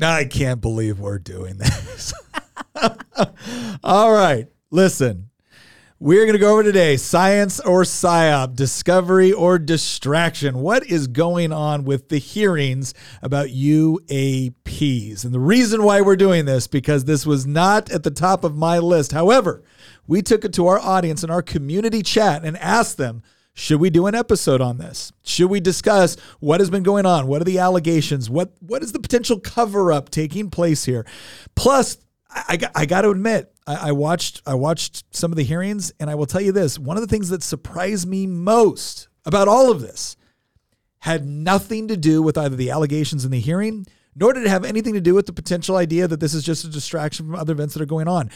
I can't believe we're doing this. All right, listen. We're going to go over today science or psyop, discovery or distraction. What is going on with the hearings about UAPs? And the reason why we're doing this because this was not at the top of my list. However, we took it to our audience in our community chat and asked them, should we do an episode on this? Should we discuss what has been going on? What are the allegations? What what is the potential cover up taking place here? Plus, I, I, got to admit, I, I watched I watched some of the hearings, and I will tell you this: one of the things that surprised me most about all of this had nothing to do with either the allegations in the hearing, nor did it have anything to do with the potential idea that this is just a distraction from other events that are going on.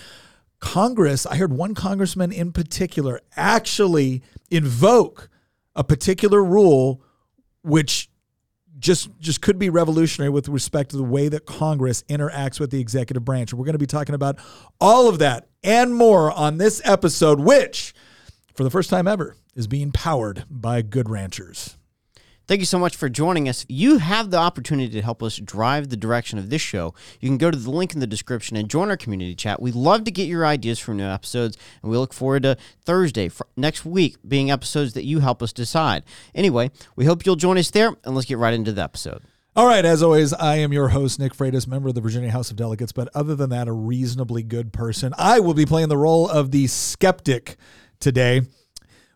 Congress, I heard one congressman in particular actually invoke a particular rule which just just could be revolutionary with respect to the way that Congress interacts with the executive branch. We're going to be talking about all of that and more on this episode, which, for the first time ever, is being powered by Good Ranchers. Thank you so much for joining us. You have the opportunity to help us drive the direction of this show. You can go to the link in the description and join our community chat. We love to get your ideas for new episodes, and we look forward to Thursday next week being episodes that you help us decide. Anyway, we hope you'll join us there, and let's get right into the episode. All right, as always, I am your host, Nick Freitas, member of the Virginia House of Delegates, but other than that, a reasonably good person. I will be playing the role of the skeptic today.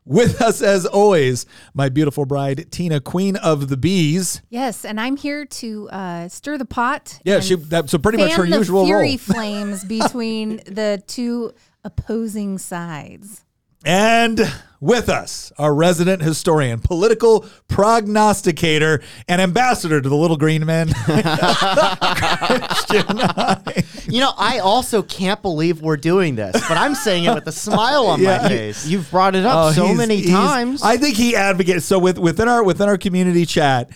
With us, as always, my beautiful bride, Tina, Queen of the Bees. Yes, and I'm here to uh, stir the pot. Yeah, she. That, so pretty much her usual fury role. flames between the two opposing sides. And with us, our resident historian, political prognosticator, and ambassador to the Little Green Men, You know, I also can't believe we're doing this, but I'm saying it with a smile on Yeah. my face. You've brought it up Oh, so many times. I think he advocates. So with, within our within our community chat,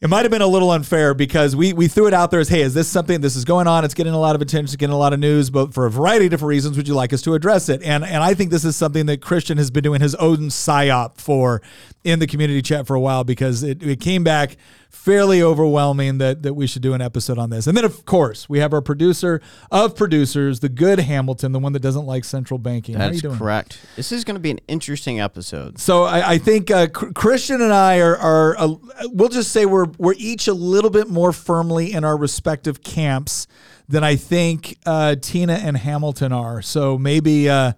it might have been a little unfair because we we threw it out there as, hey, is this something this is going on? It's getting a lot of attention, it's getting a lot of news, but for a variety of different reasons, would you like us to address it? And and I think this is something that Christian has been doing his own psyop for in the community chat for a while because it, it came back fairly overwhelming that that we should do an episode on this. And then of course we have our producer of producers, the good Hamilton, the one that doesn't like central banking. How are you That's correct. This is going to be an interesting episode. So I, I think uh, Chr- Christian and I are, are uh, we'll just say we're we're each a little bit more firmly in our respective camps than I think uh, Tina and Hamilton are. So maybe uh,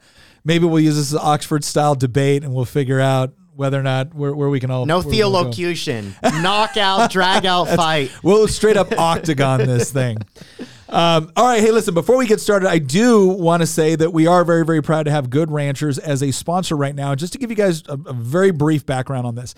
maybe we'll use this as Oxford style debate and we'll figure out whether or not where, where we can all No theolocution, knockout, drag out fight. We'll straight up octagon this thing. Um, all right, hey, listen. Before we get started, I do want to say that we are very, very proud to have Good Ranchers as a sponsor right now. Just to give you guys a, a very brief background on this,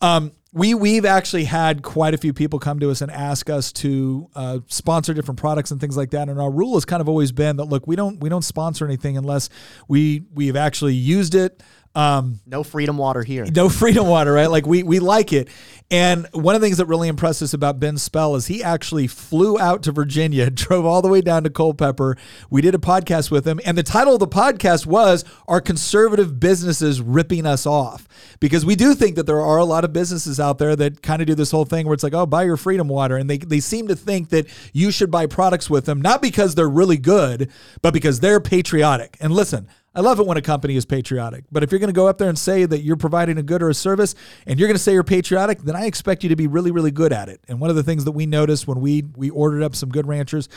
um, we we've actually had quite a few people come to us and ask us to uh, sponsor different products and things like that. And our rule has kind of always been that look, we don't we don't sponsor anything unless we we've actually used it. Um, No freedom water here. no freedom water, right? Like we we like it. And one of the things that really impressed us about Ben Spell is he actually flew out to Virginia, drove all the way down to Culpeper. We did a podcast with him, and the title of the podcast was "Are Conservative Businesses Ripping Us Off?" Because we do think that there are a lot of businesses out there that kind of do this whole thing where it's like, "Oh, buy your freedom water," and they they seem to think that you should buy products with them not because they're really good, but because they're patriotic. And listen. I love it when a company is patriotic. But if you're going to go up there and say that you're providing a good or a service and you're going to say you're patriotic, then I expect you to be really, really good at it. And one of the things that we noticed when we we ordered up some good ranchers,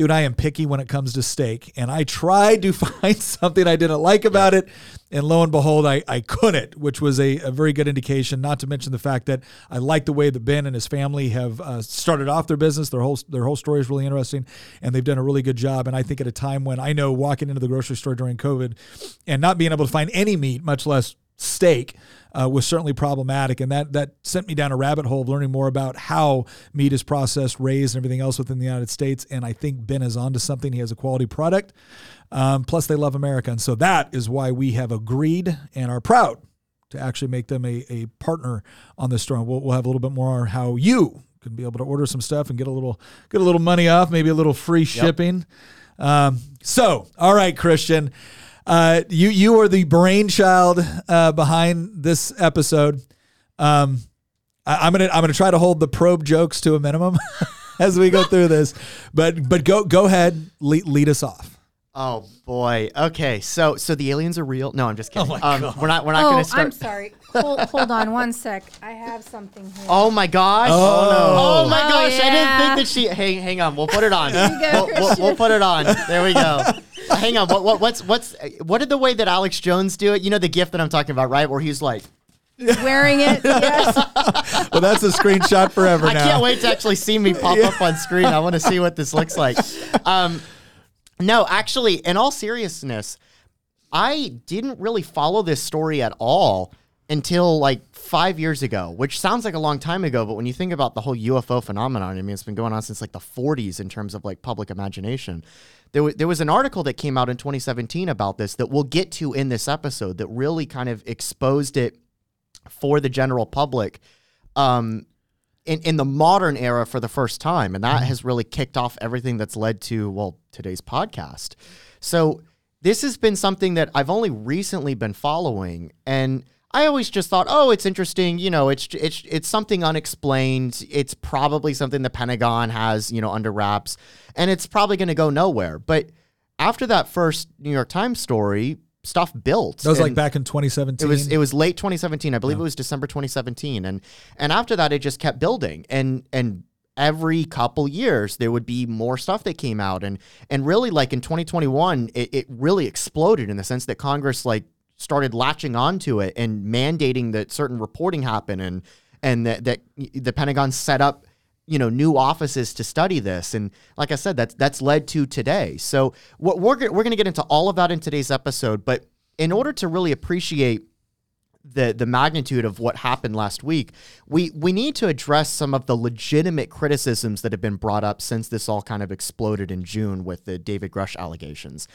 dude, I am picky when it comes to steak. And I tried to find something I didn't like about it. And lo and behold, I, I couldn't, which was a, a very good indication, not to mention the fact that I like the way that Ben and his family have uh, started off their business. Their whole their whole story is really interesting, and they've done a really good job. And I think at a time when I know walking into the grocery store during COVID and not being able to find any meat, much less steak, uh, was certainly problematic, and that that sent me down a rabbit hole of learning more about how meat is processed, raised, and everything else within the United States. And I think Ben is onto something. He has a quality product. Um, plus, they love America, and so that is why we have agreed and are proud to actually make them a, a partner on this store. We'll, we'll have a little bit more on how you can be able to order some stuff and get a little get a little money off, maybe a little free shipping. Um, so, all right, Christian, uh, you you are the brainchild uh, behind this episode. Um, I, I'm gonna I'm gonna try to hold the probe jokes to a minimum. as we go through this. But but go go ahead, lead, lead us off. Oh boy. Okay. So so the aliens are real. No, I'm just kidding. Oh my um, God. We're not. We're not oh, going to start. I'm sorry. Hold, hold on one sec. I have something here. Oh my gosh! Oh. Oh my Oh, gosh! I didn't think that she. Hang, hang on. We'll put it on. you go, we'll, we'll, we'll put it on. There we go. Hang on. What, what what's what's what did the way that Alex Jones do it? You know the gift that I'm talking about, right? Where he's like, Wearing it. Yes. Well, that's a screenshot forever I now. can't wait to actually see me pop up on screen. I want to see what this looks like. Um, no, actually, in all seriousness, I didn't really follow this story at all until like five years ago, which sounds like a long time ago. But when you think about the whole UFO phenomenon, I mean, it's been going on since like the 40s in terms of like public imagination. There, wa- there was an article that came out in 2017 about this that we'll get to in this episode that really kind of exposed it for the general public um, in, in the modern era for the first time. And that has really kicked off everything that's led to, well, today's podcast. So this has been something that I've only recently been following. And I always just thought, oh, it's interesting. You know, it's it's it's something unexplained. It's probably something the Pentagon has, you know, under wraps, and it's probably going to go nowhere. But after that first New York Times story, stuff built. That was like back in 2017. it was it was late 2017. I believe it was December 2017, and and after that, it just kept building, and and every couple years there would be more stuff that came out, and and really like in 2021, it, it really exploded in the sense that Congress like started latching onto it and mandating that certain reporting happen, and and that that the Pentagon set up you know new offices to study this. And like i said that's that's led to today. So what we're, we're going to get into all of that in today's episode. But in order to really appreciate the the magnitude of what happened last week, we we need to address some of the legitimate criticisms that have been brought up since this all kind of exploded in June with the David Grusch allegations.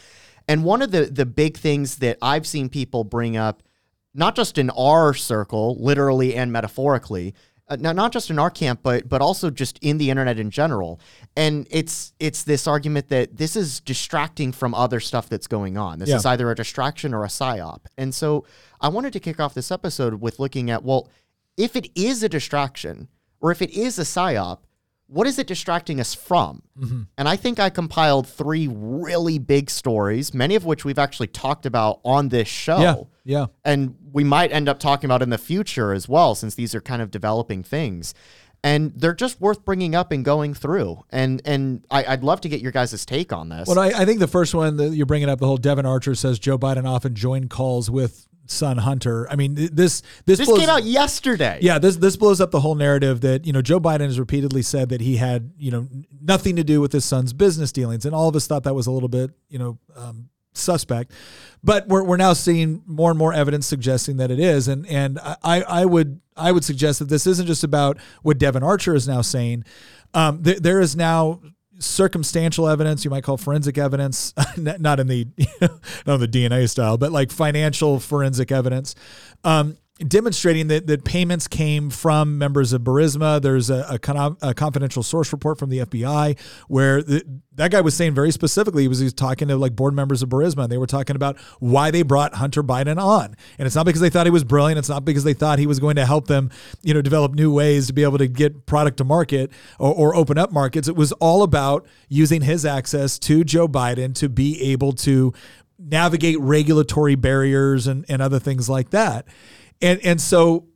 And one of the the big things that I've seen people bring up, not just in our circle, literally and metaphorically, uh, not not just in our camp, but but also just in the internet in general. And it's it's this argument that this is distracting from other stuff that's going on. This Yeah. is either a distraction or a psyop. And so I wanted to kick off this episode with looking at well, if it is a distraction or if it is a psyop, what is it distracting us from? Mm-hmm. And I think I compiled three really big stories, many of which we've actually talked about on this show. Yeah, yeah. and we might end up talking about in the future as well since these are kind of developing things. And they're just worth bringing up and going through. And and I, i'd love to get your guys' take on this. Well, I, I think the first one that you're bringing up, the whole Devon Archer says Joe Biden often joined calls with son Hunter. I mean, this this, this blows, came out yesterday Yeah, this this blows up the whole narrative that you know Joe Biden has repeatedly said that he had you know nothing to do with his son's business dealings, and all of us thought that was a little bit you know um, suspect. But we're, we're now seeing more and more evidence suggesting that it is, and and I I would I would suggest that this isn't just about what Devon Archer is now saying. Um, th- there is now circumstantial evidence you might call forensic evidence not in the not in the dna style but like financial forensic evidence. Um, demonstrating that, that payments came from members of Burisma. There's a, a, con- a confidential source report from the FBI where the, that guy was saying very specifically, he was, he was talking to like board members of Burisma and they were talking about why they brought Hunter Biden on. And it's not because they thought he was brilliant. It's not because they thought he was going to help them, you know, develop new ways to be able to get product to market or, or open up markets. It was all about using his access to Joe Biden to be able to navigate regulatory barriers and, and other things like that. And and so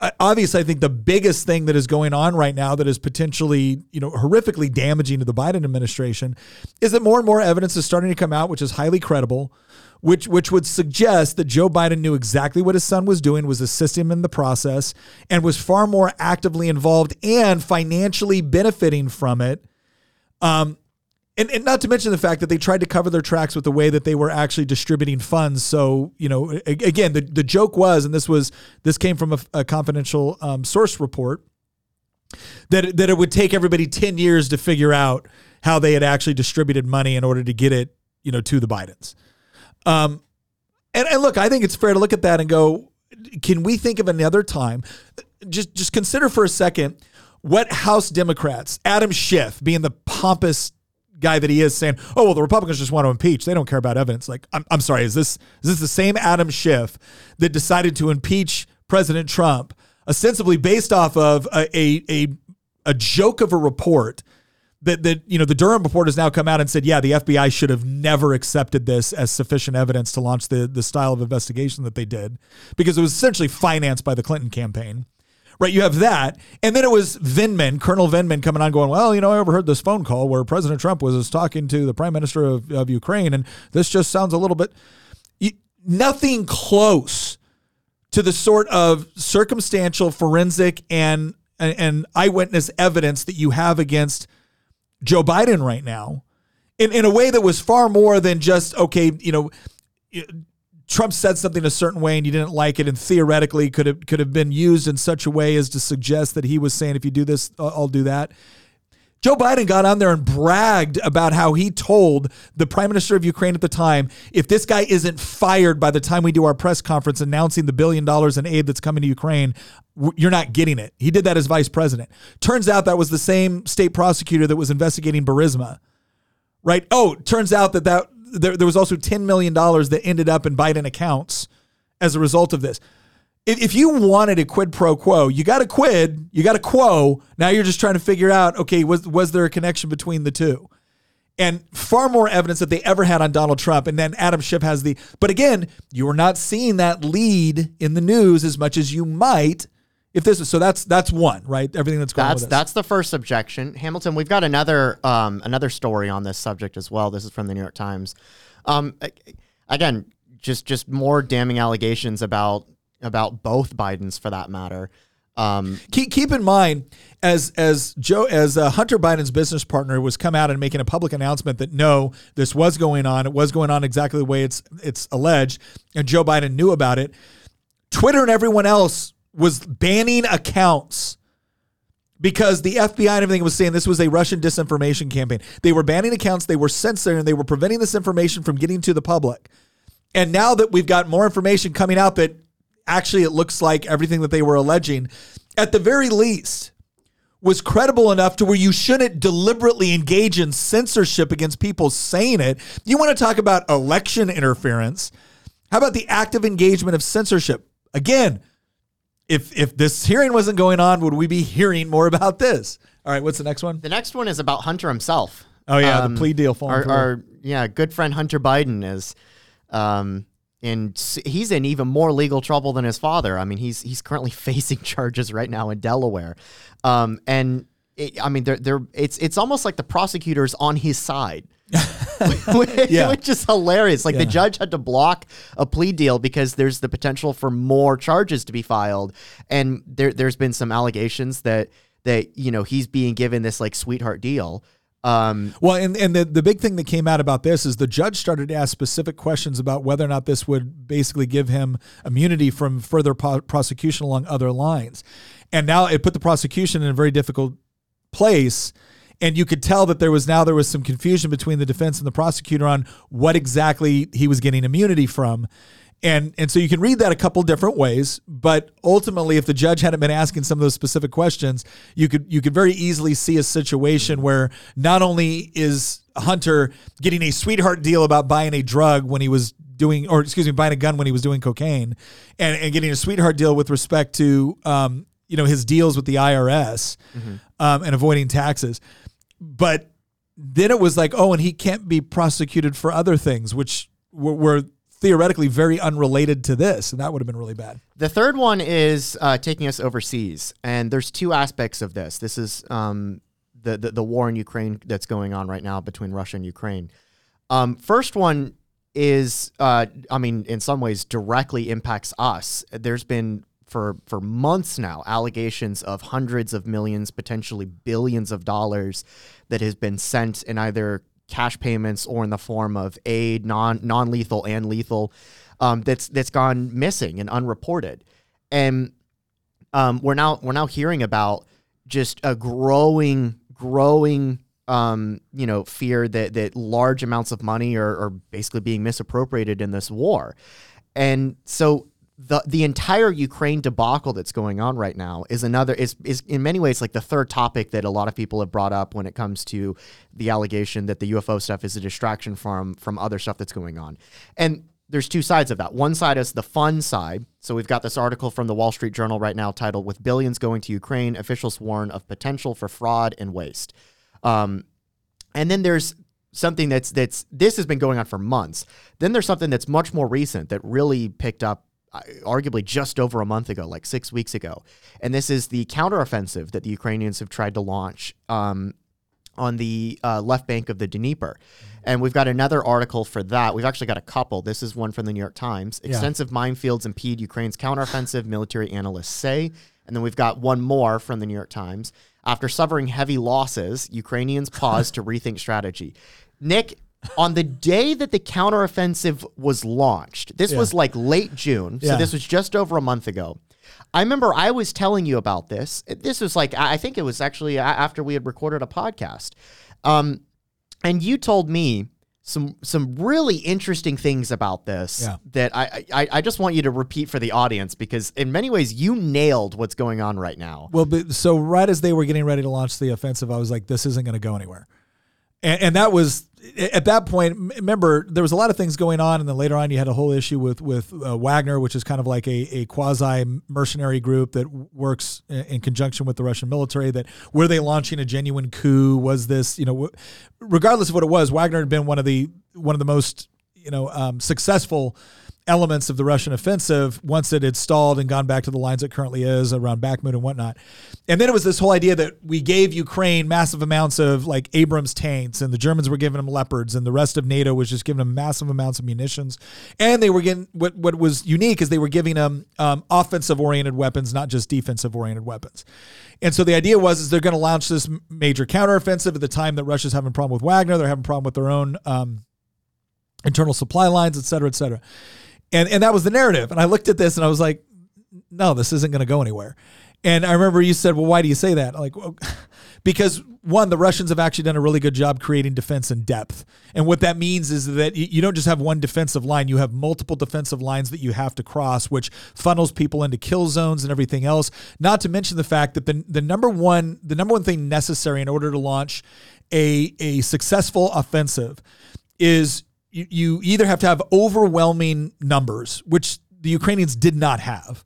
uh, obviously I think the biggest thing that is going on right now that is potentially, you know, horrifically damaging to the Biden administration is that more and more evidence is starting to come out which is highly credible, which which would suggest that Joe Biden knew exactly what his son was doing, was assisting him in the process and was far more actively involved and financially benefiting from it. Um and, and not to mention the fact that they tried to cover their tracks with the way that they were actually distributing funds. So, you know, again, the, the joke was, and this was, this came from a, a confidential um, source report, that, that it would take everybody 10 years to figure out how they had actually distributed money in order to get it, you know, to the Bidens. Um, and, and look, I think it's fair to look at that and go, can we think of another time? Just just consider for a second what House Democrats, Adam Schiff being the pompous guy that he is, saying, "Oh well, the Republicans just want to impeach; they don't care about evidence." Like, I'm, I'm sorry, is this is this the same Adam Schiff that decided to impeach President Trump ostensibly based off of a a, a, a joke of a report that that you know the Durham report has now come out and said, yeah, the FBI should have never accepted this as sufficient evidence to launch the the style of investigation that they did because it was essentially financed by the Clinton campaign. Right, you have that, and then it was Vindman, Colonel Vindman, coming on, going, "Well, you know, I overheard this phone call where President Trump was talking to the Prime Minister of, of Ukraine, and this just sounds a little bit nothing close to the sort of circumstantial, forensic, and and eyewitness evidence that you have against Joe Biden right now, in in a way that was far more than just okay, you know. Trump said something a certain way and you didn't like it, and theoretically could have could have been used in such a way as to suggest that he was saying, "If you do this, I'll do that." Joe Biden got on there and bragged about how he told the prime minister of Ukraine at the time, if this guy isn't fired by the time we do our press conference announcing the billion dollars in aid that's coming to Ukraine, you're not getting it. He did that as vice president. Turns out that was the same state prosecutor that was investigating Burisma. Right? Oh, turns out that that there, there was also $10 million that ended up in Biden accounts as a result of this. If, if you wanted a quid pro quo, you got a quid, you got a quo. Now you're just trying to figure out, okay, was, was there a connection between the two? And far more evidence that they ever had on Donald Trump. And then Adam Schiff has the, but again, you are not seeing that lead in the news as much as you might if this is so that's that's one right? Everything that's going that's on that's the first objection. Hamilton we've got another um, another story on this subject as well. This is from the new york times. Um, again just just more damning allegations about about both bidens for that matter. Um, keep, keep in mind as as joe as uh, hunter biden's business partner was come out and making a public announcement that no this was going on. It was going on exactly the way it's it's alleged and joe biden knew about it. Twitter and everyone else was banning accounts because the FBI and everything was saying this was a Russian disinformation campaign. They were banning accounts, they were censoring, they were preventing this information from getting to the public. And now that we've got more information coming out that actually it looks like everything that they were alleging, at the very least, was credible enough to where you shouldn't deliberately engage in censorship against people saying it. You want to talk about election interference? How about the active engagement of censorship? Again, if if this hearing wasn't going on, would we be hearing more about this? All right, what's the next one? The next one is about Hunter himself. Oh yeah, um, the plea deal our. Our yeah, good friend Hunter Biden is, um, and he's in even more legal trouble than his father. I mean, he's he's currently facing charges right now in Delaware, um, and it, I mean, they're, they're it's it's almost like the prosecutors on his side. Yeah. which is hilarious. Like yeah. the judge had to block a plea deal because there's the potential for more charges to be filed, and there there's been some allegations that that you know he's being given this like sweetheart deal. Um, well, and, and the, the big thing that came out about this is the judge started to ask specific questions about whether or not this would basically give him immunity from further po- prosecution along other lines. And now it put the prosecution in a very difficult place and you could tell that there was now there was some confusion between the defense and the prosecutor on what exactly he was getting immunity from and and so you can read that a couple different ways but ultimately if the judge hadn't been asking some of those specific questions you could you could very easily see a situation where not only is hunter getting a sweetheart deal about buying a drug when he was doing or excuse me buying a gun when he was doing cocaine and, and getting a sweetheart deal with respect to um, you know his deals with the irs mm-hmm. um, and avoiding taxes but then it was like, oh, and he can't be prosecuted for other things, which were, were theoretically very unrelated to this, and that would have been really bad. The third one is uh, taking us overseas, and there's two aspects of this. This is um, the, the, the war in Ukraine that's going on right now between Russia and Ukraine. Um, first one is, uh, I mean, in some ways, directly impacts us. There's been for for months now allegations of hundreds of millions, potentially billions of dollars that has been sent in either cash payments or in the form of aid, non non lethal and lethal, um, that's that's gone missing and unreported, and um, we're now we're now hearing about just a growing growing um, you know fear that that large amounts of money are, are basically being misappropriated in this war, and so the the entire Ukraine debacle that's going on right now is another is is in many ways like the third topic that a lot of people have brought up when it comes to the allegation that the UFO stuff is a distraction from from other stuff that's going on. And there's two sides of that. One side is the fun side. So we've got this article from the Wall Street Journal right now titled "With Billions Going to Ukraine, Officials Warn of Potential for Fraud and Waste." Um, And then there's something that's that's this has been going on for months. Then there's something that's much more recent that really picked up arguably just over a month ago, like six weeks ago. And this is the counteroffensive that the Ukrainians have tried to launch um, on the uh, left bank of the Dnieper. And we've got another article for that. We've actually got a couple. This is one from the New York Times. Extensive minefields impede Ukraine's counteroffensive, military analysts say. And then we've got one more from the New York Times. After suffering heavy losses, Ukrainians pause to rethink strategy. Nick, on the day that the counteroffensive was launched, this Yeah. was like late June, so this was just over a month ago. I remember I was telling you about this. This was like I think it was actually after we had recorded a podcast, um, and you told me some some really interesting things about this Yeah. that I, I I just want you to repeat for the audience because in many ways you nailed what's going on right now. Well, but, so right as they were getting ready to launch the offensive, I was like, this isn't going to go anywhere. And, and that was at that point. Remember, there was a lot of things going on, and then later on, you had a whole issue with with uh, Wagner, which is kind of like a, a quasi mercenary group that works in, conjunction with the Russian military. That were they launching a genuine coup? Was this you know, regardless of what it was, Wagner had been one of the one of the most you know um, successful elements of the Russian offensive once it had stalled and gone back to the lines it currently is around Bakhmut and whatnot. And then it was this whole idea that we gave Ukraine massive amounts of like Abrams tanks and the Germans were giving them leopards and the rest of NATO was just giving them massive amounts of munitions. And they were getting what, what was unique is they were giving them um, offensive oriented weapons, not just defensive oriented weapons. And so the idea was is they're going to launch this major counteroffensive at the time that Russia's having a problem with Wagner. They're having a problem with their own um, internal supply lines, et cetera, et cetera. And and that was the narrative. And I looked at this and I was like, no, this isn't going to go anywhere. And I remember you said, well, why do you say that? Like, well, because one, the Russians have actually done a really good job creating defense in depth. And what that means is that you you don't just have one defensive line, you have multiple defensive lines that you have to cross, which funnels people into kill zones and everything else. Not to mention the fact that the, the number one, the number one thing necessary in order to launch a, a successful offensive is you, you either have to have overwhelming numbers, which the Ukrainians did not have,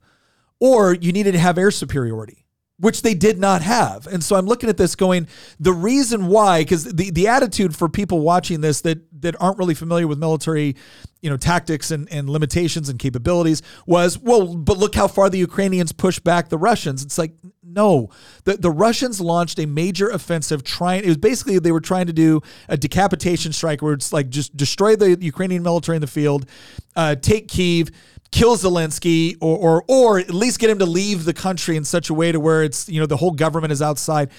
or you needed to have air superiority, which they did not have. And so I'm looking at this going, the reason why, because the, the attitude for people watching this that that aren't really familiar with military, you know, tactics and, and limitations and capabilities was, well, but look how far the Ukrainians pushed back the Russians. It's like, no. The the Russians launched a major offensive trying it was basically they were trying to do a decapitation strike where it's like just destroy the Ukrainian military in the field, uh, take Kiev, kill Zelensky or, or or at least get him to leave the country in such a way to where it's you know the whole government is outside.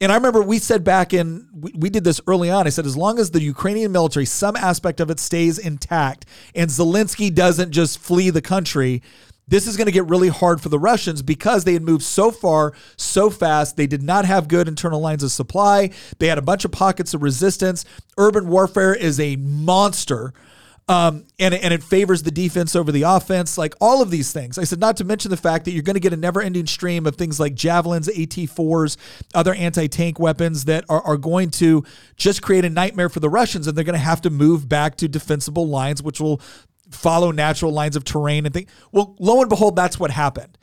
And I remember we said back in we, we did this early on. I said as long as the Ukrainian military some aspect of it stays intact and Zelensky doesn't just flee the country, this is going to get really hard for the Russians because they had moved so far so fast. They did not have good internal lines of supply. They had a bunch of pockets of resistance. Urban warfare is a monster um, and, and it favors the defense over the offense, like all of these things. I said, not to mention the fact that you're going to get a never ending stream of things like javelins, AT 4s, other anti tank weapons that are, are going to just create a nightmare for the Russians. And they're going to have to move back to defensible lines, which will follow natural lines of terrain and things. Well, lo and behold, that's what happened.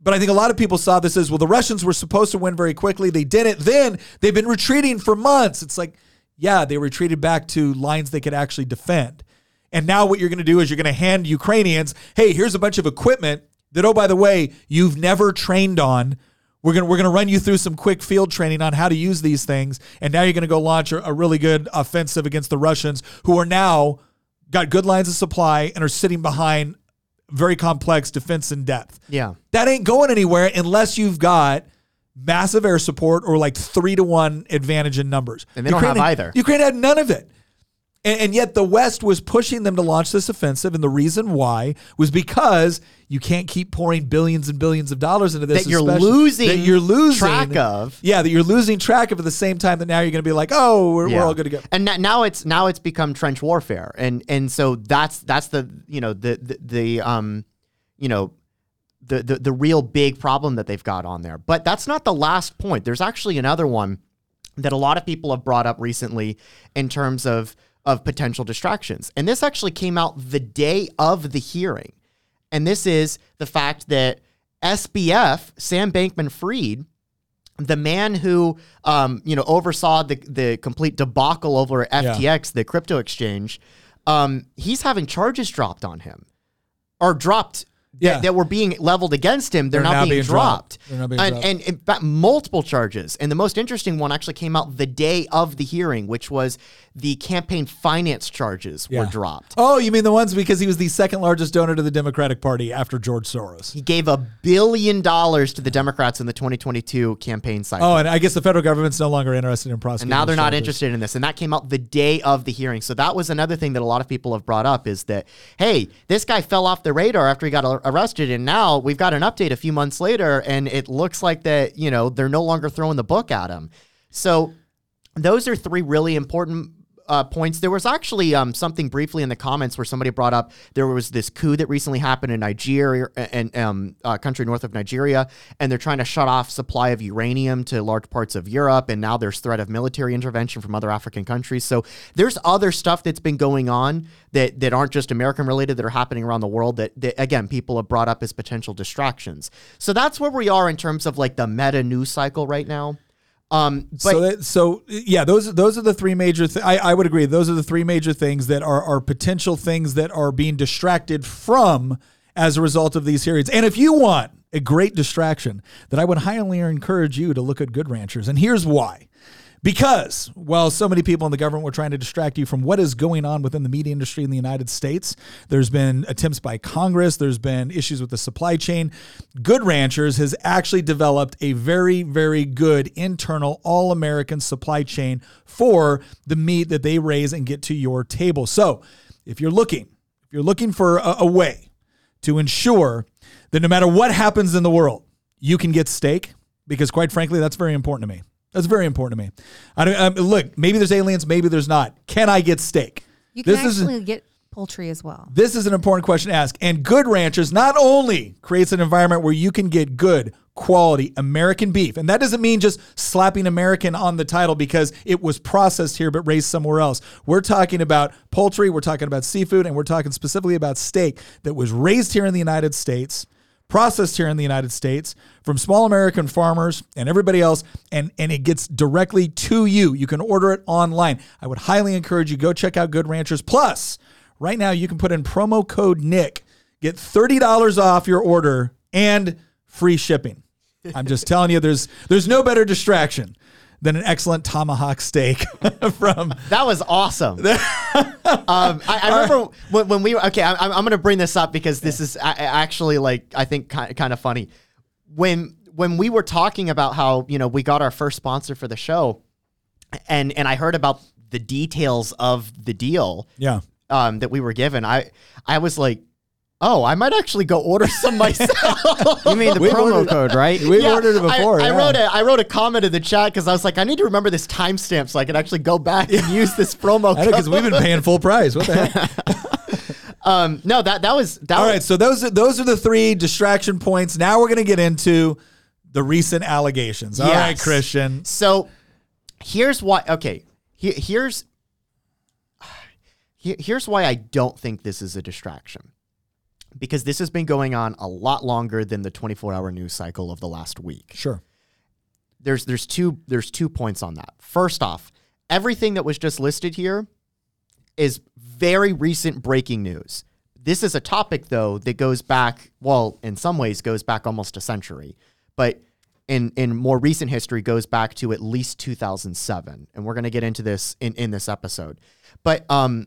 But I think a lot of people saw this as well, the Russians were supposed to win very quickly. They didn't. Then they've been retreating for months. It's like, yeah, they retreated back to lines they could actually defend. And now what you're going to do is you're going to hand Ukrainians, hey, here's a bunch of equipment that, oh, by the way, you've never trained on. We're going to, we're going to run you through some quick field training on how to use these things. And now you're going to go launch a, a really good offensive against the Russians, who are now got good lines of supply and are sitting behind very complex defense in depth. Yeah. That ain't going anywhere unless you've got massive air support or like three to one advantage in numbers. And they don't have had- either. Ukraine had none of it. And, and yet the West was pushing them to launch this offensive. And the reason why was because you can't keep pouring billions and billions of dollars into this. That you're losing that you're losing track of. Yeah, that you're losing track of at the same time that now you're going to be like, oh, we're, we're all good to go. And now it's now it's become trench warfare, and and so that's that's the you know the the, the um you know the, the the real big problem that they've got on there. But that's not the last point. There's actually another one that a lot of people have brought up recently in terms of of potential distractions, and this actually came out the day of the hearing, and this is the fact that SBF Sam Bankman Fried the man who um, you know oversaw the the complete debacle over FTX, the crypto exchange, um, he's having charges dropped on him, or dropped. Yeah. That, that were being leveled against him, they're, They're now being, being dropped. dropped. They're now being and, dropped. and in fact, multiple charges. And the most interesting one actually came out the day of the hearing, which was the campaign finance charges were dropped. Oh, you mean the ones because he was the second largest donor to the Democratic Party after George Soros? He gave a billion dollars to the Democrats in the 2022 campaign cycle. Oh, and I guess the federal government's no longer interested in prosecuting. And now they're not charges. interested in this. And that came out the day of the hearing. So that was another thing that a lot of people have brought up is that, hey, this guy fell off the radar after he got ar- arrested. And now we've got an update a few months later, and it looks like that, you know, they're no longer throwing the book at him. So those are three really important uh, points. There was actually um, something briefly in the comments where somebody brought up there was this coup that recently happened in Nigeria and um, uh, country north of Nigeria, and they're trying to shut off supply of uranium to large parts of Europe, and now there's threat of military intervention from other African countries. So there's other stuff that's been going on that that aren't just American related that are happening around the world that, that again people have brought up as potential distractions. So that's where we are in terms of like the meta news cycle right now. Um, but so that, so yeah, those those are the three major. Th- I I would agree. Those are the three major things that are are potential things that are being distracted from as a result of these hearings. And if you want a great distraction, that I would highly encourage you to look at Good Ranchers. And here's why. Because while so many people in the government were trying to distract you from what is going on within the media industry in the United States, there's been attempts by Congress, there's been issues with the supply chain. Good Ranchers has actually developed a very, very good internal all American supply chain for the meat that they raise and get to your table. So if you're looking, if you're looking for a, a way to ensure that no matter what happens in the world, you can get steak, because quite frankly, that's very important to me. That's very important to me. I don't, um, look, maybe there's aliens, maybe there's not. Can I get steak? You can this is actually get poultry as well. this is an important question to ask. And Good Ranchers not only creates an environment where you can get good quality American beef, and that doesn't mean just slapping American on the title because it was processed here but raised somewhere else. We're talking about poultry, we're talking about seafood, and we're talking specifically about steak that was raised here in the United States processed here in the United States from small American farmers and everybody else, and, and it gets directly to you. You can order it online. I would highly encourage you go check out Good Ranchers. Plus, right now you can put in promo code Nick, get $30 off your order and free shipping. I'm just telling you, there's there's no better distraction than an excellent tomahawk steak from That was awesome. um, I, I remember when, when we were okay. I, I'm, I'm going to bring this up because this is actually like I think kind kind of funny. When when we were talking about how you know we got our first sponsor for the show, and and I heard about the details of the deal yeah. um, that we were given. I I was like, oh, I might actually go order some myself. You mean the We've promo ordered- code, right? We've Yeah, ordered it before. I, yeah. wrote a I wrote a comment in the chat because I was like, I need to remember this timestamp so I can actually go back and use this promo code. because we've been paying full price. What the heck? um, no, that that was that. All was, right, so those are, those are the three distraction points. Now we're going to get into the recent allegations. All right, Yes. Christian. So here's why. Okay, he- here's he- here's why I don't think this is a distraction. Because this has been going on a lot longer than the 24-hour news cycle of the last week. Sure. There's there's two there's two points on that. First off, everything that was just listed here is very recent breaking news. This is a topic though that goes back, well, in some ways goes back almost a century, but in in more recent history goes back to at least 2007, and we're going to get into this in in this episode. But um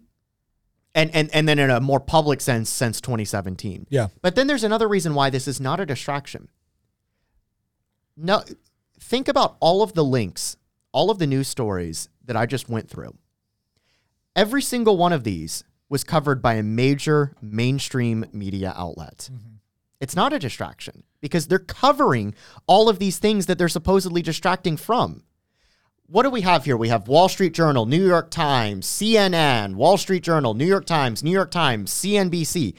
and and and then in a more public sense since 2017. Yeah. But then there's another reason why this is not a distraction. No, think about all of the links, all of the news stories that I just went through. Every single one of these was covered by a major mainstream media outlet. Mm-hmm. It's not a distraction because they're covering all of these things that they're supposedly distracting from. What do we have here? We have Wall Street Journal, New York Times, CNN, Wall Street Journal, New York Times, New York Times, CNBC.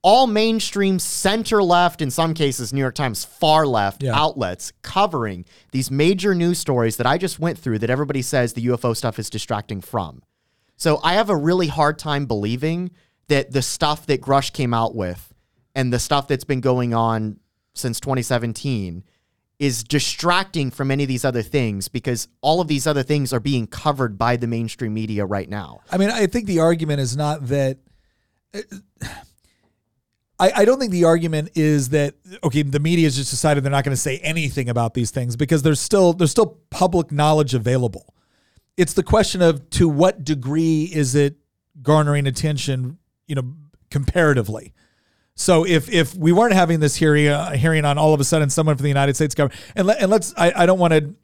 All mainstream center left, in some cases, New York Times far left Yeah. outlets covering these major news stories that I just went through that everybody says the UFO stuff is distracting from. So I have a really hard time believing that the stuff that Grusch came out with and the stuff that's been going on since 2017 is distracting from any of these other things because all of these other things are being covered by the mainstream media right now. I mean, I think the argument is not that. Uh, I, I don't think the argument is that okay, the media has just decided they're not going to say anything about these things because there's still there's still public knowledge available. It's the question of to what degree is it garnering attention, you know, comparatively. So if if we weren't having this hearing uh, hearing on all of a sudden someone from the United States government and let, and let's I, I don't want to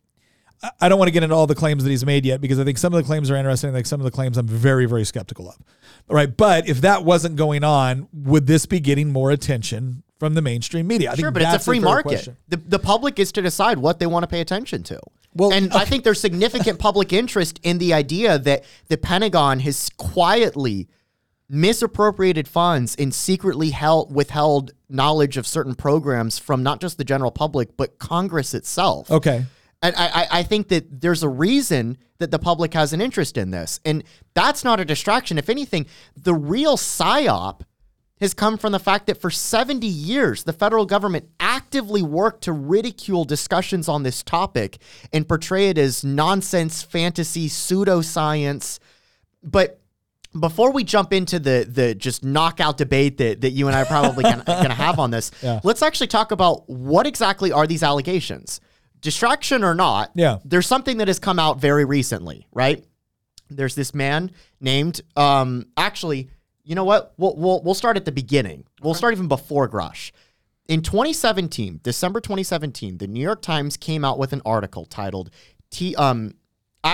I don't want to get into all the claims that he's made yet because I think some of the claims are interesting. Like some of the claims I'm very, very skeptical of. All right. But if that wasn't going on, would this be getting more attention from the mainstream media? I Sure, think but it's a free market. question. The, the public is to decide what they want to pay attention to. Well, and I think there's significant public interest in the idea that the Pentagon has quietly misappropriated funds and secretly held withheld knowledge of certain programs from not just the general public but Congress itself. Okay. And I, I, I think that there's a reason that the public has an interest in this. And that's not a distraction. If anything, the real psyop has come from the fact that for 70 years, the federal government actively worked to ridicule discussions on this topic and portray it as nonsense, fantasy, pseudoscience. But before we jump into the the just knockout debate that, that you and I are probably gonna, gonna have on this, Yeah. let's actually talk about what exactly are these allegations. Distraction or not, Yeah. there's something that has come out very recently, right? There's this man named, um, actually, you know what? We'll, we'll, we'll start at the beginning. We'll start even before Grusch. In 2017, December 2017, the New York Times came out with an article titled T um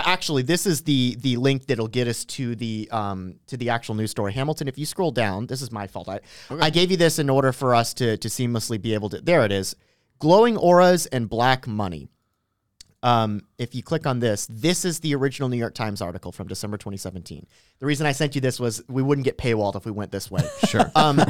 actually this is the the link that'll get us to the um to the actual news story. Hamilton, if you scroll down, this is my fault. I, I gave you this in order for us to to seamlessly be able to there it is. Glowing auras and black money. Um, if you click on this, this is the original New York Times article from December 2017. The reason I sent you this was we wouldn't get paywalled if we went this way. Sure. Um,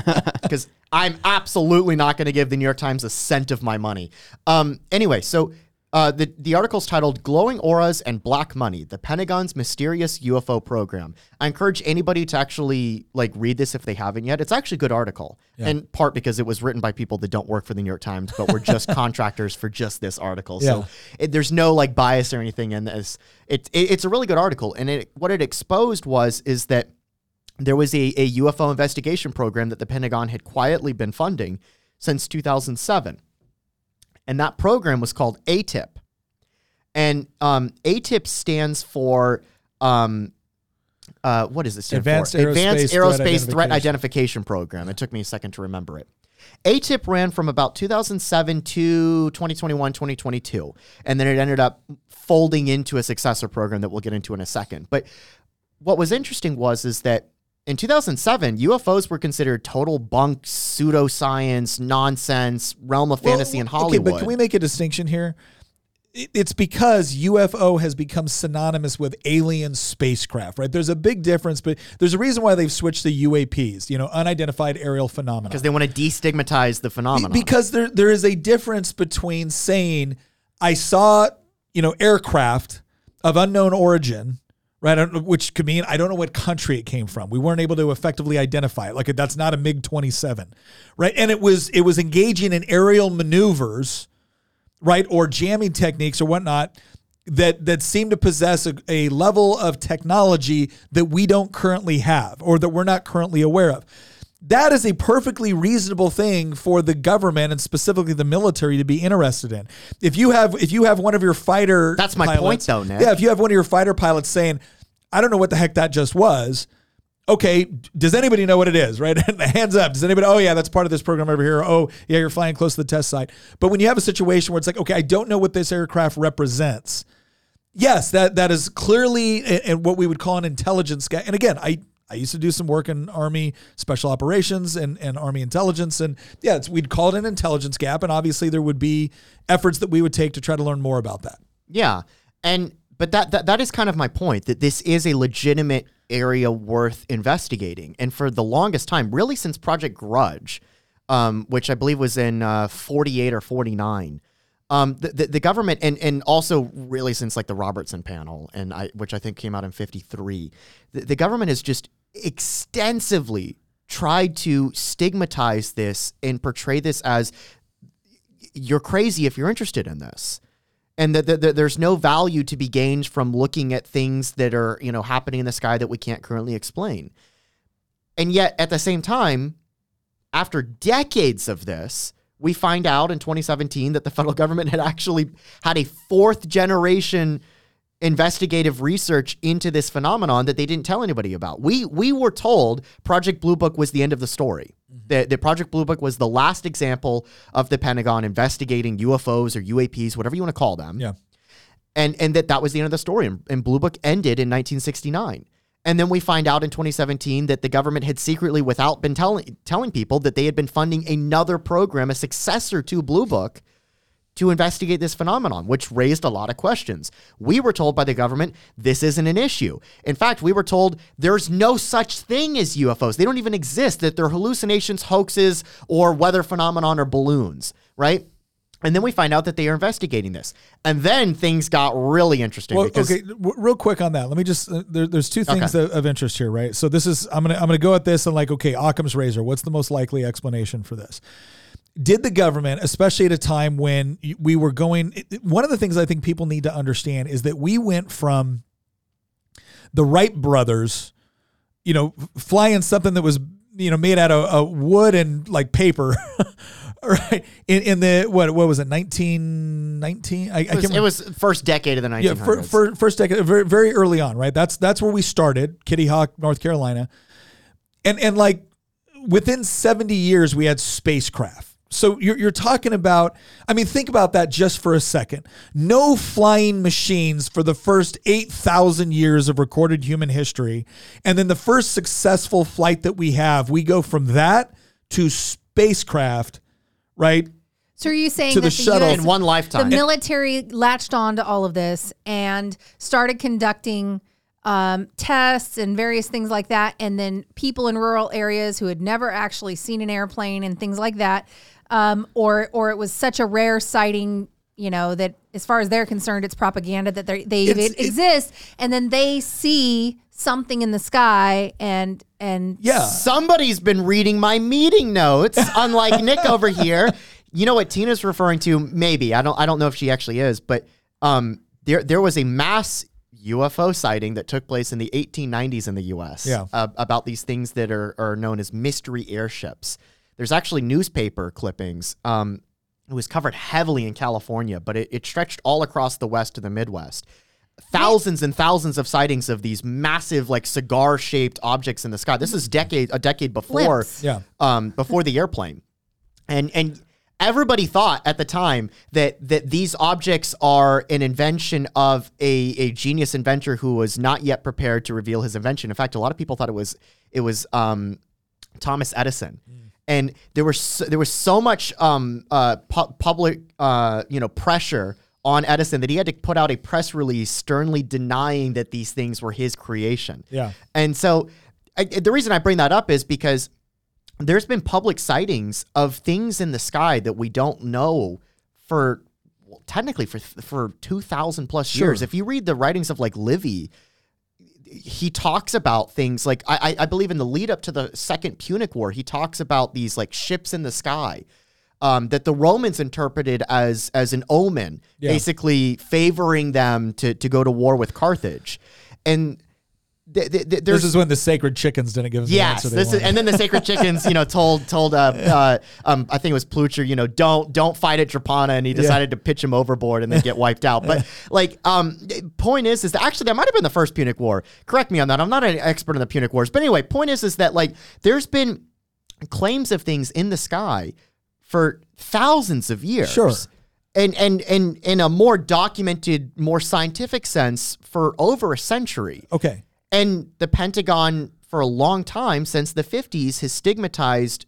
because I'm absolutely not going to give the New York Times a cent of my money. Um, anyway, so uh, the the article's titled "Glowing Auras and Black Money: The Pentagon's Mysterious UFO Program." I encourage anybody to actually like read this if they haven't yet. It's actually a good article, in part because it was written by people that don't work for the New York Times, but were just contractors for just this article. Yeah. So it, there's no like bias or anything in this. It, it it's a really good article, and it what it exposed was is that there was a, a UFO investigation program that the Pentagon had quietly been funding since 2007. And that program was called ATIP. And um, ATIP stands for, um, uh, what it stand Advanced? Aerospace Advanced Threat Aerospace Threat Identification. Identification Program. It took me a second to remember it. ATIP ran from about 2007 to 2021, 2022. And then it ended up folding into a successor program that we'll get into in a second. But what was interesting was is that in 2007, UFOs were considered total bunk, pseudoscience, nonsense, realm of fantasy in Well, Hollywood. Okay, but can we make a distinction here? It's because UFO has become synonymous with alien spacecraft, right? There's a big difference, but there's a reason why they've switched to UAPs, you know, unidentified aerial phenomena. because they want to destigmatize the phenomenon. Because there there is a difference between saying I saw, you know, aircraft of unknown origin, right? I don't Which could mean I don't know what country it came from. We weren't able to effectively identify it. Like that's not a MiG twenty seven, right? And it was it was engaging in aerial maneuvers, right, or jamming techniques or whatnot. That, that seem to possess a, a level of technology that we don't currently have or that we're not currently aware of that is a perfectly reasonable thing for the government and specifically the military to be interested in. If you have if you have one of your fighter That's my point, pilots- though, Nick. Yeah, if you have one of your fighter pilots saying, "I don't know what the heck that just was." Okay, does anybody know what it is? Right, hands up. Does anybody? Oh yeah, that's part of this program over here. Oh yeah, you're flying close to the test site. But when you have a situation where it's like, okay, I don't know what this aircraft represents. Yes, that that is clearly and what we would call an intelligence guy. And again, I I used to do some work in Army special operations and, and Army intelligence, and yeah, we'd call it an intelligence gap. And obviously, there would be efforts that we would take to try to learn more about that. Yeah. And but that, that that is kind of my point that this is a legitimate area worth investigating. And for the longest time, really since Project Grudge, um, which I believe was in uh, 48 or 49, um, the, the, the government and and also really since like the Robertson panel and I which I think came out in 53, the, the government has just extensively tried to stigmatize this and portray this as you're crazy if you're interested in this. And that, there's no value to be gained from looking at things that are, you know, happening in the sky that we can't currently explain. And yet at the same time, after decades of this, we find out in 2017 that the federal government had actually had a fourth generation investigative research into this phenomenon that they didn't tell anybody about. We we were told Project Blue Book was the end of the story. Mm-hmm. That the Project Blue Book was the last example of the Pentagon investigating UFOs or UAPs, whatever you want to call them. Yeah. And and that that was the end of the story. And, and Blue Book ended in 1969. And then we find out in 2017 that the government had secretly, without been telling telling people, that they had been funding another program, a successor to Blue Book, to investigate this phenomenon, which raised a lot of questions. We were told by the government this isn't an issue. In fact, we were told there's no such thing as UFOs. They don't even exist, that they're hallucinations, hoaxes, or weather phenomenon or balloons, right? And then we find out that they are investigating this. And then things got really interesting Well, okay, w- real quick on that. Let me just uh, there, there's two things Okay. of, of interest here, right? So this is I'm gonna I'm gonna go at this and like okay, Occam's razor. What's the most likely explanation for this? Did the government, especially at a time when we were going, one of the things I think people need to understand is that we went from the Wright brothers, you know, flying something that was you know made out of, wood and like paper. Right in, in the what what was it nineteen nineteen I, I it was, can't it was first decade of the 1900s. Yeah, for, for, first decade, very, very early on, right? That's that's where we started, Kitty Hawk, North Carolina, and and like within seventy years, we had spacecraft. So you're you're talking about, I mean, think about that just for a second. No flying machines for the first eight thousand years of recorded human history, and then the first successful flight that we have, we go from that to spacecraft, right? So are you saying To that the shuttle. US in one lifetime? the lifetime. military latched on to all of this and started conducting um, tests and various things like that, and then people in rural areas who had never actually seen an airplane and things like that, um, or or it was such a rare sighting, you know, that as far as they're concerned, it's propaganda that they they It's- it- exist, and then they see something in the sky and and Yeah. Somebody's been reading my meeting notes, unlike Nick over here. You know what Tina's referring to? Maybe I don't. I don't know if she actually is, but um, there there was a mass UFO sighting that took place in the 1890s in the U.S. Yeah. uh, about these things that are are known as mystery airships. There's actually newspaper clippings. Um, it was covered heavily in California, but it, it stretched all across the West to the Midwest. Thousands and thousands of sightings of these massive, like cigar-shaped objects in the sky. This is decade a decade before, Yeah. um, before the airplane, and and everybody thought at the time that that these objects are an invention of a a genius inventor who was not yet prepared to reveal his invention. In fact, a lot of people thought it was it was um, Thomas Edison. And there was so, there was so much um, uh, pu- public uh, you know pressure on Edison that he had to put out a press release sternly denying that these things were his creation. Yeah. And so I, the reason I bring that up is because there's been public sightings of things in the sky that we don't know for well, technically for for 2000 plus Sure. years. If you read the writings of like Livy, he talks about things like I, I- believe in the lead up to the Second Punic War, he talks about these like ships in the sky um, that the Romans interpreted as as an omen, Yeah. basically favoring them to to go to war with Carthage, and th- th- This is when the sacred chickens didn't give us the Yes, answer they this is, and then the sacred chickens, you know, told told uh, uh um I think it was Pulcher, you know, don't don't fight at Drepana, and he decided to pitch him overboard and then get wiped out. But like, um, point is, is that actually that might have been the first Punic War. Correct me on that. I'm not an expert in the Punic Wars, but anyway, point is, is that like there's been claims of things in the sky for thousands of years. Sure. And and and in a more documented, more scientific sense for over a century. okay. And the Pentagon, for a long time since the 50s, has stigmatized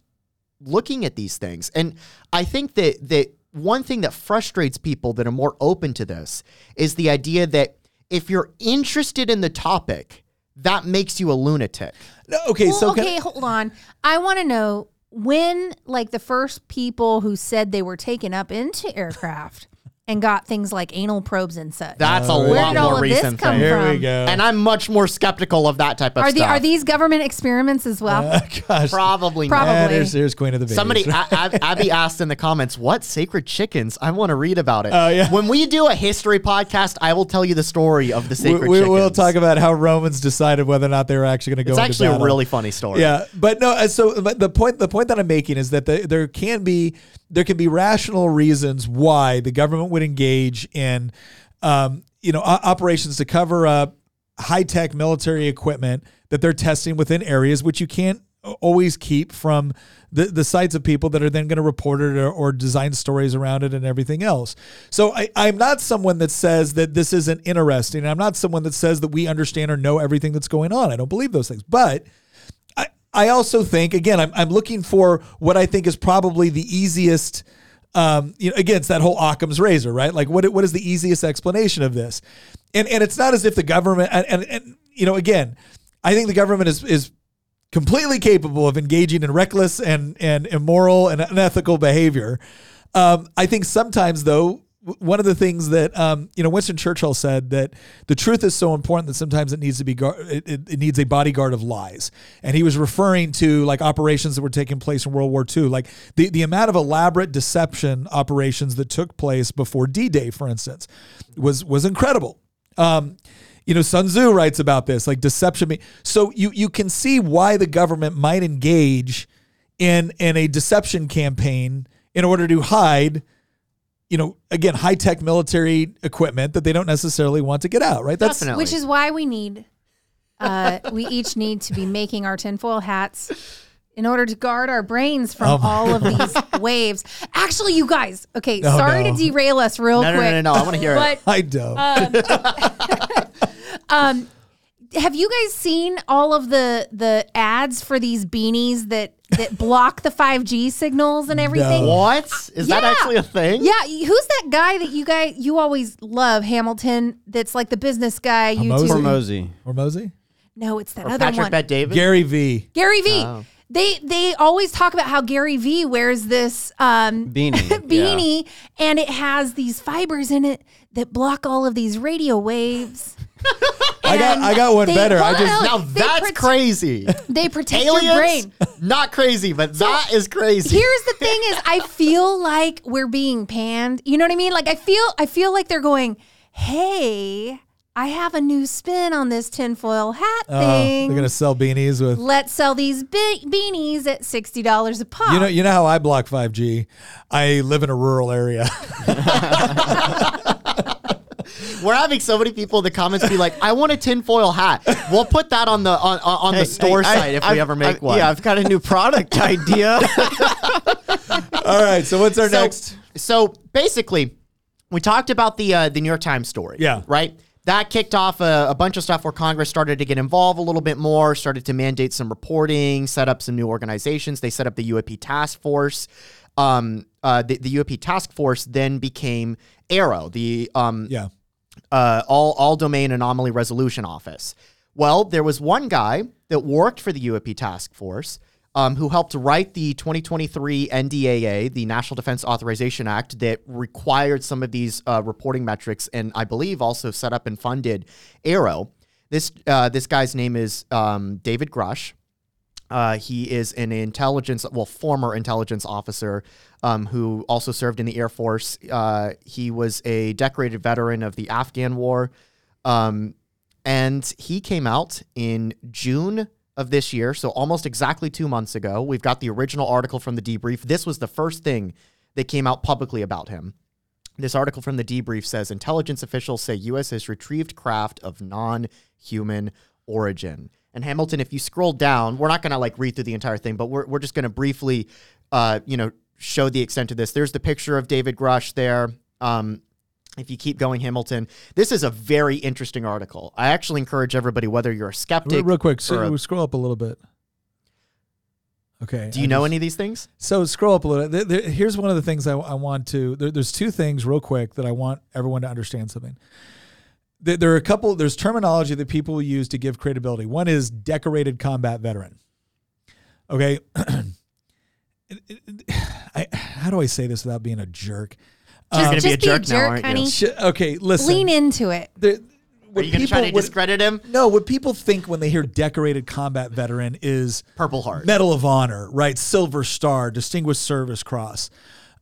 looking at these things. And I think that that one thing that frustrates people that are more open to this is the idea that if you're interested in the topic, that makes you a lunatic. No, okay, Well, so can- okay, hold on. I want to know when, like, the first people who said they were taken up into aircraft. And got things like anal probes and such. That's a Oh, Where lot did all more of this recent come thing. Here we from? go. And I'm much more skeptical of that type of are the stuff. are these government experiments as well? Gosh. Probably Probably. not. And here's, here's Queen of the Babies. Somebody, A- A- Abby asked in the comments, "What sacred chickens?" I want to read about it. Oh, yeah. When we do a history podcast, I will tell you the story of the we, sacred we chickens. will talk about how Romans decided whether or not they were actually going to go. It's into actually a battle. really funny story. Yeah, but no. uh, So but the point the point that I'm making is that the, there can be there can be rational reasons why the government would engage in, um, you know, operations to cover up high tech military equipment that they're testing within areas which you can't always keep from the, the sights of people that are then going to report it or, or design stories around it and everything else. So I, I'm not someone that says that this isn't interesting. I'm not someone that says that we understand or know everything that's going on. I don't believe those things. But I, I also think again I'm, I'm looking for what I think is probably the easiest um, you know again it's that whole Occam's razor right? Like what what is the easiest explanation of this? And and it's not as if the government and, and, and you know again I think the government is is completely capable of engaging in reckless and and immoral and unethical behavior. Um, I think sometimes though one of the things that um, you know Winston Churchill said that the truth is so important that sometimes it needs to be guard, it, it, it needs a bodyguard of lies, and he was referring to like operations that were taking place in World War II, like the the amount of elaborate deception operations that took place before D-Day, for instance, was was incredible. Um, you know, Sun Tzu writes about this, like deception. So you you can see why the government might engage in in a deception campaign in order to hide, you know, again, high tech military equipment that they don't necessarily want to get out. Right? That's Definitely. Which is why we need, uh, we each need to be making our tinfoil hats in order to guard our brains from Oh my all of these waves. Actually, you guys, okay, Oh, sorry no. to derail us real No, no, quick. no, no, no. I want to hear it. I don't. um, have you guys seen all of the the ads for these beanies that that block the 5G signals and everything? No. What is that actually a thing? Yeah, who's that guy that you guys you always love, Hamilton? That's like the business guy. Hormozi? YouTube. Hormozi. or Mosey? No, it's that Or other Patrick one. Bet David. Gary V. Gary V. Oh. They they always talk about how Gary V wears this um, Beanie. beanie and it has these fibers in it that block all of these radio waves. I got I got one they- better. I just on. now They that's prote- crazy. They protect your Aliens, brain. not crazy, but that is crazy. Here's the thing: is I feel like we're being panned. You know what I mean? Like I feel I feel like they're going, "Hey, I have a new spin on this tinfoil hat oh, thing. they're gonna sell beanies with. Let's sell these be- beanies at sixty dollars a pop." You know, you know how I block 5G. I live in a rural area. We're having so many people in the comments be like, "I want a tinfoil hat." We'll put that on the on, on on the store Hey, I- site if we I've- ever make I've- one. Yeah, I've got a new product idea. All right. So what's our so, next? So basically, we talked about the uh, the New York Times story. Yeah. Right. That kicked off a, a bunch of stuff where Congress started to get involved a little bit more, started to mandate some reporting, set up some new organizations. They set up the UAP task force. Um, uh, the, the UAP task force then became AARO, the um, Yeah. Uh, all all domain anomaly resolution office. Well, there was one guy that worked for the UAP task force um, who helped write the 2023 NDAA, the National Defense Authorization Act, that required some of these uh, reporting metrics, and I believe also set up and funded AARO. This uh, this guy's name is um, David Grusch. Uh, he is an intelligence, well, former intelligence officer um, who also served in the Air Force. Uh, he was a decorated veteran of the Afghan War. Um, and he came out in June of this year, so almost exactly two months ago. We've got the original article from the debrief. This was the first thing that came out publicly about him. This article from the debrief says intelligence officials say U.S. has retrieved craft of non-human origin. And Hamilton, if you scroll down, we're not going to like read through the entire thing, but we're we're just going to briefly, uh, you know, show the extent of this. There's the picture of David Grusch there. Um, if you keep going, Hamilton, this is a very interesting article. I actually encourage everybody, whether you're a skeptic, real quick. So a- scroll up a little bit. Okay. do you I know just- any of these things? So scroll up a little. There, there- here's one of the things I, I want to. There, there's two things real quick that I want everyone to understand something. There, there are a couple. There's terminology that people use to give credibility. One is decorated combat veteran. Okay. I, how do I say this without being a jerk? Just, gonna just be a be a jerk now, jerk, aren't you? honey. Sh- okay, listen. Lean into it. The- Are you going to try to people- what- discredit him? No, what people think when they hear decorated combat veteran is Purple Heart. Medal of Honor, right? Silver Star, Distinguished Service Cross.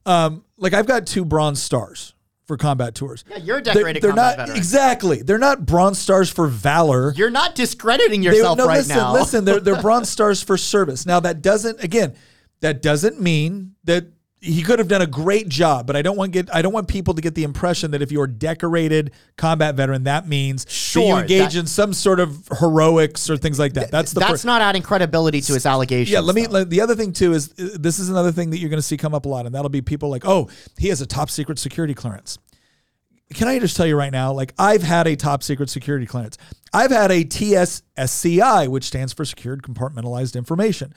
Um, like I've got two bronze stars for combat tours. Yeah, you're a They're- decorated they're, combat not veteran. exactly. They're not bronze stars for valor. You're not discrediting They- yourself no, right listen, now. listen. They're they're bronze stars for service. Now that doesn't again, that doesn't mean that he could have done a great job. But I don't want get I don't want people to get the impression that if you're a decorated combat veteran, that means that you engage that- in some sort of heroics or things like that. That's the That's first. not adding credibility to his allegations. Yeah, let me. Let, the other thing too is uh, this is another thing that you're going to see come up a lot, and that'll be people like, oh, he has a top secret security clearance. Can I just tell you right now? Like, I've had a top secret security clearance. I've had a TSSCI, which stands for Secured Compartmentalized Information.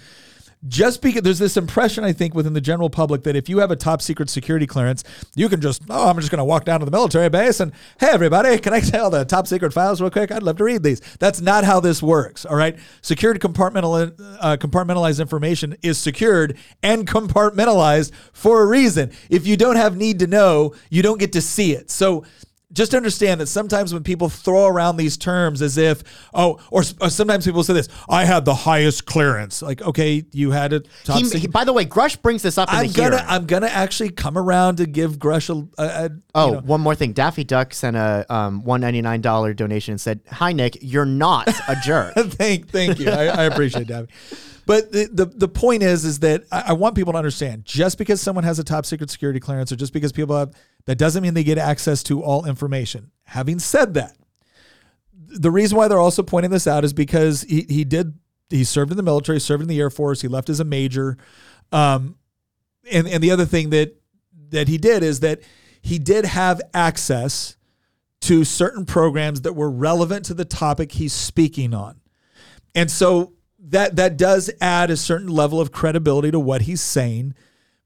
Just because there's this impression, I think, within the general public that if you have a top secret security clearance, you can just, oh, I'm just going to walk down to the military base and, hey, everybody, can I tell the top secret files real quick? I'd love to read these. That's not how this works. All right. Secured compartmental, uh, compartmentalized information is secured and compartmentalized for a reason. If you don't have need to know, you don't get to see it. So, just understand that sometimes when people throw around these terms as if oh or, or sometimes people say this i had the highest clearance like okay you had a top He- secret- he- by the way, Grusch brings this up in i'm gonna hearing. i'm gonna actually come around to give Grusch a, a, a Oh, you know, one more thing. Daffy Duck sent a um, one ninety nine dollar donation and said, "Hi Nick, you're not a jerk." thank thank you. I, I appreciate that. But the, the the point is is that I, I want people to understand just because someone has a top secret security clearance or just because people have that doesn't mean they get access to all information. Having said that, the reason why they're also pointing this out is because he, he did he served in the military, served in the Air Force, he left as a major. Um and and the other thing that that he did is that he did have access to certain programs that were relevant to the topic he's speaking on. And so that that does add a certain level of credibility to what he's saying.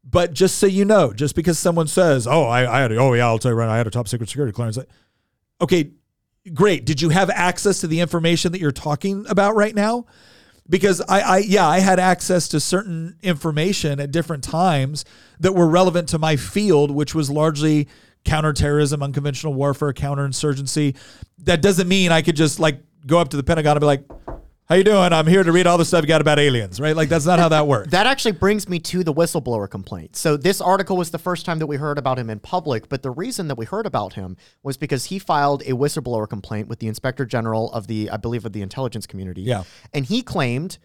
But just so you know, just because someone says, "Oh, I, I had, a, oh yeah, I'll tell you right, I had a top secret security clearance," okay, great. Did you have access to the information that you're talking about right now? Because I, I, yeah, I had access to certain information at different times that were relevant to my field, which was largely counterterrorism, unconventional warfare, counterinsurgency. That doesn't mean I could just like go up to the Pentagon and be like, "How you doing? I'm here to read all the stuff you got about aliens." Right? Like that's not how that works. That actually brings me to the whistleblower complaint. So this article was the first time that we heard about him in public, but the reason that we heard about him was because he filed a whistleblower complaint with the Inspector General of the I believe of the intelligence community. Yeah. And he claimed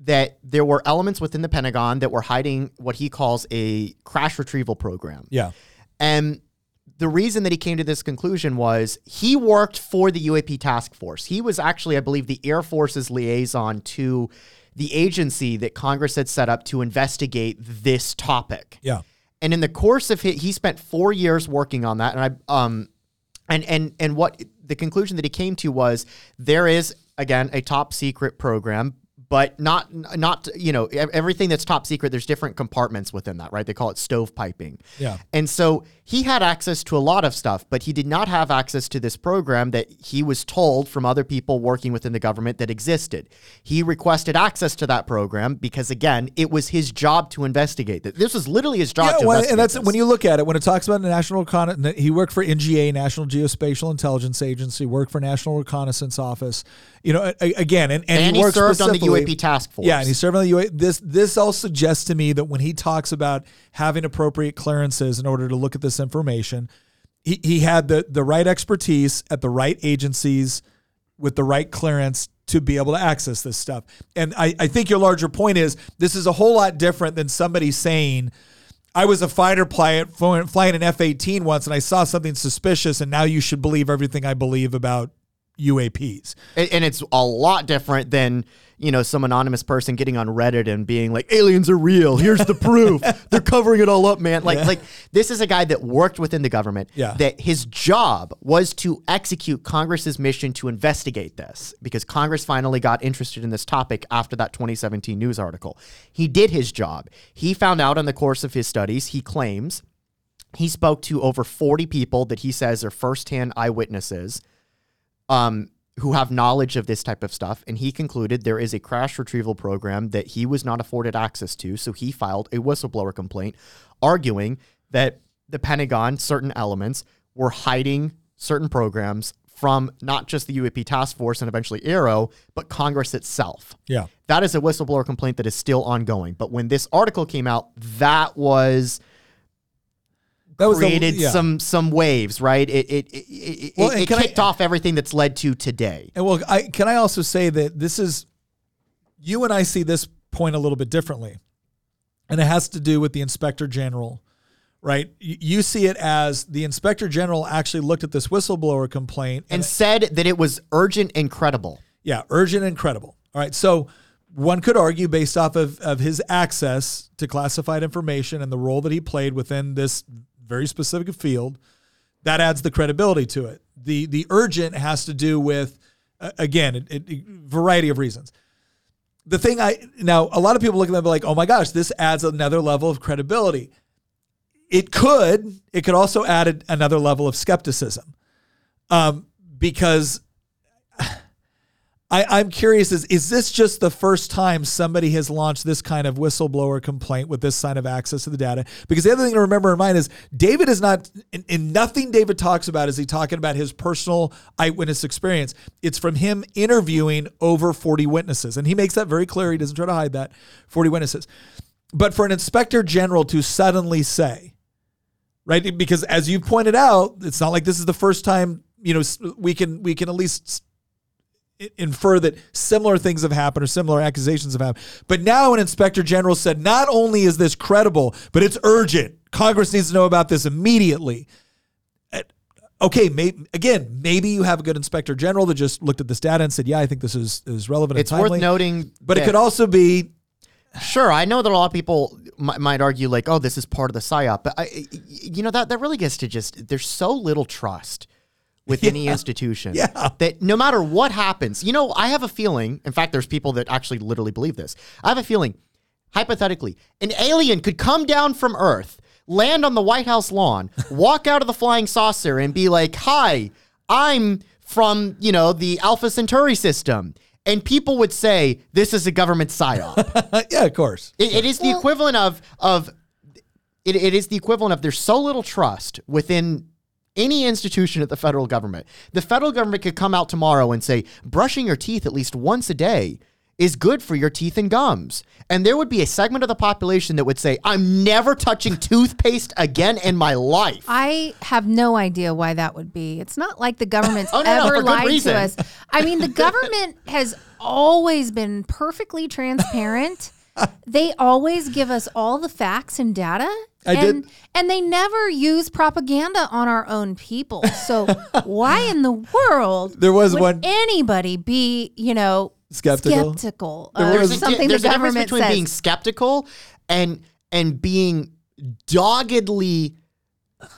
that there were elements within the Pentagon that were hiding what he calls a crash retrieval program. yeah. And the reason that he came to this conclusion was he worked for the UAP task force. He was actually, I believe, the Air Force's liaison to the agency that Congress had set up to investigate this topic. Yeah. And in the course of it, he spent four years working on that. And I um and and and what the conclusion that he came to was there is again a top secret program, but not not you know everything that's top secret. There's different compartments within that, right? They call it stovepiping. Yeah. And so he had access to a lot of stuff, but he did not have access to this program that he was told from other people working within the government that existed. He requested access to that program because, again, it was his job to investigate that. This was literally his job Yeah, to well, investigate and that's this. when you look at it. When it talks about the national recon, he worked for NGA, National Geospatial Intelligence Agency, worked for National Reconnaissance Office. You know, again, and and, And he, he served on the UAP task force. Yeah, and he served on the UAP. This this all suggests to me that when he talks about having appropriate clearances in order to look at this information, he, he had the the right expertise at the right agencies with the right clearance to be able to access this stuff. And I, I think your larger point is this is a whole lot different than somebody saying, I was a fighter pilot flying an F 18 once and I saw something suspicious, and now you should believe everything I believe about UAPs. And it's a lot different than you know some anonymous person getting on Reddit and being like, "Aliens are real. Here's the proof. They're covering it all up, man." Like, like this is a guy that worked within the government. Yeah. That his job was to execute Congress's mission to investigate this because Congress finally got interested in this topic after that 2017 news article. He did his job. He found out in the course of his studies. He claims he spoke to over 40 people that he says are firsthand eyewitnesses um, who have knowledge of this type of stuff. And he concluded there is a crash retrieval program that he was not afforded access to. So he filed a whistleblower complaint arguing that the Pentagon, certain elements, were hiding certain programs from not just the UAP task force and eventually AARO, but Congress itself. Yeah. That is a whistleblower complaint that is still ongoing. But when this article came out, that was That was the- created yeah. some some waves, right? It it it, it, Well, it, and can I- kicked off everything that's led to today. And well, I can I also say that this is you and I see this point a little bit differently. And it has to do with the inspector general, right? You, you see it as the inspector general actually looked at this whistleblower complaint And said that it was urgent and credible. yeah, urgent and credible. All right. So one could argue based off of, of his access to classified information and the role that he played within this very specific field, that adds the credibility to it. The the urgent has to do with uh, again, it- variety of reasons. The thing I now a lot of people look at them like, oh my gosh, this adds another level of credibility. It could. It could also add a- another level of skepticism, um, because I, I'm curious is is this just the first time somebody has launched this kind of whistleblower complaint with this sign of access to the data? Because the other thing to remember in mind is David is not in, in nothing David talks about is he talking about his personal eyewitness experience. It's from him interviewing over 40 witnesses. And he makes that very clear. He doesn't try to hide that 40 witnesses. But for an inspector general to suddenly say, right? Because as you pointed out, it's not like this is the first time, you know, we can we can at least infer that similar things have happened or similar accusations have happened. But now an inspector general said not only is this credible, but it's urgent. Congress needs to know about this immediately. Okay, may, again, maybe you have a good inspector general that just looked at this data and said, "Yeah, I think this is is relevant." It's worth noting, but it could also be Sure, I know that a lot of people m- might argue like, "Oh, this is part of the psyop," but I, you know that that really gets to just there's so little trust with any institution Yeah. that no matter what happens, you know, I have a feeling. In fact, there's people that actually literally believe this. I have a feeling, hypothetically, an alien could come down from Earth, land on the White House lawn, walk out of the flying saucer, and be like, "Hi, I'm from you know the Alpha Centauri system." And people would say, "This is a government psyop." yeah, of course. It, it is the equivalent of of it, it is the equivalent of there's so little trust within any institution at the federal government. The federal government could come out tomorrow and say brushing your teeth at least once a day is good for your teeth and gums. And there would be a segment of the population that would say, I'm never touching toothpaste again in my life. I have no idea why that would be. It's not like the government's Oh, no, no, ever good lied to us. I mean, the government has always been perfectly transparent. They always give us all the facts and data. I and, did- and they never use propaganda on our own people. So why in the world There was would one- anybody be, you know, Skeptical? skeptical There of was- There's a, something there's the a difference government between says? being skeptical and and being doggedly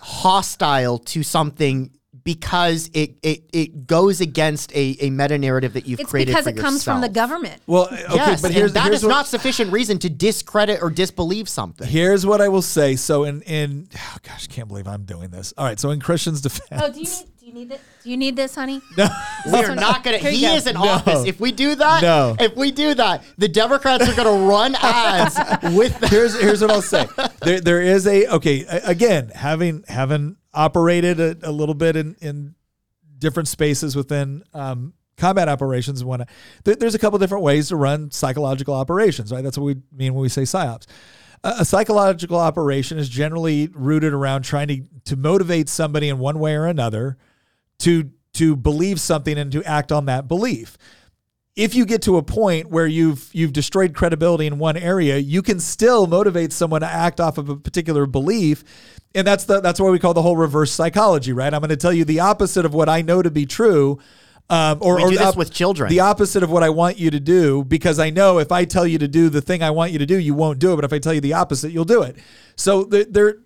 hostile to something because it it, it goes against a, a meta narrative that you've it's created because for it comes from the government. Well, okay, yes, but here's and that here's is what- not sufficient reason to discredit or disbelieve something. Here's what I will say. So in in oh gosh, I can't believe I'm doing this. All right, so in Christian's oh, defense, Oh, do you need do you need this? Do you need this, honey? No, we are not going to. Here you He go. is in office. If we do that, No. if we do that, the Democrats are going to run ads with. The, here's here's what I'll say. There there is a okay a- again having having operated a, a little bit in in different spaces within um, combat operations and whatnot. There, there's a couple different ways to run psychological operations. Right, that's what we mean when we say psyops. A, a psychological operation is generally rooted around trying to to motivate somebody in one way or another to to believe something and to act on that belief if you get to a point where you've you've destroyed credibility in one area, you can still motivate someone to act off of a particular belief, and that's the that's what we call the whole reverse psychology, right? I'm going to tell you the opposite of what I know to be true, um, or We or do the this op- with children. The opposite of what I want you to do, because I know if I tell you to do the thing I want you to do, you won't do it. But if I tell you the opposite, you'll do it. So there, there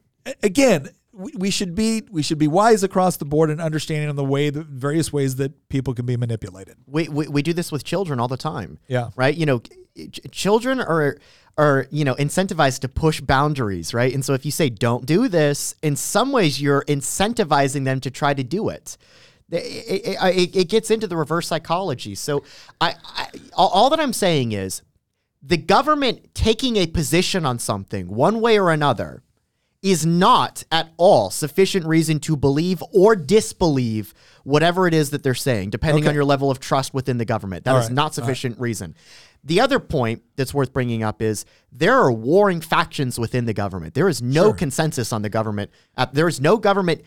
again. We we should be we should be wise across the board and understanding on the way the various ways that people can be manipulated. we, we we do this with children all the time. Yeah. Right. You know, ch- children are are you know incentivized to push boundaries, right? And so if you say don't do this, in some ways you're incentivizing them to try to do it. It, it, it, gets into the reverse psychology. So I, I all that I'm saying is the government taking a position on something one way or another is not at all sufficient reason to believe or disbelieve whatever it is that they're saying, depending Okay. on your level of trust within the government. That is right. not sufficient reason. The other point that's worth bringing up is there are warring factions within the government. There is no consensus on the government. Uh, there is no government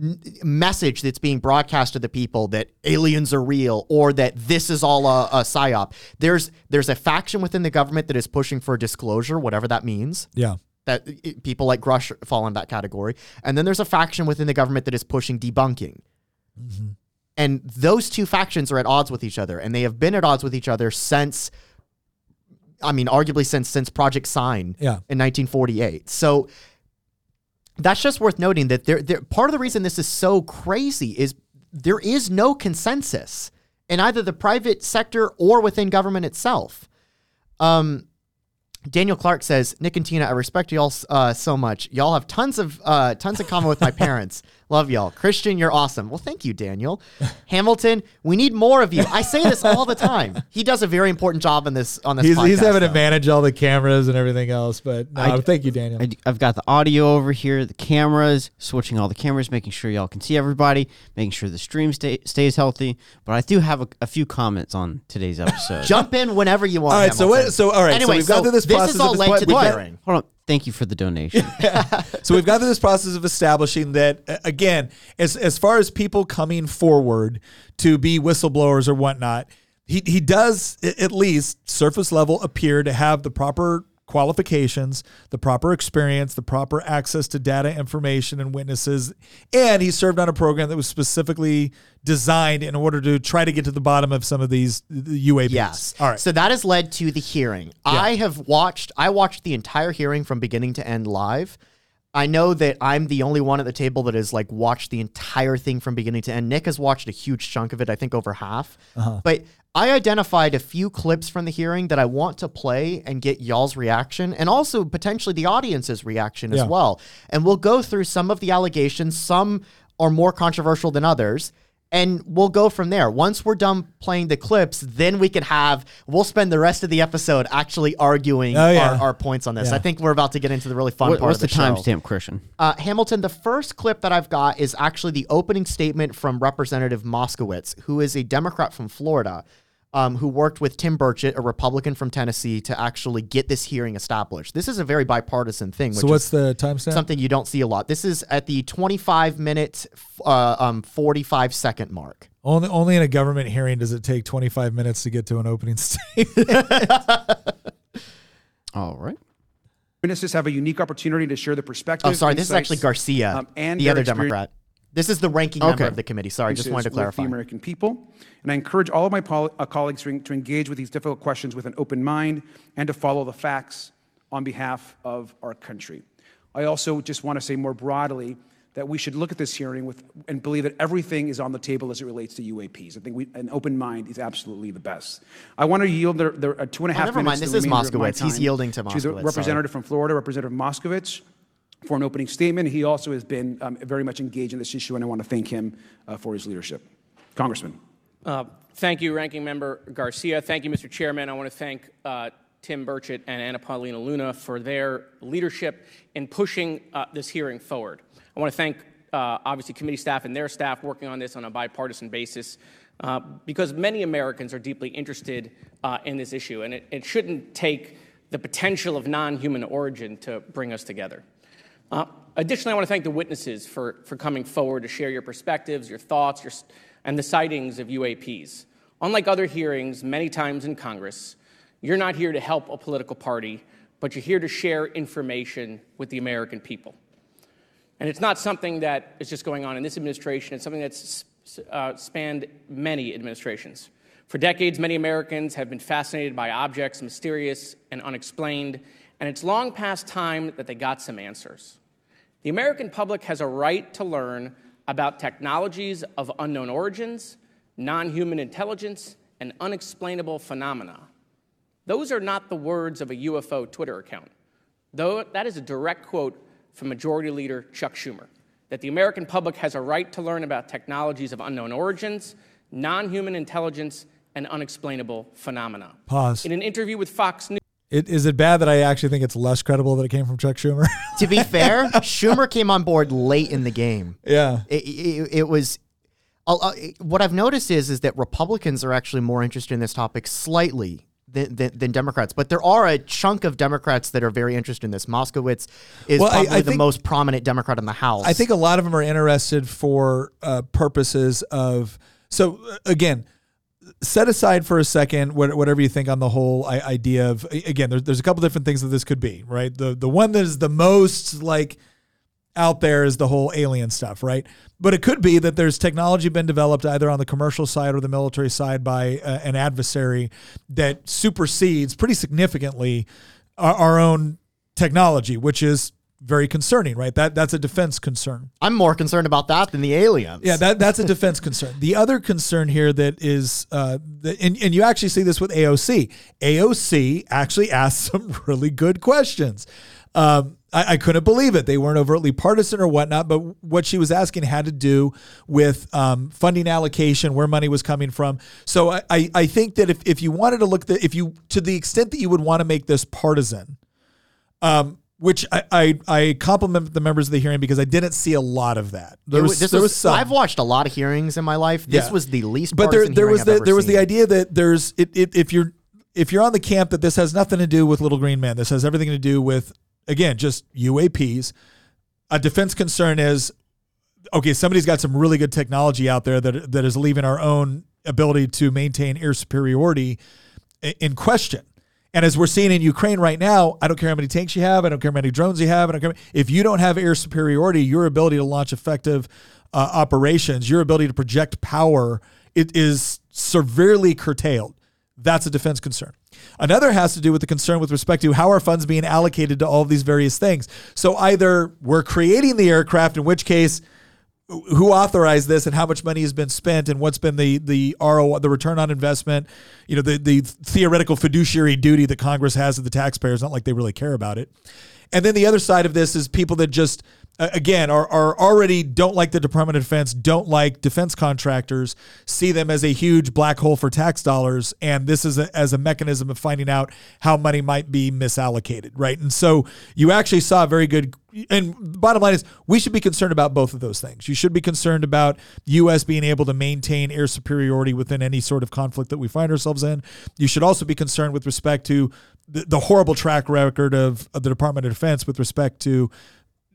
n- message that's being broadcast to the people that aliens are real or that this is all a, a psyop. There's there's a faction within the government that is pushing for disclosure, whatever that means. Yeah. That i- people like Grusch fall in that category, and then there's a faction within the government that is pushing debunking. And those two factions are at odds with each other, and they have been at odds with each other since, I mean, arguably since since Project Sign Yeah. in 1948. So that's just worth noting that there, there part of the reason this is so crazy is there is no consensus in either the private sector or within government itself. Um, Daniel Clark says, Nick and Tina, I respect y'all uh, so much. Y'all have tons of uh, tons in common with my parents. Love y'all. Christian, you're awesome. Well, thank you, Daniel. Hamilton, we need more of you. I say this all the time. He does a very important job in this on this. He's, he's podcast, having to manage all the cameras and everything else. But no, I- thank you, Daniel. I, have got the audio over here, the cameras, switching all the cameras, making sure y'all can see everybody, making sure the stream stay, stays healthy. But I do have a, a few comments on today's episode. Jump in whenever you want. All right, so Hamilton. what- so, all right, so Anyway, we've gone through this This process is all of- led to the but- hearing. Hold on. Thank you for the donation. so we've gone through this process of establishing that again, as as far as people coming forward to be whistleblowers or whatnot, he he does at least surface level appear to have the proper qualifications, the proper experience, the proper access to data, information, and witnesses, and he served on a program that was specifically designed in order to try to get to the bottom of some of these the UAPs. Yes. All right. So that has led to the hearing. I have watched. I watched the entire hearing from beginning to end live. I know that I'm the only one at the table that has like watched the entire thing from beginning to end. Nick has watched a huge chunk of it. I think over half. Uh-huh. But I identified a few clips from the hearing that I want to play and get y'all's reaction, and also potentially the audience's reaction as well. And we'll go through some of the allegations. Some are more controversial than others and we'll go from there. Once we're done playing the clips, then we can have we'll spend the rest of the episode actually arguing Oh, yeah. our, our points on this. Yeah. I think we're about to get into the really fun What- part what's of the, the, show. timestamp, Christian? Uh, Hamilton, the first clip that I've got is actually the opening statement from Representative Moskowitz, who is a Democrat from Florida, um, who worked with Tim Burchett, a Republican from Tennessee, to actually get this hearing established. This is a very bipartisan thing. Which so is what's the timestamp? something you don't see a lot. This is at the 25 minute, uh, um, 45 second mark. Only only in a government hearing does it take 25 minutes to get to an opening statement. All right. Witnesses have a unique opportunity to share the perspective. Oh, sorry. This is actually Garcia, um, and the their other experience- Democrat. This is the ranking member Okay. of the committee. Sorry, just wanted to clarify. the American people. And I encourage all of my pol- uh, colleagues to, to engage with these difficult questions with an open mind and to follow the facts on behalf of our country. I also just want to say more broadly that we should look at this hearing with and believe that everything is on the table as it relates to UAPs. I think we, an open mind is absolutely the best. I want to yield the, the uh, two and a Oh, half never minutes. mind. the This is Moskowitz. He's yielding to To Moskowitz, the sorry. representative from Florida, Representative Moskowitz for an opening statement. He also has been um, very much engaged in this issue, and I want to thank him uh, for his leadership. Congressman. Uh, Thank you, Ranking Member Garcia. Thank you, Mr. Chairman. I want to thank uh, Tim Burchett and Anna Paulina Luna for their leadership in pushing uh, this hearing forward. I want to thank, uh, obviously, committee staff and their staff working on this on a bipartisan basis uh, because many Americans are deeply interested in this issue, and it, it shouldn't take the potential of non human origin to bring us together. Uh, additionally, I want to thank the witnesses for, coming forward to share your perspectives, your thoughts, and the sightings of UAPs. Unlike other hearings many times in Congress, you're not here to help a political party, but you're here to share information with the American people. And it's not something that is just going on in this administration, it's something that's uh, spanned many administrations. For decades, many Americans have been fascinated by objects mysterious and unexplained, and it's long past time that they got some answers. The American public has a right to learn about technologies of unknown origins, non human intelligence, and unexplainable phenomena. Those are not the words of a UFO Twitter account. Though that is a direct quote from Majority Leader Chuck Schumer that the American public has a right to learn about technologies of unknown origins, non human intelligence, and unexplainable phenomena. Pause. In an interview with Fox News, It, is it bad that I actually think it's less credible that it came from Chuck Schumer? To be fair, Schumer came on board late in the game. yeah. It, it, it was. Uh, what I've noticed is is that Republicans are actually more interested in this topic slightly than, than, than Democrats, but there are a chunk of Democrats that are very interested in this. Moskowitz is Well, probably I the think- most prominent Democrat in the House. I think a lot of them are interested for uh, purposes of. So uh, again, set aside for a second whatever you think on the whole idea of. Again, there's, there's a couple different things that this could be, right? The the one that is the most like out there is the whole alien stuff, right? But it could be that there's technology been developed either on the commercial side or the military side by uh, an adversary that supersedes pretty significantly our, our own technology, which is very concerning, right? That that's a defense concern. I'm more concerned about that than the aliens. Yeah, that that's a defense concern. The other concern here that is, uh, the, and and you actually see this with AOC. AOC actually asked some really good questions. Um, I, I couldn't believe it. They weren't overtly partisan or whatnot, but what she was asking had to do with um, funding allocation, where money was coming from. So I, I, I think that if, if you wanted to look that if you to the extent that you would want to make this partisan, um, which I, I, I compliment the members of the hearing because I didn't see a lot of that. There was, was, there was, some. I've watched a lot of hearings in my life. This Yeah. was the least. but there there was the there was the idea that there's it, it if you're if you're on the camp that this has nothing to do with little green men this has everything to do with again just UAPs a defense concern is okay somebody's got some really good technology out there that that is leaving our own ability to maintain air superiority in question and as we're seeing in Ukraine right now, I don't care how many tanks you have, I don't care how many drones you have, I don't care if you don't have air superiority, your ability to launch effective uh, operations, your ability to project power, it is severely curtailed. That's a defense concern. Another has to do with the concern with respect to how are funds being allocated to all of these various things. So either we're creating the aircraft, in which case who authorized this and how much money has been spent and what's been the the RO the return on investment, you know, the the theoretical fiduciary duty that Congress has to the taxpayers, not like they really care about it. And then the other side of this is people that just again are, are already don't like the Department of Defense, don't like defense contractors, see them as a huge black hole for tax dollars, and this is a, as a mechanism of finding out how money might be misallocated, right? And so you actually saw a very good. And bottom line is, we should be concerned about both of those things. You should be concerned about U.S. being able to maintain air superiority within any sort of conflict that we find ourselves in. You should also be concerned with respect to the, the horrible track record of, of the Department of Defense with respect to,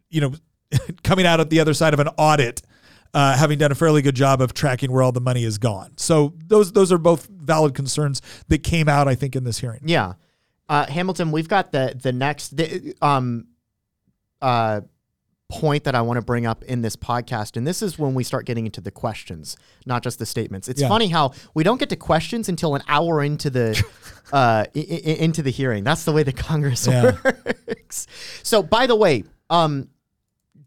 you know, coming out at the other side of an audit, uh, having done a fairly good job of tracking where all the money is gone. So those those are both valid concerns that came out, I think, in this hearing. Yeah, uh, Hamilton. We've got the the next the, um uh point that I want to bring up in this podcast, and this is when we start getting into the questions, not just the statements. It's Yeah. funny how we don't get to questions until an hour into the uh, i- i- into the hearing. That's the way the Congress Yeah. works. So, by the way, um,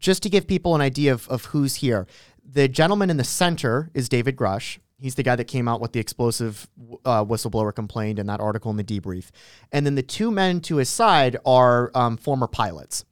just to give people an idea of, of who's here, the gentleman in the center is David Grusch. He's the guy that came out with the explosive uh, whistleblower complaint in that article in the debrief. And then the two men to his side are um, former pilots.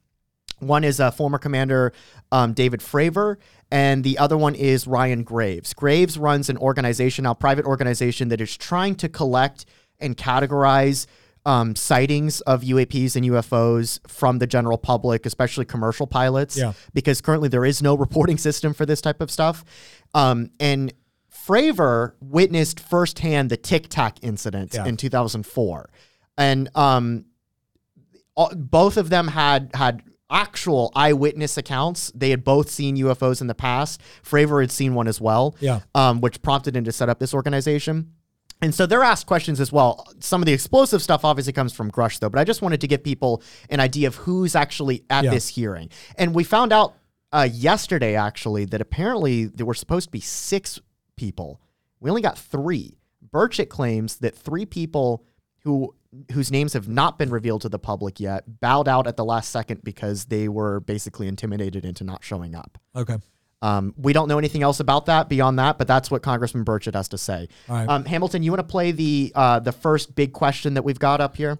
One is uh, former commander um, David Fravor, and the other one is Ryan Graves. Graves runs an organization, now private organization, that is trying to collect and categorize um, sightings of UAPs and UFOs from the general public, especially commercial pilots, Yeah. because currently there is no reporting system for this type of stuff. Um, and Fravor witnessed firsthand the Tic Tac incident Yeah. in 2004. And um, all- both of them had had actual eyewitness accounts. They had both seen UFOs in the past. Fravor had seen one as well, Yeah. um, which prompted him to set up this organization. And so they're asked questions as well. Some of the explosive stuff obviously comes from Grusch, though, but I just wanted to give people an idea of who's actually at Yeah. this hearing. And we found out uh, yesterday, actually, that apparently there were supposed to be six people. We only got three. Burchett claims that three people who whose names have not been revealed to the public yet bowed out at the last second because they were basically intimidated into not showing up. Okay. Um, we don't know anything else about that beyond that, but that's what Congressman Burchett has to say. All right. Um, Hamilton, you want to play the uh, the first big question that we've got up here?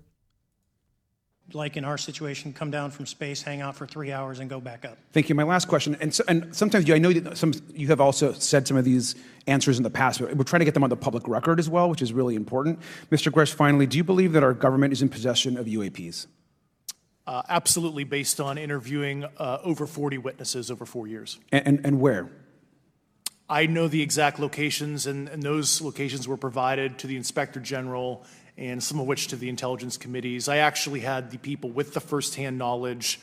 like in our situation, come down from space, hang out for three hours, and go back up. Thank you. My last question, and, so, and sometimes you, I know that some you have also said some of these answers in the past, but we're trying to get them on the public record as well, which is really important. Mr. Grusch, finally, do you believe that our government is in possession of UAPs? Uh, absolutely, based on interviewing uh, over 40 witnesses over four years. And, and, and where? I know the exact locations, and, and those locations were provided to the Inspector General and some of which to the intelligence committees. I actually had the people with the firsthand knowledge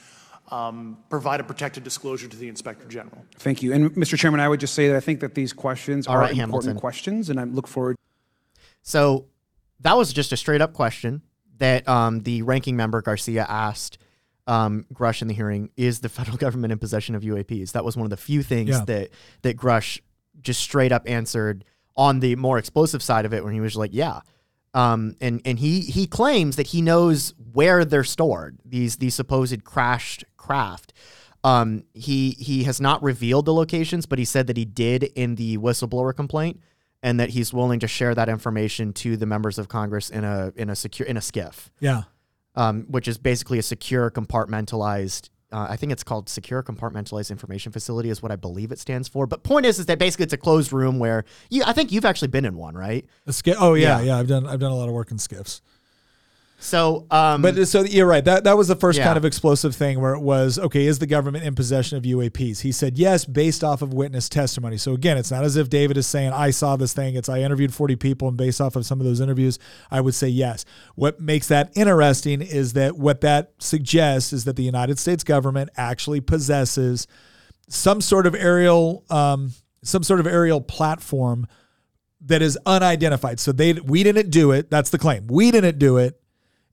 um, provide a protected disclosure to the Inspector General. Thank you. And Mr. Chairman, I would just say that I think that these questions All are right, important Hamilton. questions, and I look forward. So that was just a straight up question that um, the ranking member Garcia asked um, Grusch in the hearing: Is the federal government in possession of UAPs? That was one of the few things Yeah. that that Grusch just straight up answered on the more explosive side of it, when he was like, "Yeah." Um, and and he he claims that he knows where they're stored these these supposed crashed craft. Um, he he has not revealed the locations, but he said that he did in the whistleblower complaint, and that he's willing to share that information to the members of Congress in a in a secure in a SCIF, Yeah. um, which is basically a secure compartmentalized. Uh, I think it's called secure compartmentalized information facility is what I believe it stands for. But point is, is that basically it's a closed room where you. I think you've actually been in one, right? A ski- oh yeah, Yeah. yeah, I've done I've done a lot of work in SCIFs. So, um, But so you're right. That that was the first Yeah. kind of explosive thing where it was okay. Is the government in possession of UAPs? He said yes, based off of witness testimony. So again, it's not as if David is saying I saw this thing. It's I interviewed 40 people, and based off of some of those interviews, I would say yes. What makes that interesting is that what that suggests is that the United States government actually possesses some sort of aerial, um, some sort of aerial platform that is unidentified. So they we didn't do it. That's the claim. We didn't do it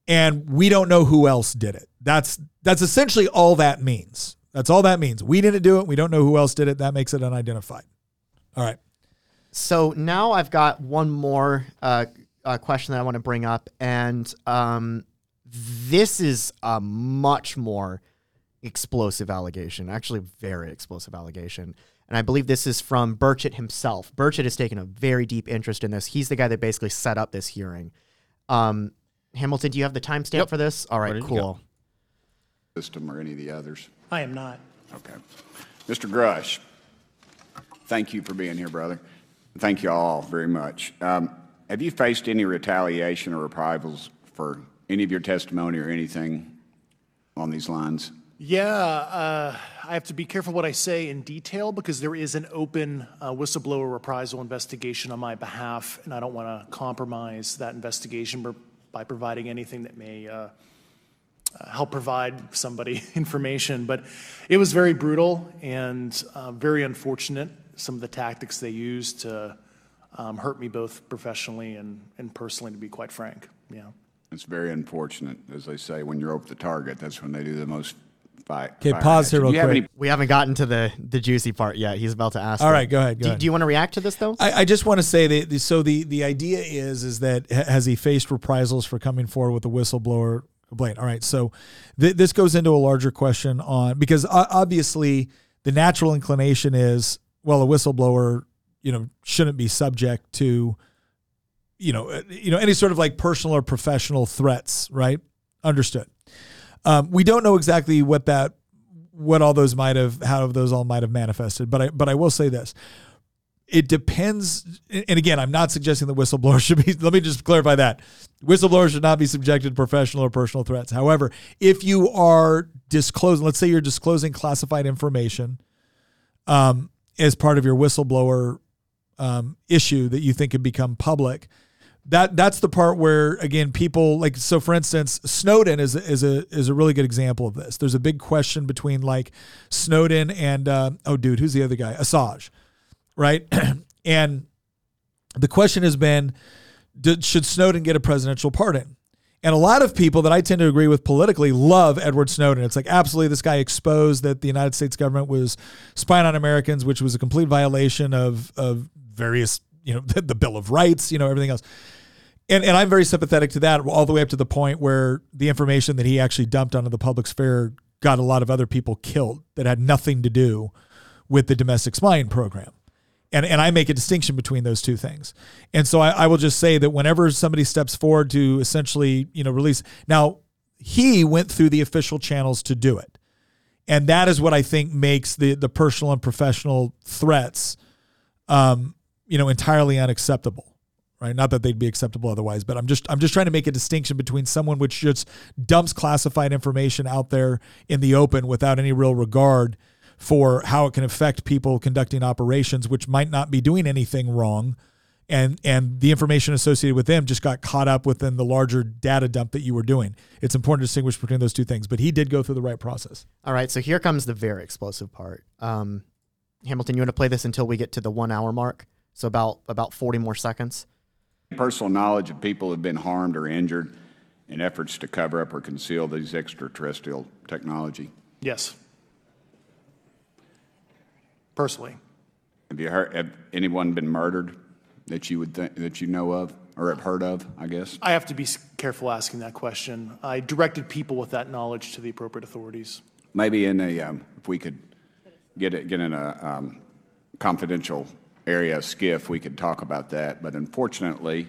and we don't know who else did it. That's that's essentially all that means. That's all that means. We didn't do it. We don't know who else did it. That makes it unidentified. All right. So now I've got one more uh, uh, question that I want to bring up, and um, this is a much more explosive allegation, actually, very explosive allegation. And I believe this is from Burchett himself. Burchett has taken a very deep interest in this. He's the guy that basically set up this hearing. Um, Hamilton, do you have the timestamp Yep. for this? All right, Ready to cool. system or any of the others? I am not. Okay. Mr. Grusch, thank you for being here, brother. Thank you all very much. Um, have you faced any retaliation or reprisals for any of your testimony or anything on these lines? Yeah, uh, I have to be careful what I say in detail because there is an open uh, whistleblower reprisal investigation on my behalf, and I don't want to compromise that investigation b- by providing anything that may uh, uh, help provide somebody information. But it was very brutal and uh, very unfortunate, some of the tactics they used to um, hurt me both professionally and, and personally, to be quite frank. Yeah. It's very unfortunate, as they say, when you're over the target, that's when they do the most fight. Okay, fire pause here real Do you have quick. any We haven't gotten to the the juicy part yet. He's about to ask. All it. right, go ahead, go do, ahead. do you want to react to this though? I, I just want to say that the- so the the idea is is that has he faced reprisals for coming forward with a whistleblower complaint? All right, so th- this goes into a larger question on because obviously the natural inclination is well a whistleblower you know shouldn't be subject to you know uh, you know any sort of like personal or professional threats, right? Understood. Um, we don't know exactly what that what all those might have how those all might have manifested, but I but I will say this. It depends and again i'm not suggesting that whistleblowers should be let me just clarify that. Whistleblowers should not be subjected to professional or personal threats. However if you are disclosing let's say you're disclosing classified information um, as part of your whistleblower um, issue that you think could become public that that's the part where again people like so for instance Snowden is is a is a really good example of this. There's a big question between like Snowden and uh, oh dude who's the other guy Assange, right? and the question has been did, should Snowden get a presidential pardon? And a lot of people that I tend to agree with politically love Edward Snowden. It's like absolutely this guy exposed that the United States government was spying on Americans, which was a complete violation of of various you know the, the Bill of Rights, you know everything else. And, and I'm very sympathetic to that, all the way up to the point where the information that he actually dumped onto the public sphere got a lot of other people killed that had nothing to do with the domestic spying program. And, and I make a distinction between those two things. And so I, I will just say that whenever somebody steps forward to essentially, you know, release now, he went through the official channels to do it. And that is what I think makes the the personal and professional threats um, you know, entirely unacceptable. Right? Not that they'd be acceptable otherwise, but I'm just I'm just trying to make a distinction between someone which just dumps classified information out there in the open without any real regard for how it can affect people conducting operations which might not be doing anything wrong and and the information associated with them just got caught up within the larger data dump that you were doing. It's important to distinguish between those two things, but he did go through the right process. All right, so here comes the very explosive part. Um, Hamilton, you want to play this until we get to the one hour mark? So about about 40 more seconds. Personal knowledge of people who have been harmed or injured in efforts to cover up or conceal these extraterrestrial technology. Yes. Personally. Have you heard? Have anyone been murdered that you would think that you know of or have heard of? I guess. I have to be careful asking that question. I directed people with that knowledge to the appropriate authorities. Maybe in a um, if we could get it get in a um, confidential area, of SCIF, we could talk about that. But unfortunately,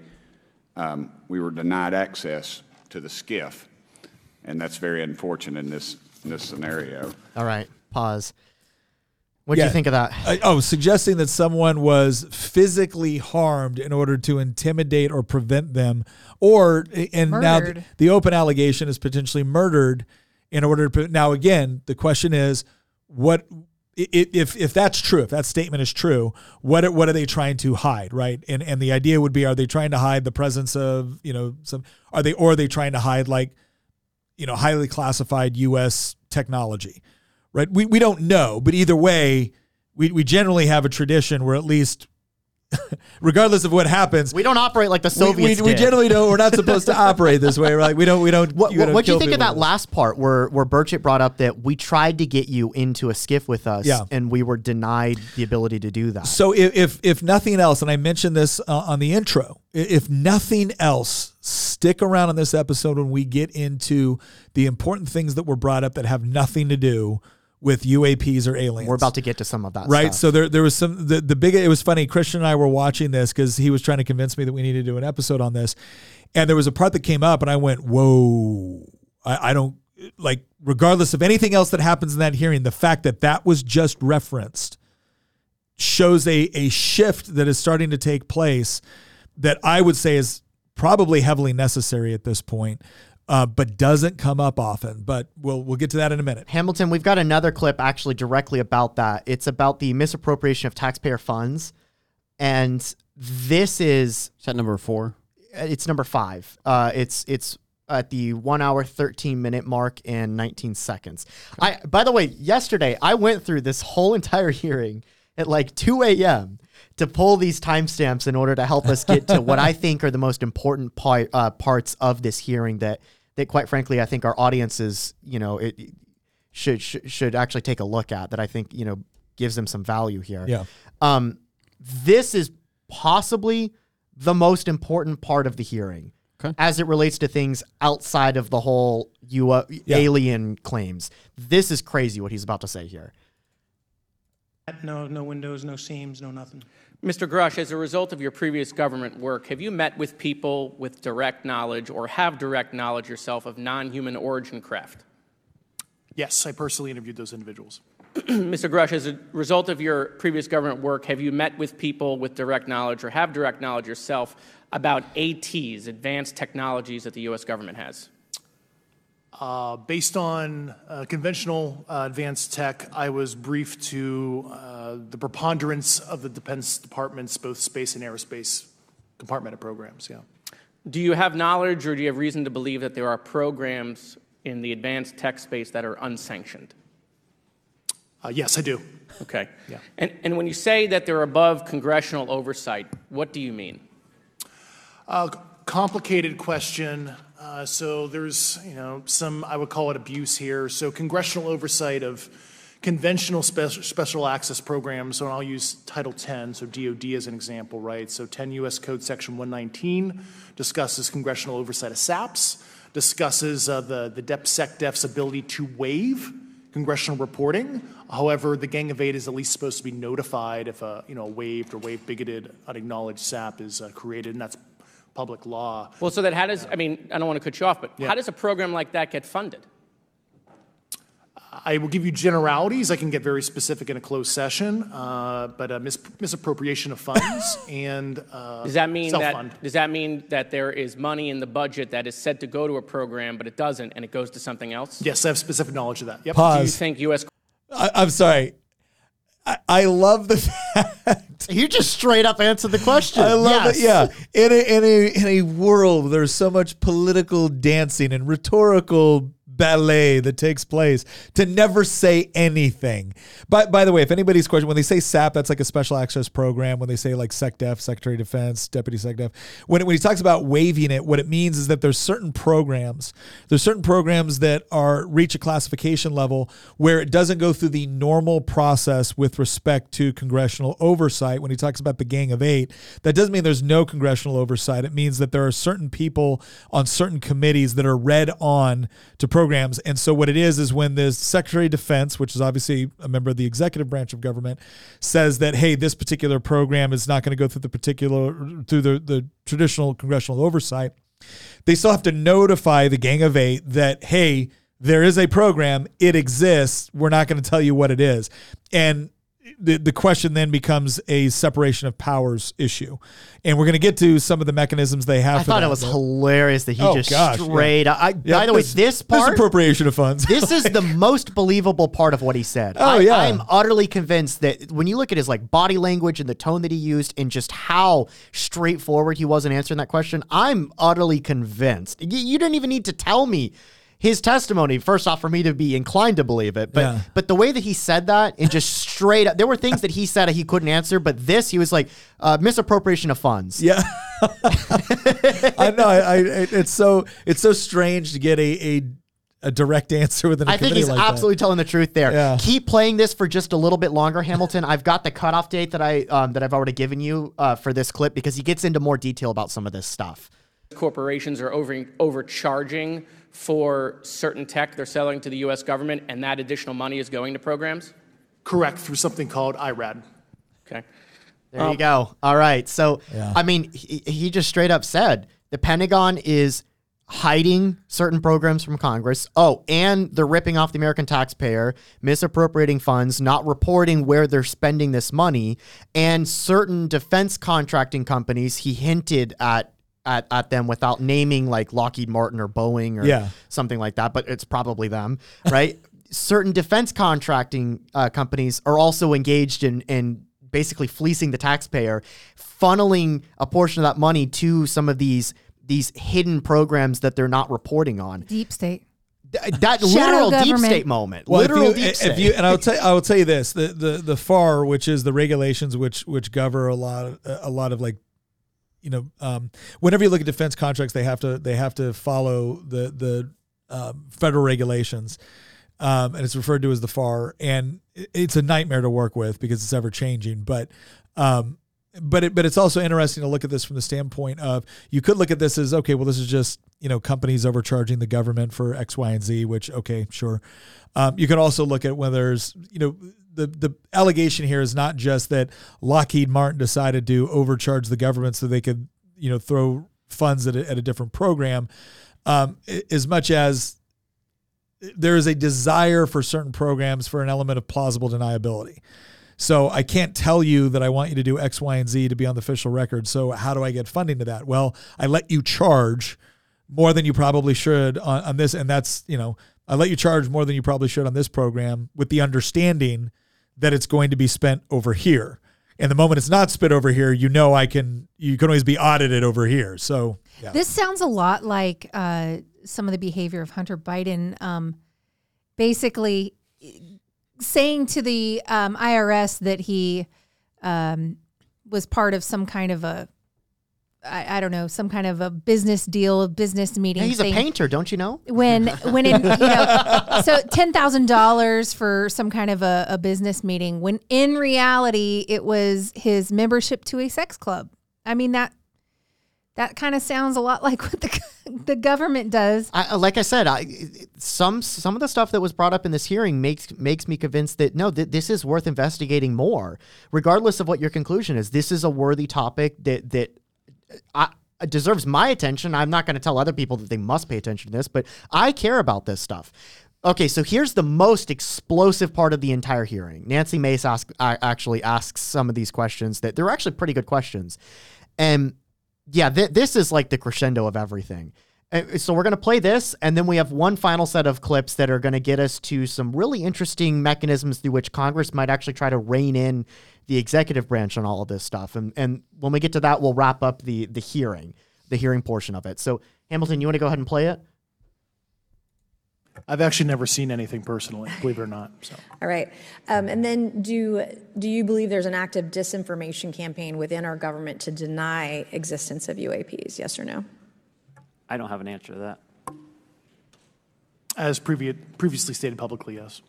um, we were denied access to the SCIF, and that's very unfortunate in this in this scenario. All right, pause. What do Yeah. you think of that? Uh, oh, suggesting that someone was physically harmed in order to intimidate or prevent them, or and now the, the open allegation is potentially murdered in order to. pre- Now, again, the question is, what i- i- if if that's true? If that statement is true, what are, what are they trying to hide, right? And and the idea would be, are they trying to hide the presence of you know some? Are they or are they trying to hide like you know highly classified U.S. technology? right? We, we don't know, but either way, we, we generally have a tradition where at least, regardless of what happens, We don't operate like the we, we, Soviets we generally don't. We're not supposed to operate this way, right? We don't. We don't. What do you think of that last part where where Burchett brought up that we tried to get you into a SCIF with us Yeah. and we were denied the ability to do that? So if, if if nothing else, and I mentioned this uh, on the intro, if nothing else, stick around on this episode when we get into the important things that were brought up that have nothing to do with UAPs or aliens. We're about to get to some of that right stuff. so there there was some the, the big it was funny christian and i were watching this because he was trying to convince me that we needed to do an episode on this and there was a part that came up and i went whoa i, I don't like regardless of anything else that happens in that hearing the fact that that was just referenced shows a a shift that is starting to take place that i would say is probably heavily necessary at this point uh, but doesn't come up often but we'll we'll get to that in a minute Hamilton, we've got another clip actually directly about that. It's about the misappropriation of taxpayer funds. And this is Is that number four? it's number five. Uh, it's it's at the one hour thirteen minute mark and nineteen seconds. I by the way, yesterday I went through this whole entire hearing at like two a.m. to pull these timestamps in order to help us get to what I think are the most important part, uh, parts of this hearing that that quite frankly I think our audiences you know it should should, should actually take a look at that I think you know gives them some value here. Yeah. Um, this is possibly the most important part of the hearing Okay. as it relates to things outside of the whole U- alien claims. This is crazy what he's about to say here. No, no windows, no seams, no nothing. Mr. Grusch, as a result of your previous government work, have you met with people with direct knowledge or have direct knowledge yourself of non human origin craft? Yes, I personally interviewed those individuals. Mr. Grusch, as a result of your previous government work, have you met with people with direct knowledge or have direct knowledge yourself about ATs, advanced technologies that the U.S. government has? Uh, based on uh, conventional uh, advanced tech, I was briefed to uh, the preponderance of the Defense Department's both space and aerospace compartmented programs. Yeah. Do you have knowledge or do you have reason to believe that there are programs in the advanced tech space that are unsanctioned? Uh, yes, I do. Okay. Yeah. And, and when you say that they're above congressional oversight, what do you mean? Uh, complicated question. Uh, so there's, you know, some I would call it abuse here. So congressional oversight of conventional special, special access programs. So I'll use Title 10, so DoD as an example, right? So 10 U.S. Code Section 119 discusses congressional oversight of SAPs, discusses uh, the the DepSecDef's ability to waive congressional reporting. However, the Gang of Eight is at least supposed to be notified if a you know waived or waived bigoted unacknowledged SAP is uh, created, and that's public law. Well, so that how does, I mean, I don't want to cut you off, but how does a program like that get funded? I will give you generalities. I can get very specific in a closed session, uh, but uh, mis- misappropriation of funds and uh, Does that mean self-fund. that, does that mean that there is money in the budget that is said to go to a program, but it doesn't, and it goes to something else? Yes, I have specific knowledge of that. Yep. Do you think U.S. I, I'm sorry. I, I love the fact. You just straight up answered the question. I love yes. it. Yeah, in a in a in a world where there's so much political dancing and rhetorical ballet that takes place to never say anything. By by the way, if anybody's question when they say SAP, that's like a special access program. When they say like SecDef, Secretary of Defense, Deputy SecDef, when when he talks about waiving it, what it means is that there's certain programs, there's certain programs that are reach a classification level where it doesn't go through the normal process with respect to congressional oversight. When he talks about the Gang of Eight, that doesn't mean there's no congressional oversight. It means that there are certain people on certain committees that are read on to programs. And so what it is is when the Secretary of Defense, which is obviously a member of the executive branch of government, says that hey, this particular program is not going to go through the particular through the, the traditional congressional oversight, they still have to notify the Gang of Eight that hey, there is a program, it exists. We're not going to tell you what it is. And the, the question then becomes a separation of powers issue. And we're going to get to some of the mechanisms they have. I for thought that, it was hilarious that he Oh, just gosh, yeah. straight. I, Yeah, by the way, this part, This appropriation of funds. this is the most believable part of what he said. Oh, I, yeah. I'm utterly convinced that when you look at his like body language and the tone that he used and just how straightforward he was in answering that question, I'm utterly convinced. You, you didn't even need to tell me his testimony first off for me to be inclined to believe it but Yeah. but the way that he said that and just straight up there were things that he said he couldn't answer but this he was like uh, misappropriation of funds Yeah, I know. I, I, it's so it's so strange to get a a, a direct answer within a I think committee he's like that. absolutely telling the truth there. Yeah. Keep playing this for just a little bit longer, Hamilton. I've got the cutoff date that I um, that I've already given you uh, for this clip because he gets into more detail about some of this stuff. corporations are over, overcharging for certain tech they're selling to the U.S. government, and that additional money is going to programs? Correct through something called IRAD. Okay. There you um, go. All right. So, Yeah. I mean, he, he just straight up said the Pentagon is hiding certain programs from Congress. Oh, and they're ripping off the American taxpayer, misappropriating funds, not reporting where they're spending this money, and certain defense contracting companies. He hinted at. At, at them without naming like Lockheed Martin or Boeing or Yeah. something like that, but it's probably them, right? Certain defense contracting uh, companies are also engaged in in basically fleecing the taxpayer, funneling a portion of that money to some of these these hidden programs that they're not reporting on. Deep state. Th- that Shadow literal deep state moment. Well, if you- deep if state. you- and I'll tell I will tell you this: the the the FAR, which is the regulations which which govern a lot of, a lot of like, you know, um, whenever you look at defense contracts, they have to they have to follow the the um, federal regulations, um, and it's referred to as the FAR, and it's a nightmare to work with because it's ever changing, but. Um, but it, but it's also interesting to look at this from the standpoint of you could look at this as okay, well, this is just you know companies overcharging the government for X, Y, and Z, which okay, sure. Um, you can also look at whether there's you know the the allegation here is not just that Lockheed Martin decided to overcharge the government so they could you know throw funds at a, at a different program, um, as much as there is a desire for certain programs for an element of plausible deniability. So I can't tell you that I want you to do X, Y, and Z to be on the official record. So how do I get funding to that? Well, I let you charge more than you probably should on, on this, and that's you know I let you charge more than you probably should on this program with the understanding that it's going to be spent over here. And the moment it's not spent over here, you know I can you can always be audited over here. So yeah. This sounds a lot like uh, some of the behavior of Hunter Biden. Um, basically, saying to the um, IRS that he um, was part of some kind of a, I, I don't know, some kind of a business deal, business meeting. He's a painter, don't you know? when when in you know so ten thousand dollars for some kind of a, a business meeting when in reality it was his membership to a sex club. I mean that that kind of sounds a lot like what the the government does. I, uh, like I said, I, some some of the stuff that was brought up in this hearing makes makes me convinced that no, th- this is worth investigating more, regardless of what your conclusion is. This is a worthy topic that that uh, I deserves my attention. I'm not going to tell other people that they must pay attention to this, but I care about this stuff. Okay, so here's the most explosive part of the entire hearing. Nancy Mace ask, actually asks some of these questions that they're actually pretty good questions. And yeah, th- this is like the crescendo of everything. Uh, so we're going to play this, and then we have one final set of clips that are going to get us to some really interesting mechanisms through which Congress might actually try to rein in the executive branch on all of this stuff. And and when we get to that, we'll wrap up the the hearing, the hearing portion of it. So Hamilton, you want to go ahead and play it? I've actually never seen anything personally, believe it or not. So. All right. Um, and then do, do you believe there's an active disinformation campaign within our government to deny existence of UAPs? Yes or no? I don't have an answer to that. As previ- previously stated publicly, yes.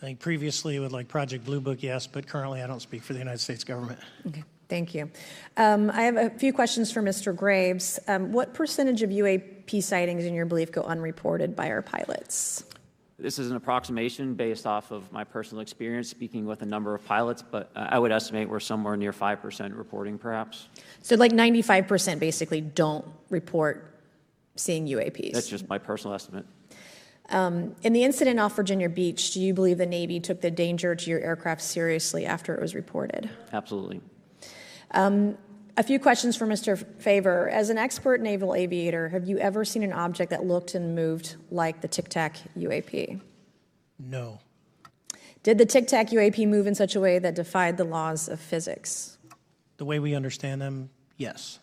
I think previously with like Project Blue Book, yes, but currently I don't speak for the United States government. Okay. Thank you. Um, I have a few questions for Mr. Graves. Um, what percentage of UAP sightings, in your belief, go unreported by our pilots? This is an approximation based off of my personal experience speaking with a number of pilots, but uh, I would estimate we're somewhere near 5% reporting, perhaps. So, like 95% basically don't report seeing UAPs? That's just my personal estimate. Um, in the incident off Virginia Beach, do you believe the Navy took the danger to your aircraft seriously after it was reported? Absolutely. Um, a few questions for Mr. Fravor. As an expert naval aviator, have you ever seen an object that looked and moved like the Tic Tac UAP? No. Did the Tic Tac UAP move in such a way that defied the laws of physics? The way we understand them, yes.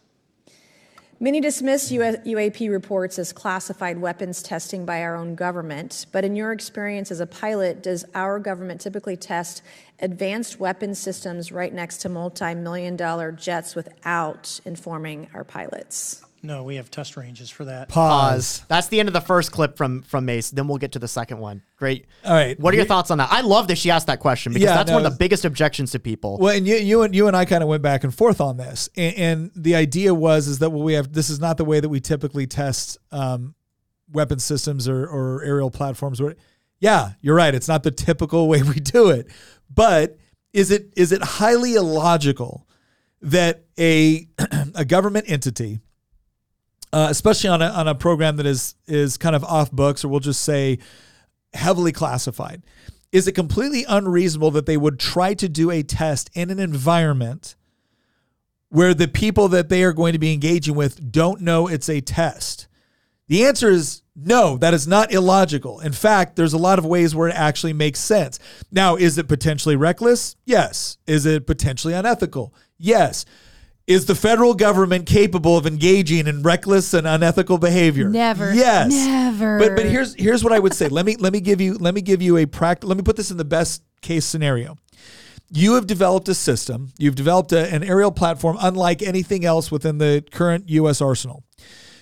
Many dismiss UAP reports as classified weapons testing by our own government, but in your experience as a pilot, does our government typically test advanced weapon systems right next to multi million dollar jets without informing our pilots? No, we have test ranges for that. Pause. That's the end of the first clip from from Mace. Then we'll get to the second one. Great. All right. What are your thoughts on that? I love that she asked that question because Yeah, that's no, one of the it's- biggest objections to people. Well, and you, you and you and I kind of went back and forth on this, and, and the idea was is that well, we have this is not the way that we typically test um, weapon systems or, or aerial platforms. Or, yeah, you're right. It's not the typical way we do it, but is it is it highly illogical that a a government entity, uh, especially on a on a program that is is kind of off books, or we'll just say heavily classified, is it completely unreasonable that they would try to do a test in an environment where the people that they are going to be engaging with don't know it's a test? The answer is no, that is not illogical. In fact, there's a lot of ways where it actually makes sense. Now, is it potentially reckless? Yes. Is it potentially unethical? Yes. Is the federal government capable of engaging in reckless and unethical behavior? Never. Yes. Never. But but here's here's what I would say. Let me let me give you let me give you a practical. Let me put this in the best case scenario. You have developed a system. You've developed a, an aerial platform unlike anything else within the current U.S. arsenal.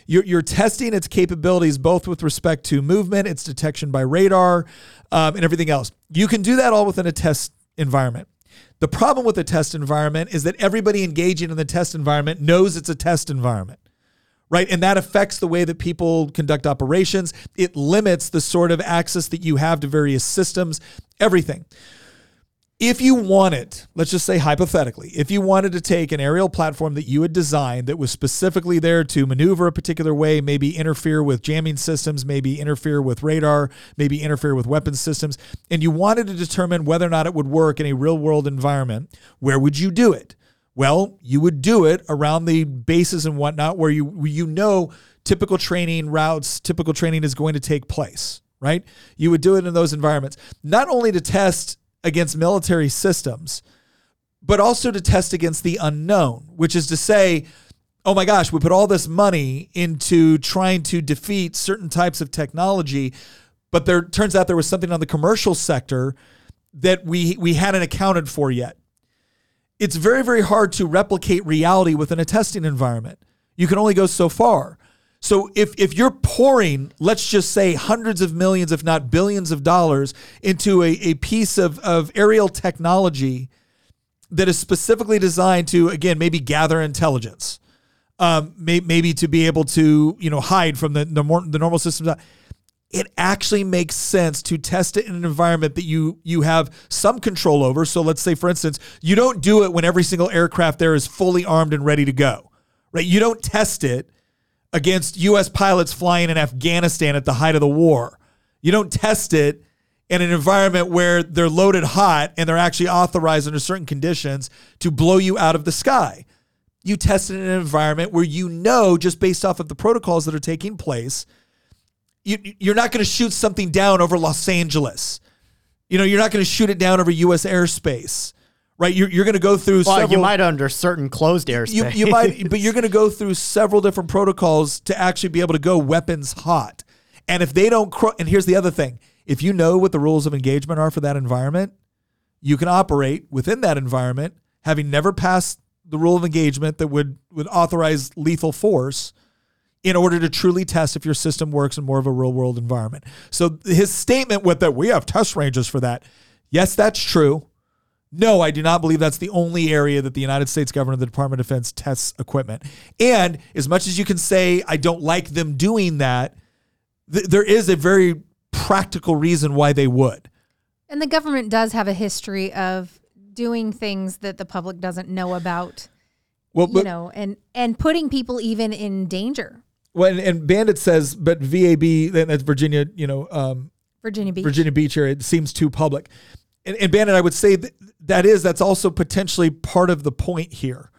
You're, you're testing its capabilities both with respect to movement, its detection by radar, um, and everything else. You can do that all within a test environment. The problem with the test environment is that everybody engaging in the test environment knows it's a test environment right? And that affects the way that people conduct operations. It limits the sort of access that you have to various systems, everything. If you wanted, let's just say hypothetically, if you wanted to take an aerial platform that you had designed that was specifically there to maneuver a particular way, maybe interfere with jamming systems, maybe interfere with radar, maybe interfere with weapons systems, and you wanted to determine whether or not it would work in a real world environment, where would you do it? Well, you would do it around the bases and whatnot where you where you know typical training routes, typical training is going to take place, right? You would do it in those environments, not only to test against military systems, but also to test against the unknown, which is to say, oh my gosh, we put all this money into trying to defeat certain types of technology, but there turns out there was something on the commercial sector that we we hadn't accounted for yet it's very, very hard to replicate reality within a testing environment. You can only go so far. So if if you're pouring, let's just say hundreds of millions, if not billions of dollars into a, a piece of, of aerial technology that is specifically designed to, again, maybe gather intelligence, um, may, maybe to be able to, you know, hide from the, the, more, the normal systems, it actually makes sense to test it in an environment that you you have some control over. So let's say, for instance, you don't do it when every single aircraft there is fully armed and ready to go, right? You don't test it against U.S. pilots flying in Afghanistan at the height of the war. You don't test it in an environment where they're loaded hot and they're actually authorized under certain conditions to blow you out of the sky. You test it in an environment where you know, just based off of the protocols that are taking place, you, you're not going to shoot something down over Los Angeles. You know, you're not going to shoot it down over U.S. airspace, right? You're, you're going to go through Well, several. you might under certain closed airspace. you, you might, but you're going to go through several different protocols to actually be able to go weapons hot. And if they don't, cro- and here's the other thing: if you know what the rules of engagement are for that environment, you can operate within that environment, having never passed the rule of engagement that would would authorize lethal force in order to truly test if your system works in more of a real world environment. So his statement with that we have test ranges for that. Yes, that's true. No, I do not believe that's the only area that the United States government, the Department of Defense tests equipment. And as much as you can say I don't like them doing that, th- there is a very practical reason why they would. And the government does have a history of doing things that the public doesn't know about, Well, you know, and and putting people even in danger. well, and, and Bandit says, but VAB, that's Virginia, you know, um, Virginia Beach. Virginia Beach here, it seems too public. And, and Bandit, I would say that, that is, that's also potentially part of the point here,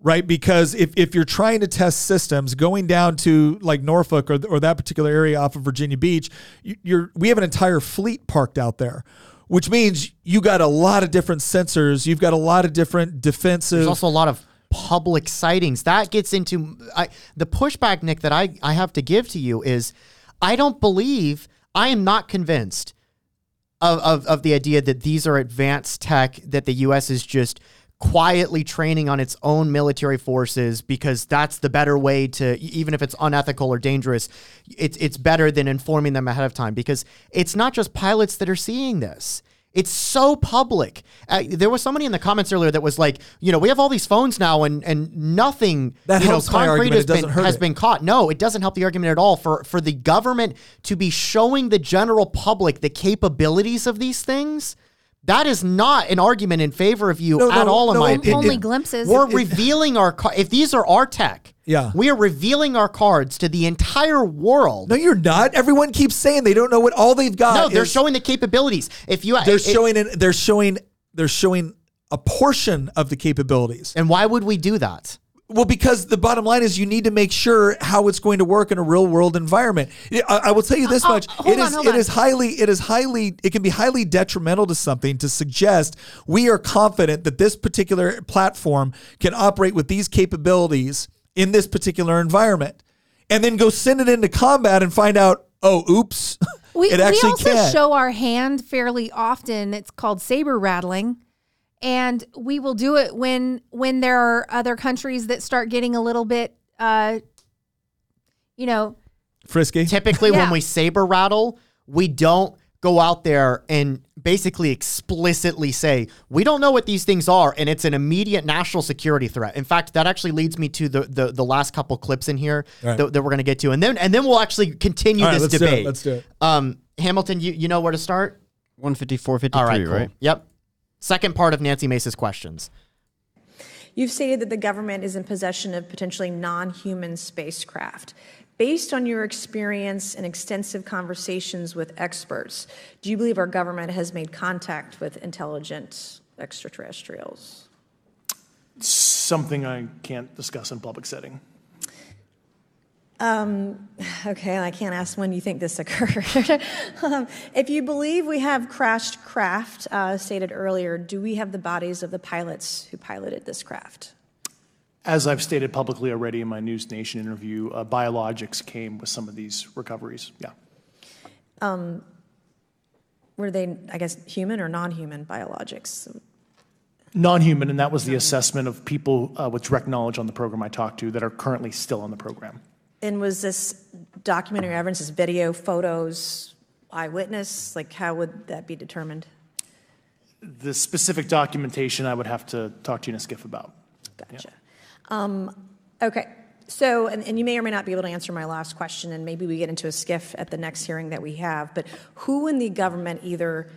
right? Because if, if you're trying to test systems going down to like Norfolk or, or that particular area off of Virginia Beach, you, you're, we have an entire fleet parked out there. Which means you got a lot of different sensors. You've got a lot of different defensive. There's also a lot of public sightings. That gets into I, the pushback, Nick, that I, I have to give to you is I don't believe, I am not convinced of, of, of the idea that these are advanced tech that the U.S. is just quietly training on its own military forces because that's the better way to even if it's unethical or dangerous it's it's better than informing them ahead of time because it's not just pilots that are seeing this it's so public. Uh, there was somebody in the comments earlier that was like, you know, we have all these phones now, and and nothing That you know, concrete has been has been caught. No, it doesn't help the argument at all. For for the government to be showing the general public the capabilities of these things, that is not an argument in favor of you No, at no, all, in no, my opinion. Only glimpses. We're revealing our ca- if these are our tech. Yeah. we are revealing our cards to the entire world. no, you're not. Everyone keeps saying they don't know what all they've got. No, they're is- showing the capabilities. If you they're it- showing it, they're showing they're showing a portion of the capabilities. and why would we do that? Well, because the bottom line is you need to make sure how it's going to work in a real world environment. I, I will tell you this Uh, uh, much: hold it on, is it is highly it is highly it can be highly detrimental to something to suggest we are confident that this particular platform can operate with these capabilities in this particular environment, and then go send it into combat and find out, oh, oops, We, it actually we also can. show our hand fairly often. It's called saber rattling. And we will do it when when there are other countries that start getting a little bit uh you know, Frisky. Typically, Yeah. when we saber rattle, we don't go out there and basically explicitly say, we don't know what these things are, and it's an immediate national security threat. In fact, that actually leads me to the the, the last couple clips in here Right. that, that we're going to get to. And then and then we'll actually continue All right, this let's do it. debate. Let's do it. Um, Hamilton, you, you know where to start? 154, 53, All right, cool. right? Yep. Second part of Nancy Mace's questions. You've stated that the government is in possession of potentially non human spacecraft. Based on your experience and extensive conversations with experts, do you believe our government has made contact with intelligent extraterrestrials? Something I can't discuss in public setting. Okay, I can't ask when you think this occurred. um, if you believe we have crashed craft, uh, stated earlier, do we have the bodies of the pilots who piloted this craft? As I've stated publicly already in my NewsNation interview, uh, biologics came with some of these recoveries. Yeah. Were they, I guess, human or non human biologics? Non-human, and that was the assessment of people uh, with direct knowledge on the program I talked to that are currently still on the program. And was this documentary evidence, this video, photos, eyewitness? Like, how would that be determined? The specific documentation I would have to talk to you in a SCIF about. Gotcha. Um, okay. So, and, and you may or may not be able to answer my last question, and maybe we get into a SCIF at the next hearing that we have. But who in the government, either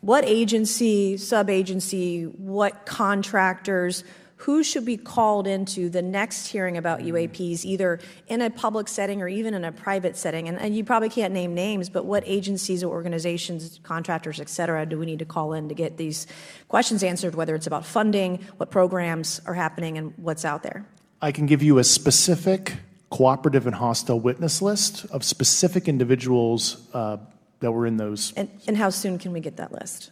what agency, sub agency, what contractors, who should be called into the next hearing about UAPs, either in a public setting or even in a private setting? And, and you probably can't name names, but what agencies or organizations, contractors, et cetera, do we need to call in to get these questions answered, whether it's about funding, what programs are happening, and what's out there? I can give you a specific cooperative and hostile witness list of specific individuals uh, that were in those. And, and how soon can we get that list?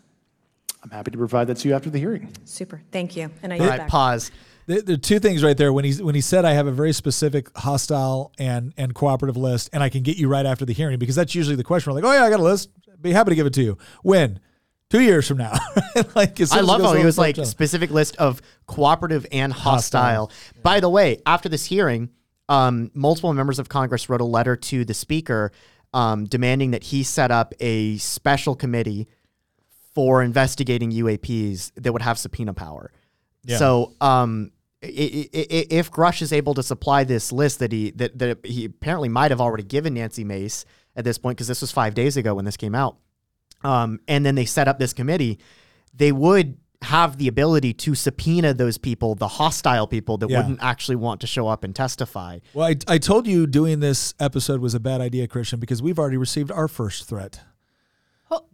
I'm happy to provide that to you after the hearing. Super. Thank you. And I All yield right, back. pause. There, there are two things right there. When he when he said I have a very specific hostile and and cooperative list, and I can get you right after the hearing because that's usually the question. We're like, oh yeah, I got a list. Be happy to give it to you. When? Two years from now. like I as it love how he was like jump. specific list of cooperative and hostile. By the way, after this hearing, um, multiple members of Congress wrote a letter to the speaker um, demanding that he set up a special committee for investigating UAPs that would have subpoena power. Yeah. So, um, if Grusch is able to supply this list that he that, that he apparently might have already given Nancy Mace at this point, because this was five days ago when this came out, um, and then they set up this committee, they would have the ability to subpoena those people, the hostile people that Yeah. wouldn't actually want to show up and testify. Well, I, I told you doing this episode was a bad idea, Christian, because we've already received our first threat.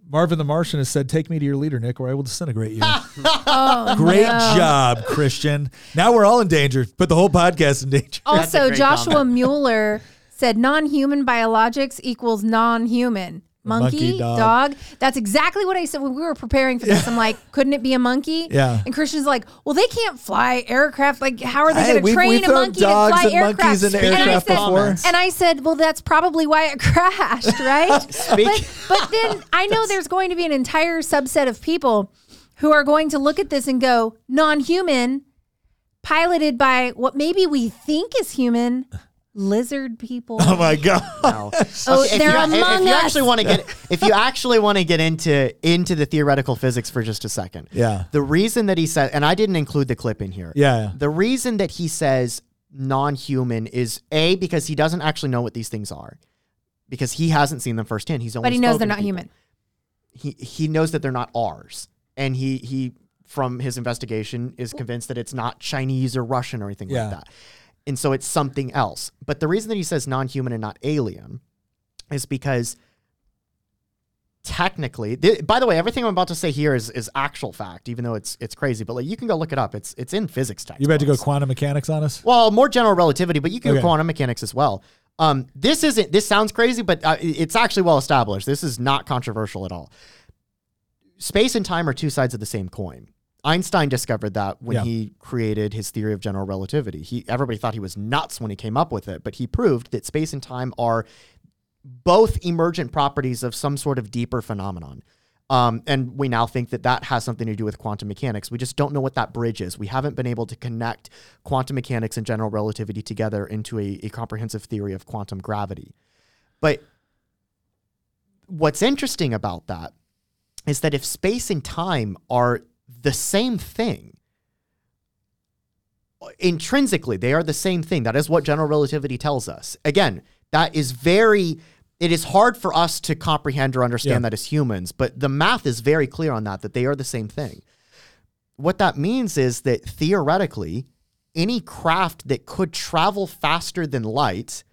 Oh. Marvin the Martian has said, "Take me to your leader, Nick, or I will disintegrate you." Oh, Great no. job, Christian. Now we're all in danger. Put the whole podcast in danger. Also, Joshua comment. Mueller said non-human biologics equals non-human. Monkey, Monkey, dog. dog. That's exactly what I said when we were preparing for this. I'm like, couldn't it be a monkey? Yeah. And Christian's like, well, they can't fly aircraft. Like, how are they Hey, going to train a monkey to fly and aircraft? And I aircraft said- before. And I said, well, that's probably why it crashed, right? But, but then I know there's going to be an entire subset of people who are going to look at this and go, non-human, piloted by what maybe we think is human, lizard people. Oh my god! No. Oh, oh, if they're you, if- among if you us. actually want to get if you actually want to get into into the theoretical physics for just a second. Yeah. The reason that he said and I didn't include the clip in here. Yeah, yeah. The reason that he says non-human is A because he doesn't actually know what these things are. Because he hasn't seen them firsthand. He's only but he knows they're not people. human. He he knows that they're not ours. And he he from his investigation is convinced that it's not Chinese or Russian or anything Yeah. like that. And so it's something else. But the reason that he says non-human and not alien is because technically th- by the way everything i'm about to say here is, is actual fact even though it's it's crazy but like you can go look it up it's it's in physics text You about to go quantum mechanics on us? well more general relativity but you can Okay. go quantum mechanics as well um this isn't this sounds crazy but uh, it's actually well established this is not controversial at all space and time are two sides of the same coin einstein discovered that when Yeah. he created his theory of general relativity he everybody thought he was nuts when he came up with it but he proved that space and time are both emergent properties of some sort of deeper phenomenon. Um, and we now think that that has something to do with quantum mechanics. We just don't know what that bridge is. We haven't been able to connect quantum mechanics and general relativity together into a, a comprehensive theory of quantum gravity. But what's interesting about that is that if space and time are the same thing, intrinsically they are the same thing. That is what general relativity tells us. Again that is very it is hard for us to comprehend or understand Yeah. that as humans but the math is very clear on that that they are the same thing. What that means is that theoretically any craft that could travel faster than light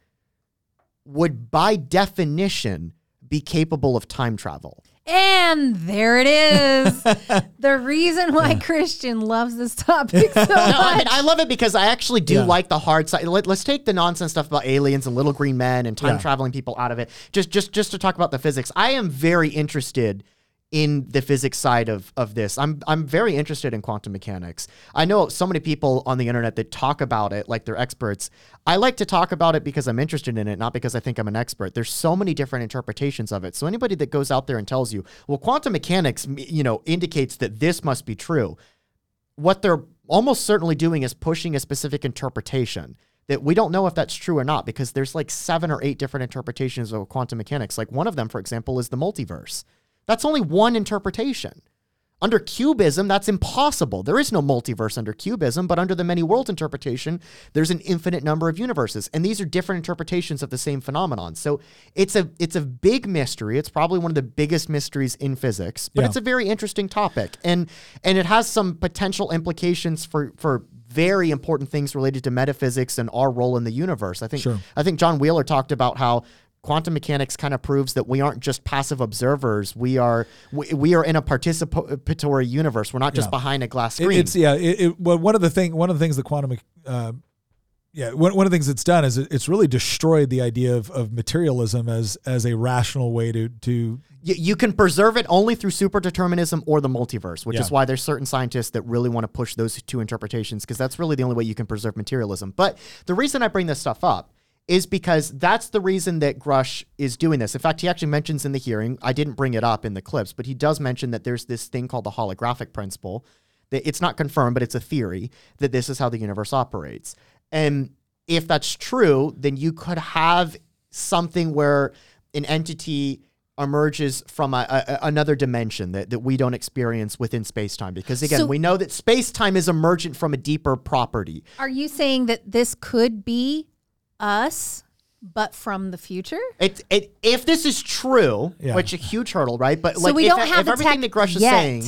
would by definition be capable of time travel And there it is. the reason why Christian loves this topic so much. no, I mean, I love it because I actually do Yeah. like the hard side. Let, us take the nonsense stuff about aliens and little green men and time Yeah. traveling people out of it. Just, just, just to talk about the physics. I am very interested in the physics side of, of this. I'm, I'm very interested in quantum mechanics. I know so many people on the internet that talk about it like they're experts. I like to talk about it because I'm interested in it, not because I think I'm an expert. There's so many different interpretations of it. So anybody that goes out there and tells you, well, quantum mechanics, you know, indicates that this must be true what they're almost certainly doing is pushing a specific interpretation that we don't know if that's true or not because there's like seven or eight different interpretations of quantum mechanics. Like one of them, for example, is the multiverse. That's only one interpretation. Under QBism, that's impossible. There is no multiverse under QBism, but under the many worlds interpretation, there's an infinite number of universes, and these are different interpretations of the same phenomenon. So it's a it's a big mystery. It's probably one of the biggest mysteries in physics, but Yeah. it's a very interesting topic, and and it has some potential implications for for very important things related to metaphysics and our role in the universe. I think Sure. I think John Wheeler talked about how quantum mechanics kind of proves that we aren't just passive observers. We are we, we are in a participatory universe. We're not just Yeah. behind a glass It- screen. it's yeah. It, it, well, one of the thing, one of the things the quantum, uh, yeah, one, one of the things it's done is it, it's really destroyed the idea of, of materialism as as a rational way to to Y- you can preserve it only through superdeterminism or the multiverse, which is why there's certain scientists that really want to push those two interpretations because that's really the only way you can preserve materialism. But the reason I bring this stuff up is because that's the reason that Grusch is doing this. In fact, he actually mentions in the hearing, I didn't bring it up in the clips, but he does mention that there's this thing called the holographic principle. That it's not confirmed, but it's a theory that this is how the universe operates. And if that's true, then you could have something where an entity emerges from a, a, another dimension that, that we don't experience within space-time because again So- we know that space-time is emergent from a deeper property Are you saying that this could be us, but from the future? it, it, if this is true Yeah. which a huge hurdle right but So like we if, don't have if the everything tech that Grusch is yet. saying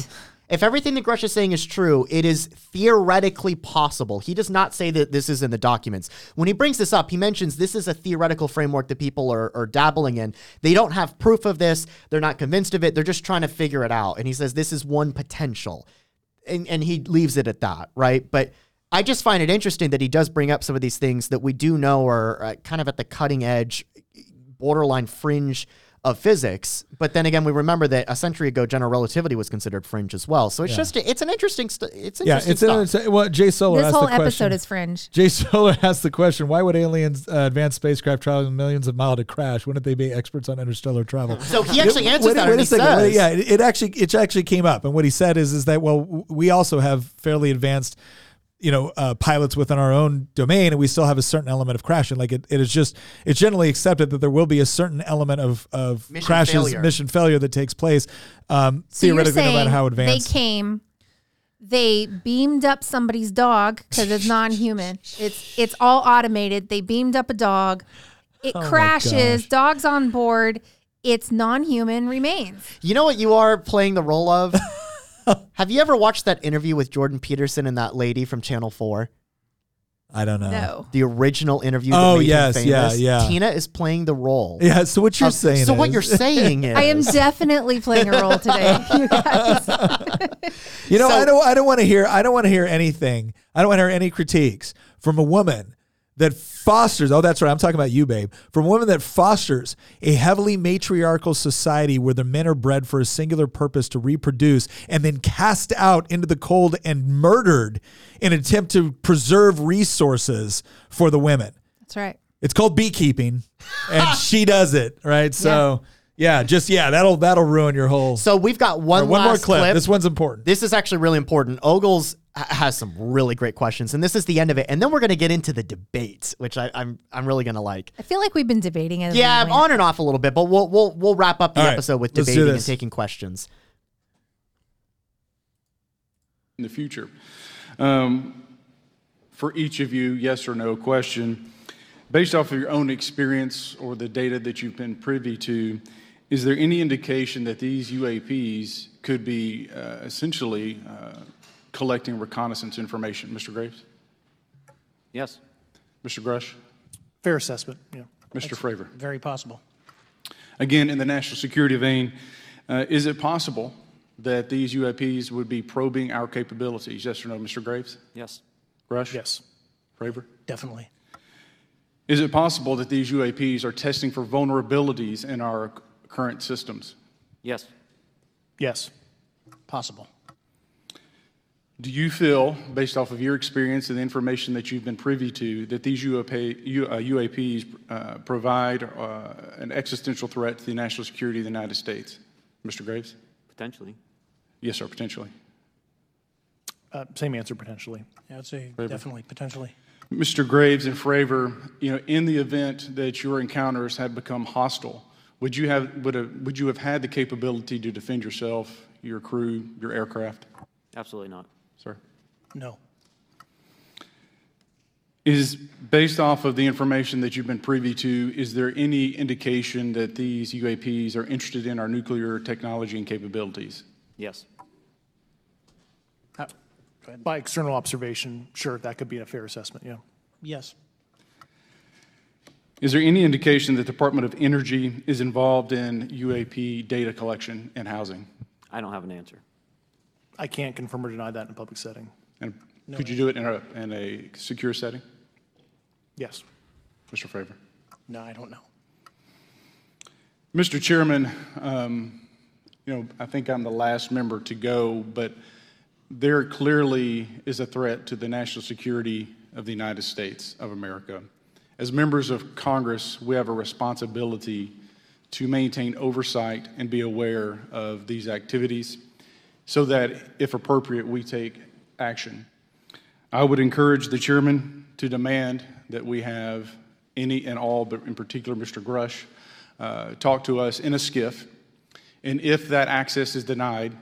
if everything that Grusch is saying is true it is theoretically possible he does not say that this is in the documents when he brings this up he mentions this is a theoretical framework that people are, are dabbling in they don't have proof of this they're not convinced of it they're just trying to figure it out and he says this is one potential and, and he leaves it at that, right? But I just find it interesting that he does bring up some of these things that we do know are uh, kind of at the cutting edge, borderline fringe of physics. But then again, we remember that a century ago, general relativity was considered fringe as well. So it's Yeah. just it's an interesting st- it's yeah. interesting It's, stuff. it's well, Jay Solar. this asked whole the question. episode is fringe. Jay Solar asked the question: Why would aliens uh, advanced spacecraft traveling millions of miles to crash? Wouldn't they be experts on interstellar travel? So he actually answers Wait- that wait and a he second. says, Wait, yeah, it, it actually it actually came up, and what he said is is that well, we also have fairly advanced, you know, uh, pilots within our own domain, and we still have a certain element of crashing. Like it, it is just it's generally accepted that there will be a certain element of of Mission crashes, failure. mission failure that takes place. Um, So you're theoretically, no saying matter how advanced. they came, they beamed up somebody's dog because it's non-human. It's it's all automated. They beamed up a dog. It Oh crashes. Dog's on board. It's non-human remains. You know what you are playing the role of? Have you ever watched that interview with Jordan Peterson and that lady from Channel 4? I don't know. No. The original interview that Oh, made him yes, yeah, famous? yeah. Tina is playing the role. Yeah. So what you're of- saying? So what you're saying is I am definitely playing a role today, you guys. You know, So- I don't. I don't want to hear. I don't want to hear anything. I don't want to hear any critiques from a woman that fosters. Oh, that's right. I'm talking about you, babe. From a woman that fosters a heavily matriarchal society where the men are bred for a singular purpose to reproduce, and then cast out into the cold and murdered in an attempt to preserve resources for the women. That's right. It's called beekeeping, and she does it right. So yeah, just yeah, that'll that'll ruin your whole. So we've got one, All right, one more clip. clip. This one's important. This is actually really important. Ogles ha- has some really great questions, and this is the end of it. And then we're going to get into the debate, which I, I'm I'm really going to like. I feel like we've been debating it. Yeah, I'm on and off a little bit, but we'll we'll we'll wrap up the All right, episode with debating and taking questions. in the future. Um, for each of you, yes or no question. Based off of your own experience or the data that you've been privy to, is there any indication that these UAPs could be uh, essentially uh, collecting reconnaissance information? Mr. Graves? Yes. Mr. Grusch? Fair assessment, yeah. Mr. Fravor? Very possible. Again, in the national security vein, uh, is it possible that these UAPs would be probing our capabilities? Yes or no, Mr. Graves? Yes. Grusch? Yes, Fravor? Definitely. Is it possible that these UAPs are testing for vulnerabilities in our current systems? Yes. yes. Possible. Do you feel, based off of your experience and the information that you've been privy to, that these UAP, U- uh, UAPs uh, provide uh, an existential threat to the national security of the United States? Mr. Graves? Potentially. Yes, sir, potentially. Uh, Same answer, potentially. Yeah, I'd say definitely, potentially. Mr. Graves and Fravor, you know, in the event that your encounters had become hostile, would you have would, have, would you have had the capability to defend yourself, your crew, your aircraft? Absolutely not. Sir? No. Is based off of the information that you've been privy to, is there any indication that these UAPs are interested in our nuclear technology and capabilities? Yes. How, By external observation, sure, that could be a fair assessment, yeah. Yes. Is there any indication that the Department of Energy is involved in UAP data collection and housing? I don't have an answer. I can't confirm or deny that in a public setting. And could you do it in a, in a secure setting? Yes. Mr. Fravor. No, I don't know. Mr. Chairman, um, you know, I think I'm the last member to go, but there clearly is a threat to the national security of the United States of America. As members of Congress, we have a responsibility to maintain oversight and be aware of these activities so that, if appropriate, we take action. I would encourage the chairman to demand that we have any and all, but in particular Mr. Grusch, uh, talk to us in a SCIF. And if that access is denied,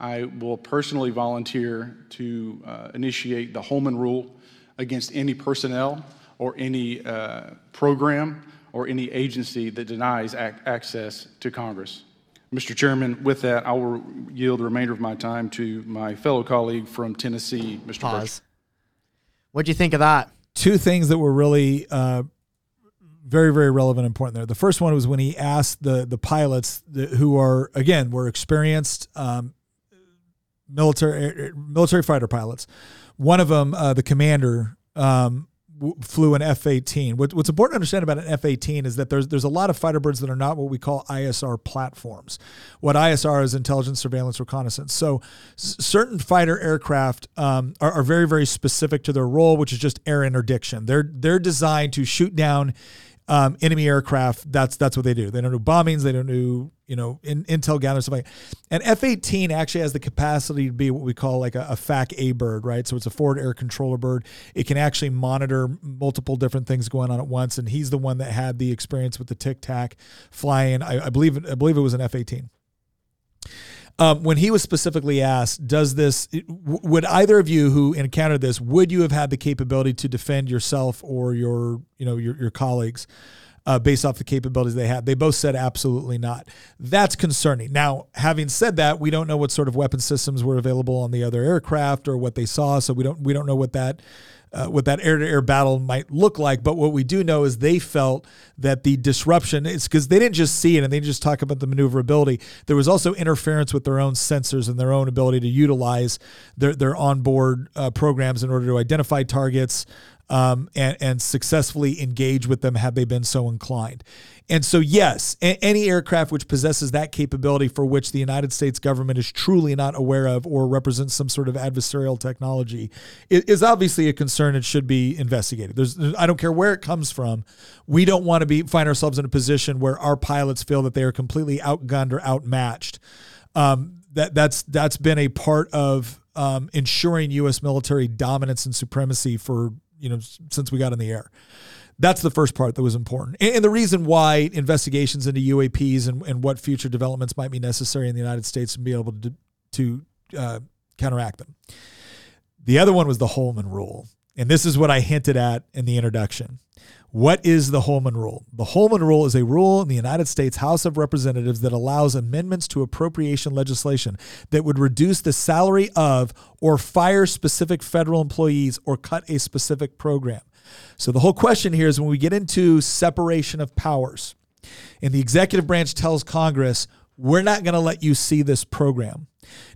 I will personally volunteer to uh, initiate the Holman Rule against any personnel or any uh, program or any agency that denies ac- access to Congress. Mr. Chairman, with that, I will yield the remainder of my time to my fellow colleague from Tennessee, Mr. Pause. What'd you think of that? Two things that were really uh, very, very relevant and important there. The first one was when he asked the the pilots the, who are again were experienced um, military military fighter pilots. One of them, uh, the commander, um, flew an F-18. What, what's important to understand about an F-18 is that there's there's a lot of fighter birds that are not what we call ISR platforms. What ISR is intelligence, surveillance, reconnaissance. So s- certain fighter aircraft um, are, are very very specific to their role, which is just air interdiction. They're they're designed to shoot down um, enemy aircraft. That's that's what they do. They don't do bombings. They don't do you know in, intel gathering stuff like. And F eighteen actually has the capacity to be what we call like a, a FAC A bird, right? So it's a forward air controller bird. It can actually monitor multiple different things going on at once. And he's the one that had the experience with the Tic Tac flying. I, I believe I believe it was an F eighteen. Um, when he was specifically asked, does this, would either of you who encountered this, would you have had the capability to defend yourself or your, you know, your, your colleagues uh, based off the capabilities they had? They both said absolutely not. That's concerning. Now, having said that, we don't know what sort of weapon systems were available on the other aircraft or what they saw, so we don't we don't know what that uh, what that air to air battle might look like. But what we do know is they felt that the disruption is because they didn't just see it and they just talk about the maneuverability. There was also interference with their own sensors and their own ability to utilize their, their onboard uh, programs in order to identify targets. Um, and, and successfully engage with them had they been so inclined. And so, yes, a- any aircraft which possesses that capability for which the United States government is truly not aware of or represents some sort of adversarial technology is, is obviously a concern and should be investigated. There's, I don't care where it comes from. We don't want to be find ourselves in a position where our pilots feel that they are completely outgunned or outmatched. Um, that that's that's been a part of um, ensuring U.S. military dominance and supremacy for you know since we got in the air. That's the first part that was important. And, and the reason why investigations into UAPs and, and what future developments might be necessary in the United States and be able to, to uh, counteract them. The other one was the Holman Rule. And this is what I hinted at in the introduction. What is the Holman Rule? The Holman Rule is a rule in the United States House of Representatives that allows amendments to appropriation legislation that would reduce the salary of or fire specific federal employees or cut a specific program. So the whole question here is when we get into separation of powers, and the executive branch tells Congress, we're not going to let you see this program.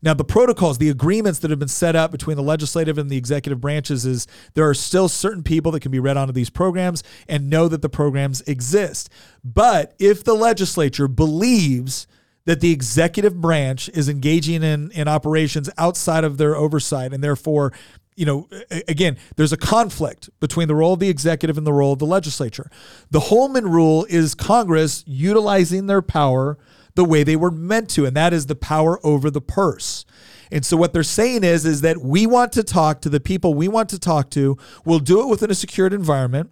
Now, the protocols, the agreements that have been set up between the legislative and the executive branches is there are still certain people that can be read onto these programs and know that the programs exist. But if the legislature believes that the executive branch is engaging in, in operations outside of their oversight and therefore you know, again, there's a conflict between the role of the executive and the role of the legislature. The Holman rule is Congress utilizing their power the way they were meant to, and that is the power over the purse. And so what they're saying is is that we want to talk to the people we want to talk to. We'll do it within a secured environment.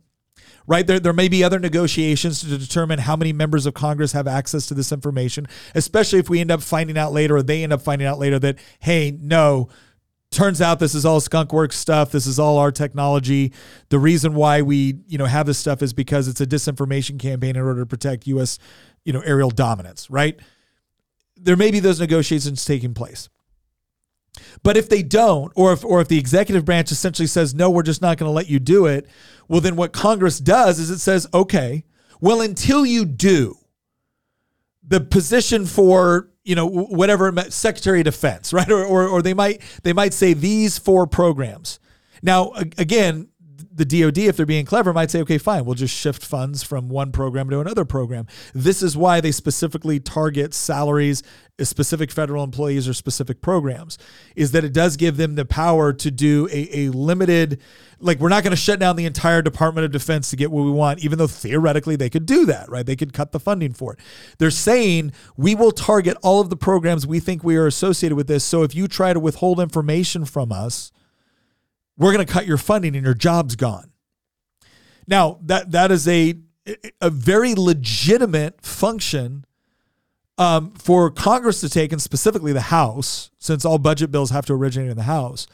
Right there, there may be other negotiations to determine how many members of Congress have access to this information, especially if we end up finding out later, or they end up finding out later that, hey, no, turns out this is all skunkworks stuff this is all our technology the reason why we you know have this stuff is because it's a disinformation campaign in order to protect us you know aerial dominance right there may be those negotiations taking place But if they don't, or if or if the executive branch essentially says no, we're just not going to let you do it, well then what Congress does is it says, okay, well until you do, the position for you know whatever Secretary of Defense, right? Or, or or they might they might say these four programs. Now again, the DoD, if they're being clever, might say, okay, fine, we'll just shift funds from one program to another program. This is why they specifically target salaries, uh, specific federal employees or specific programs, is that it does give them the power to do a, a limited, like, we're not going to shut down the entire Department of Defense to get what we want, even though theoretically they could do that, right? They could cut the funding for it. They're saying we will target all of the programs we think we are associated with this. So if you try to withhold information from us, we're going to cut your funding and your job's gone. Now, that that is a a very legitimate function um, for Congress to take, and specifically the House, since all budget bills have to originate in the House,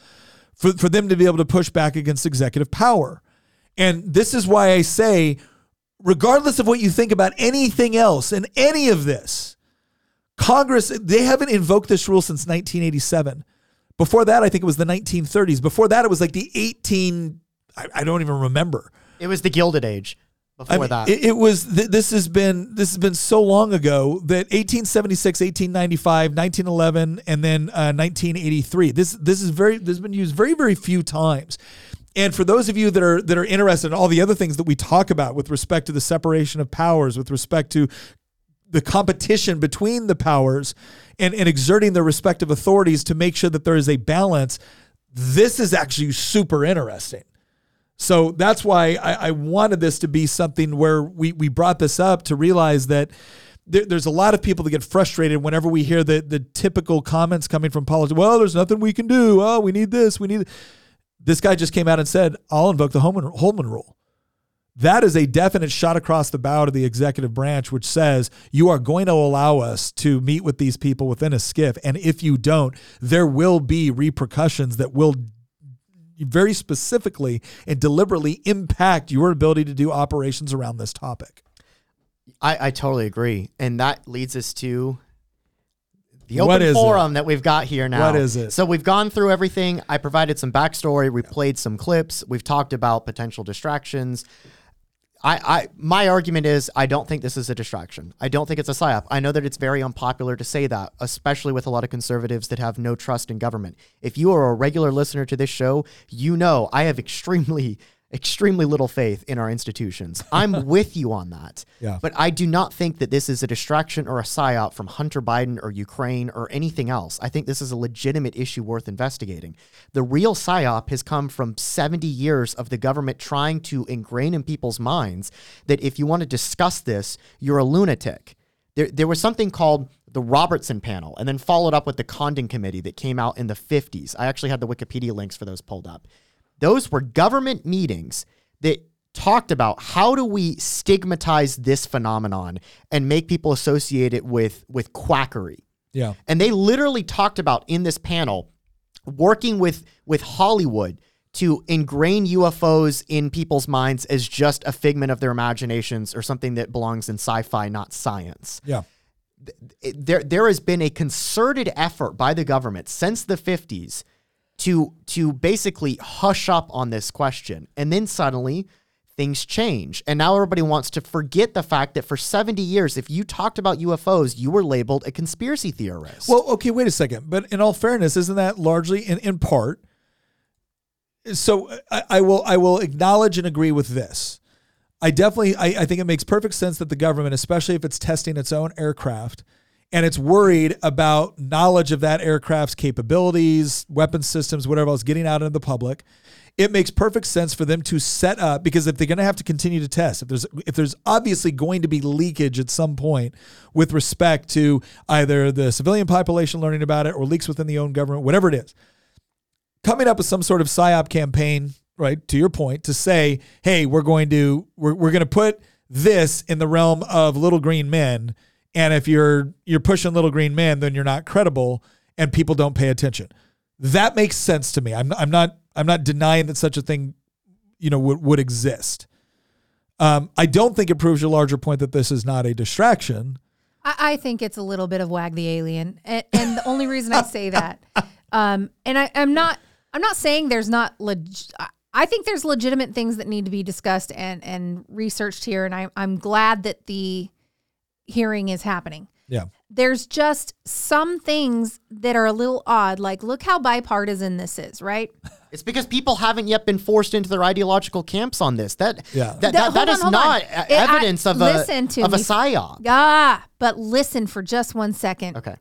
for, for them to be able to push back against executive power. And this is why I say, regardless of what you think about anything else in any of this, Congress, they haven't invoked this rule since 1987. Before that, I think it was the 1930s. Before that, it was like the 18. I, I don't even remember. It was the Gilded Age. Before I mean, that, it, it was. Th- this has been this has been so long ago that 1876, 1895, 1911, and then uh, 1983. This this is very. This has been used very very few times. And for those of you that are that are interested in all the other things that we talk about with respect to the separation of powers, with respect to the competition between the powers and, and exerting their respective authorities to make sure that there is a balance, this is actually super interesting. So that's why I, I wanted this to be something where we, we brought this up to realize that there, there's a lot of people that get frustrated whenever we hear the, the typical comments coming from politics. Well, there's nothing we can do. Oh, we need this. We need. This guy just came out and said, I'll invoke the Holman, Holman rule. That is a definite shot across the bow to the executive branch, which says you are going to allow us to meet with these people within a SCIF. And if you don't, there will be repercussions that will very specifically and deliberately impact your ability to do operations around this topic. I, I totally agree. And that leads us to the open forum it? that we've got here now. What is it? So we've gone through everything. I provided some backstory. We played some clips. We've talked about potential distractions. I, I my argument is I don't think this is a distraction. I don't think it's a psyop. I know that it's very unpopular to say that, especially with a lot of conservatives that have no trust in government. If you are a regular listener to this show, you know I have extremely extremely little faith in our institutions. I'm with you on that. Yeah. But I do not think that this is a distraction or a psyop from Hunter Biden or Ukraine or anything else. I think this is a legitimate issue worth investigating. The real psyop has come from 70 years of the government trying to ingrain in people's minds that if you want to discuss this, you're a lunatic. There, there was something called the Robertson panel and then followed up with the Condon committee that came out in the 50s. I actually had the Wikipedia links for those pulled up. Those were government meetings that talked about how do we stigmatize this phenomenon and make people associate it with with quackery. Yeah. And they literally talked about in this panel working with with Hollywood to ingrain UFOs in people's minds as just a figment of their imaginations or something that belongs in sci-fi not science. Yeah. There there has been a concerted effort by the government since the 50s to to basically hush up on this question. And then suddenly things change. And now everybody wants to forget the fact that for 70 years, if you talked about UFOs, you were labeled a conspiracy theorist. Well, okay, wait a second. But in all fairness, isn't that largely in, in part? So I, I will I will acknowledge and agree with this. I definitely I, I think it makes perfect sense that the government, especially if it's testing its own aircraft, and it's worried about knowledge of that aircraft's capabilities, weapon systems, whatever else getting out into the public. It makes perfect sense for them to set up because if they're going to have to continue to test, if there's if there's obviously going to be leakage at some point with respect to either the civilian population learning about it or leaks within the own government, whatever it is, coming up with some sort of psyop campaign, right? To your point, to say, hey, we're going to we're, we're going to put this in the realm of little green men and if you're you're pushing little green man, then you're not credible and people don't pay attention. That makes sense to me. I'm I'm not I'm not denying that such a thing, you know, would, would exist. Um, I don't think it proves your larger point that this is not a distraction. I, I think it's a little bit of wag the alien, and, and the only reason I say that, Um, and I, I'm not I'm not saying there's not leg- I- I think there's legitimate things that need to be discussed and and researched here, and I, I'm glad that the hearing is happening. Yeah. There's just some things that are a little odd. Like, look how bipartisan this is, right? It's because people haven't yet been forced into their ideological camps on this. That Yeah. that, Th- that, that on, is not on. uh, It- I- evidence of a listen to of a me. psyop. Ah, but listen for just one second. Okay.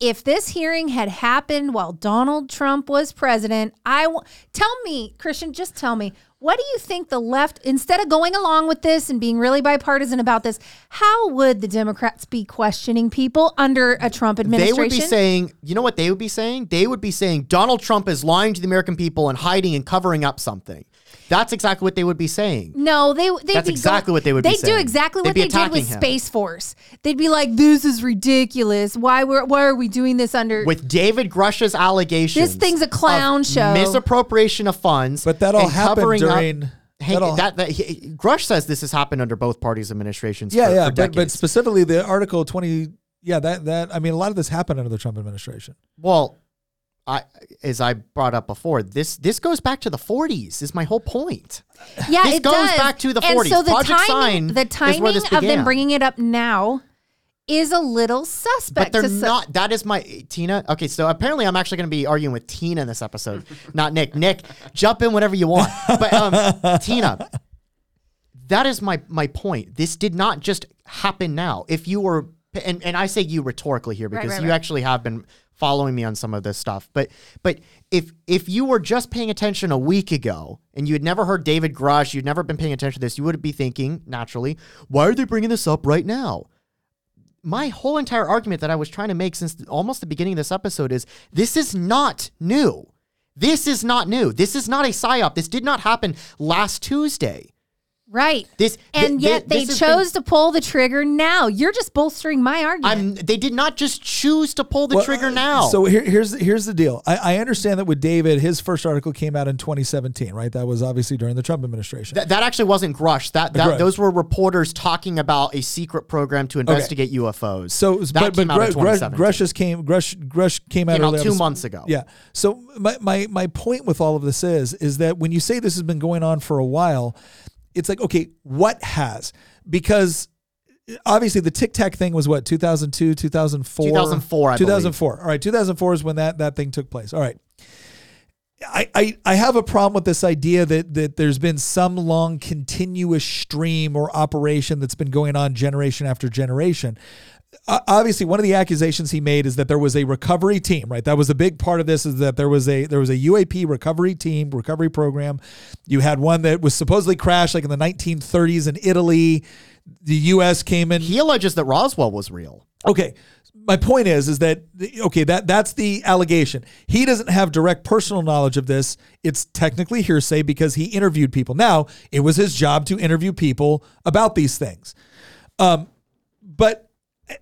if this hearing had happened while Donald Trump was president, I w- tell me, Christian, just tell me, what do you think the left, instead of going along with this and being really bipartisan about this, how would the Democrats be questioning people under a Trump administration? They would be saying, you know what they would be saying? They would be saying Donald Trump is lying to the American people and hiding and covering up something. That's exactly what they would be saying. No, they they'd That's be exactly going- what they would They'd do saying. exactly They'd what they did with him. Space Force. They'd be like, "This is ridiculous. Why we're why are we doing this under?" With David Grusch's allegations, This thing's a clown show. misappropriation of funds, But that all and happened covering up- during- Hey, that all- that, that he, Grusch says this has happened under both parties' administrations. Yeah, for, yeah, for but, but specifically the Article 20. Yeah, that that I mean, a lot of this happened under the Trump administration. Well, I as I brought up before, this this goes back to the 40s. Is my whole point. yeah, this it goes does. back to the And 40s. so the Project timing, Sign the timing of them bringing it up now is a little suspect. But they're not. That is my Tina. Okay, so apparently I'm actually going to be arguing with Tina in this episode, not Nick. Nick, jump in whenever you want. But um, Tina, that is my my point. This did not just happen now. If you were, and, and I say you rhetorically here because right, you right. actually have been following me on some of this stuff. But but if if you were just paying attention a week ago and you had never heard David Grusch, you'd never been paying attention to this, you would be thinking naturally, why are they bringing this up right now? my whole entire argument that I was trying to make since almost the beginning of this episode is this is not new. This is not new. This is not a psyop. This did not happen last Tuesday. Right. This and thi- thi- yet they this has been- chose to pull the trigger now. You're just bolstering my argument. I'm, they did not just choose to pull the Well, trigger uh, now. So here, here's here's the deal. I, I understand that with David, his first article came out in 2017, right? That was obviously during the Trump administration. Th- that actually wasn't Grusch. That, that Grusch. those were reporters talking about a secret program to investigate UFOs. So, that but, but came out in Gru- Grusch, 2017. Grusch's came Grusch Grusch came out Came out early. Two was- months ago. Yeah. So my, my my point with all of this is is that when you say this has been going on for a while, it's like okay, what has? Because obviously the Tic Tac thing was what 2002, 2004, 2004, I believe. 2004. All right, 2004 is when that that thing took place. All right. I, I, I have a problem with this idea that that there's been some long continuous stream or operation that's been going on generation after generation. Obviously, one of the accusations he made is that there was a recovery team. Right, that was a big part of this. Is that there was a there was a UAP recovery team recovery program. You had one that was supposedly crashed like in the 1930s in Italy. The U.S. came in. He alleges that Roswell was real. Okay. My point is, is that okay? That that's the allegation. He doesn't have direct personal knowledge of this. It's technically hearsay because he interviewed people. Now it was his job to interview people about these things. Um, but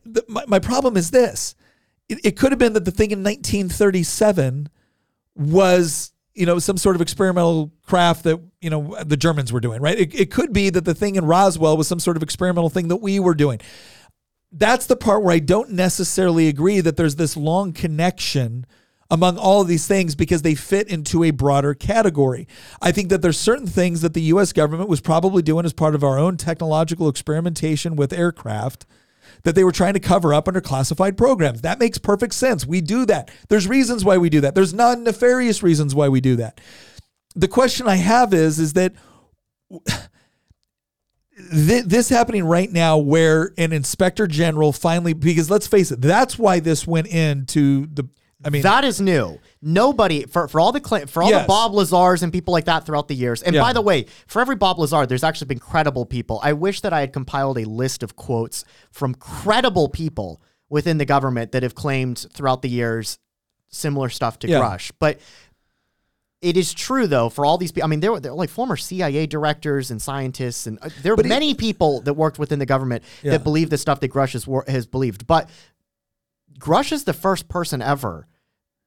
the, my, my problem is this: it, it could have been that the thing in 1937 was you know some sort of experimental craft that you know the Germans were doing, right? It, it could be that the thing in Roswell was some sort of experimental thing that we were doing that's the part where I don't necessarily agree that there's this long connection among all of these things because they fit into a broader category. I think that there's certain things that the US government was probably doing as part of our own technological experimentation with aircraft that they were trying to cover up under classified programs. That makes perfect sense. We do that. There's reasons why we do that. There's non-nefarious reasons why we do that. The question I have is is that this happening right now where an inspector general finally because let's face it that's why this went into the i mean that is new. Nobody for, for all the cla- for all Yes. the Bob Lazars and people like that throughout the years. And Yeah. by the way, for every Bob Lazar, there's actually been credible people. I wish that I had compiled a list of quotes from credible people within the government that have claimed throughout the years similar stuff to Yeah. Grusch. But it is true though for all these people. I mean, there were, there were like former CIA directors and scientists, and uh, there he- many people that worked within the government Yeah. that believe the stuff that Grusch has, has believed. But Grusch is the first person ever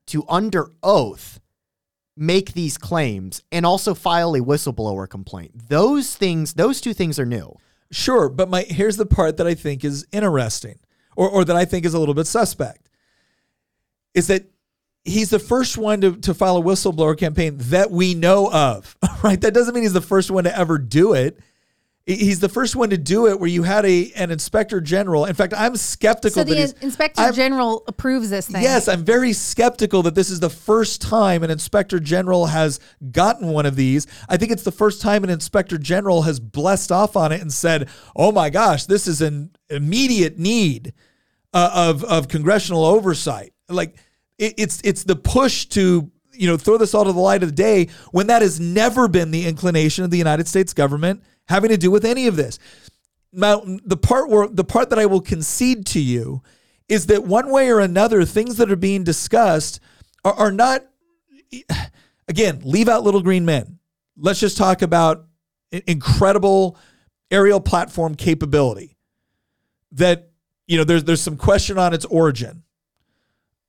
to, under oath, make these claims and also file a whistleblower complaint. Those things, those two things are new. Sure, but my here's the part that I think is interesting, or or that I think is a little bit suspect, is that he's the first one to, to file a whistleblower campaign that we know of, right? That doesn't mean he's the first one to ever do it. He's the first one to do it where you had a an inspector general. In fact, I'm skeptical So that the he's, inspector I'm- general approves this thing. Yes, I'm very skeptical that this is the first time an inspector general has gotten one of these. I think it's the first time an inspector general has blessed off on it and said, "Oh my gosh, this is an immediate need uh, of of congressional oversight." Like it, it's it's the push to you know throw this all to the light of the day when that has never been the inclination of the United States government having to do with any of this. Now, the part where the part that I will concede to you is that one way or another, things that are being discussed are, are not. Again, leave out little green men. Let's just talk about incredible aerial platform capability. That you know, there's there's some question on its origin.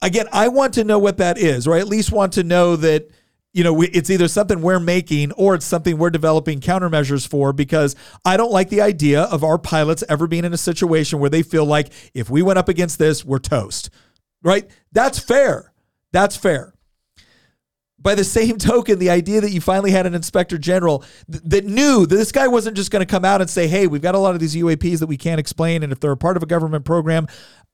Again, I want to know what that is, or I at least want to know that you know we, it's either something we're making or it's something we're developing countermeasures for because I don't like the idea of our pilots ever being in a situation where they feel like if we went up against this, we're toast. Right? That's fair. That's fair. By the same token, the idea that you finally had an inspector general th- that knew that this guy wasn't just going to come out and say, "Hey, we've got a lot of these UAPs that we can't explain, and if they're a part of a government program,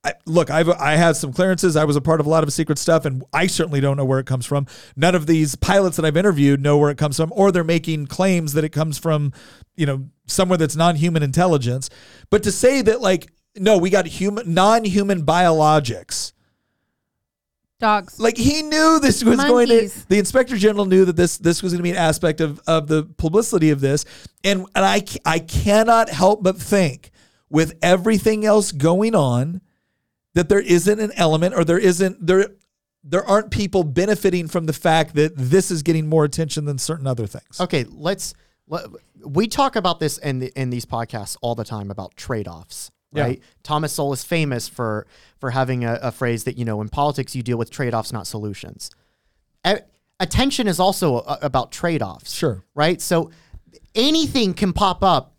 I, look, I've I had some clearances. I was a part of a lot of secret stuff, and I certainly don't know where it comes from. None of these pilots that I've interviewed know where it comes from, or they're making claims that it comes from, you know, somewhere that's non-human intelligence. But to say that, like, no, we got human, non-human biologics. Dogs. Like he knew this was going to. The inspector general knew that this this was going to be an aspect of of the publicity of this, and and I I cannot help but think with everything else going on that there isn't an element or there isn't there there aren't people benefiting from the fact that this is getting more attention than certain other things. Okay, let's. Let, we talk about this in the, in these podcasts all the time about trade offs, Yeah. right? Thomas Sowell is famous for for having a, a phrase that you know in politics you deal with trade offs, not solutions. A- attention is also a, about trade offs, Sure. right? So anything can pop up.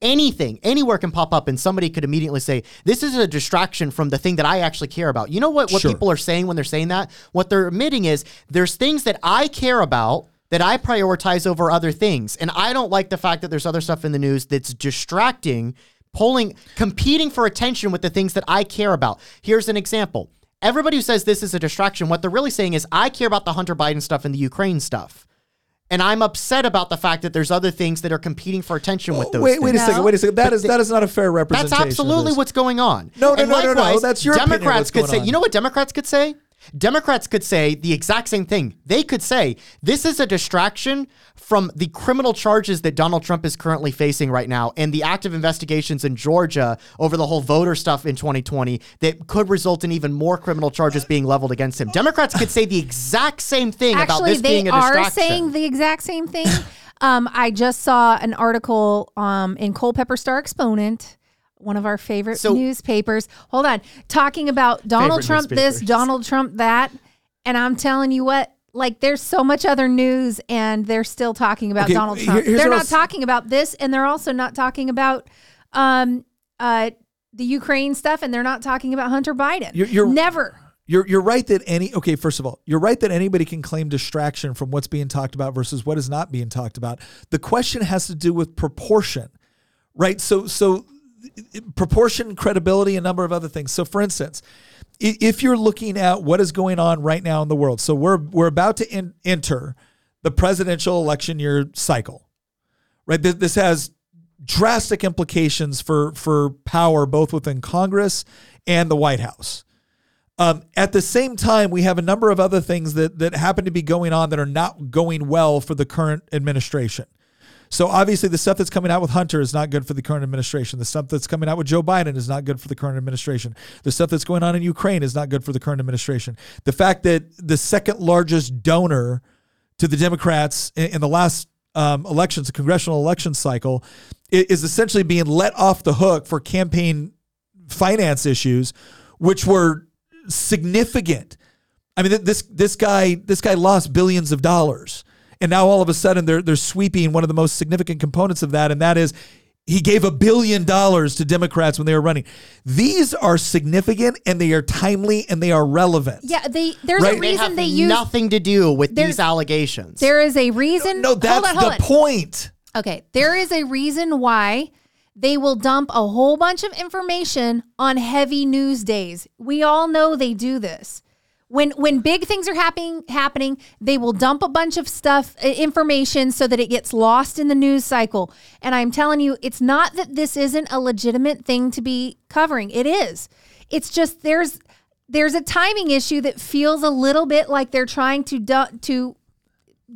Anything, anywhere can pop up, and somebody could immediately say, This is a distraction from the thing that I actually care about. You know what, what Sure. people are saying when they're saying that? What they're admitting is there's things that I care about that I prioritize over other things. And I don't like the fact that there's other stuff in the news that's distracting, pulling, competing for attention with the things that I care about. Here's an example. Everybody who says this is a distraction, what they're really saying is, I care about the Hunter Biden stuff and the Ukraine stuff. And I'm upset about the fact that there's other things that are competing for attention with those. wait, wait a second. Wait a second. That is that is not a fair representation. That's absolutely what's going on. No, no, And no, no, no. likewise, That's your opinion Democrats could say. on. You know what Democrats could say? Democrats could say the exact same thing. They could say this is a distraction from the criminal charges that Donald Trump is currently facing right now and the active investigations in Georgia over the whole voter stuff in 2020 that could result in even more criminal charges being leveled against him. Democrats could say the exact same thing about Actually, this they being a are saying the exact same thing. um, I just saw an article um, in Culpeper Star Exponent, one of our favorite So- newspapers. Hold on, talking about Donald Trump this. Donald Trump that, and I'm telling you what. Like there's so much other news, and they're still talking about Okay, Donald Trump. here's they're not else- talking about this, and they're also not talking about um, uh, the Ukraine stuff, and they're not talking about Hunter Biden. You're- you're- never. You're you're right that any okay, first of all, you're right that anybody can claim distraction from what's being talked about versus what is not being talked about. The question has to do with proportion. Right? So so proportion, credibility, a number of other things. So for instance, if you're looking at what is going on right now in the world, so we're we're about to en- enter the presidential election year cycle. Right? This has drastic implications for for power both within Congress and the White House. Um, at the same time, we have a number of other things that that happen to be going on that are not going well for the current administration. So obviously, the stuff that's coming out with Hunter is not good for the current administration. The stuff that's coming out with Joe Biden is not good for the current administration. The stuff that's going on in Ukraine is not good for the current administration. The fact that the second largest donor to the Democrats in, in the last um, elections, the congressional election cycle, is essentially being let off the hook for campaign finance issues, which were significant. I mean, this this guy this guy lost billions of dollars, and now all of a sudden they're they're sweeping one of the most significant components of that, and that is He gave a billion dollars to Democrats when they were running. These are significant and they are timely and they are relevant. Yeah, they there's Right. a They reason have they use nothing to do with these allegations. There is a reason. No, that's hold on, hold the on. point. Okay, there is a reason why they will dump a whole bunch of information on heavy news days. We all know they do this. When when big things are happening happening, they will dump a bunch of stuff uh, information so that it gets lost in the news cycle. And I'm telling you, it's not that this isn't a legitimate thing to be covering. It is. It's just there's there's a timing issue that feels a little bit like they're trying to du- to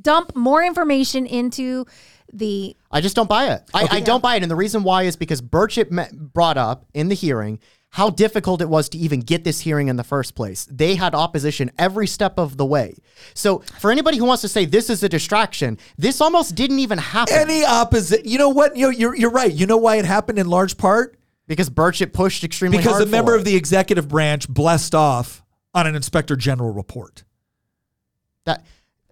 dump more information into the I just don't buy it. I, I don't buy it. And the reason why is because Burchett brought up in the hearing how difficult it was to even get this hearing in the first place. They had opposition every step of the way. So for anybody who wants to say this is a distraction, this almost didn't even happen. Any opposite, you know what? You know, you're you're right. You know why it happened in large part because Burchett pushed extremely because a member of the executive branch blessed off on an inspector general report. that.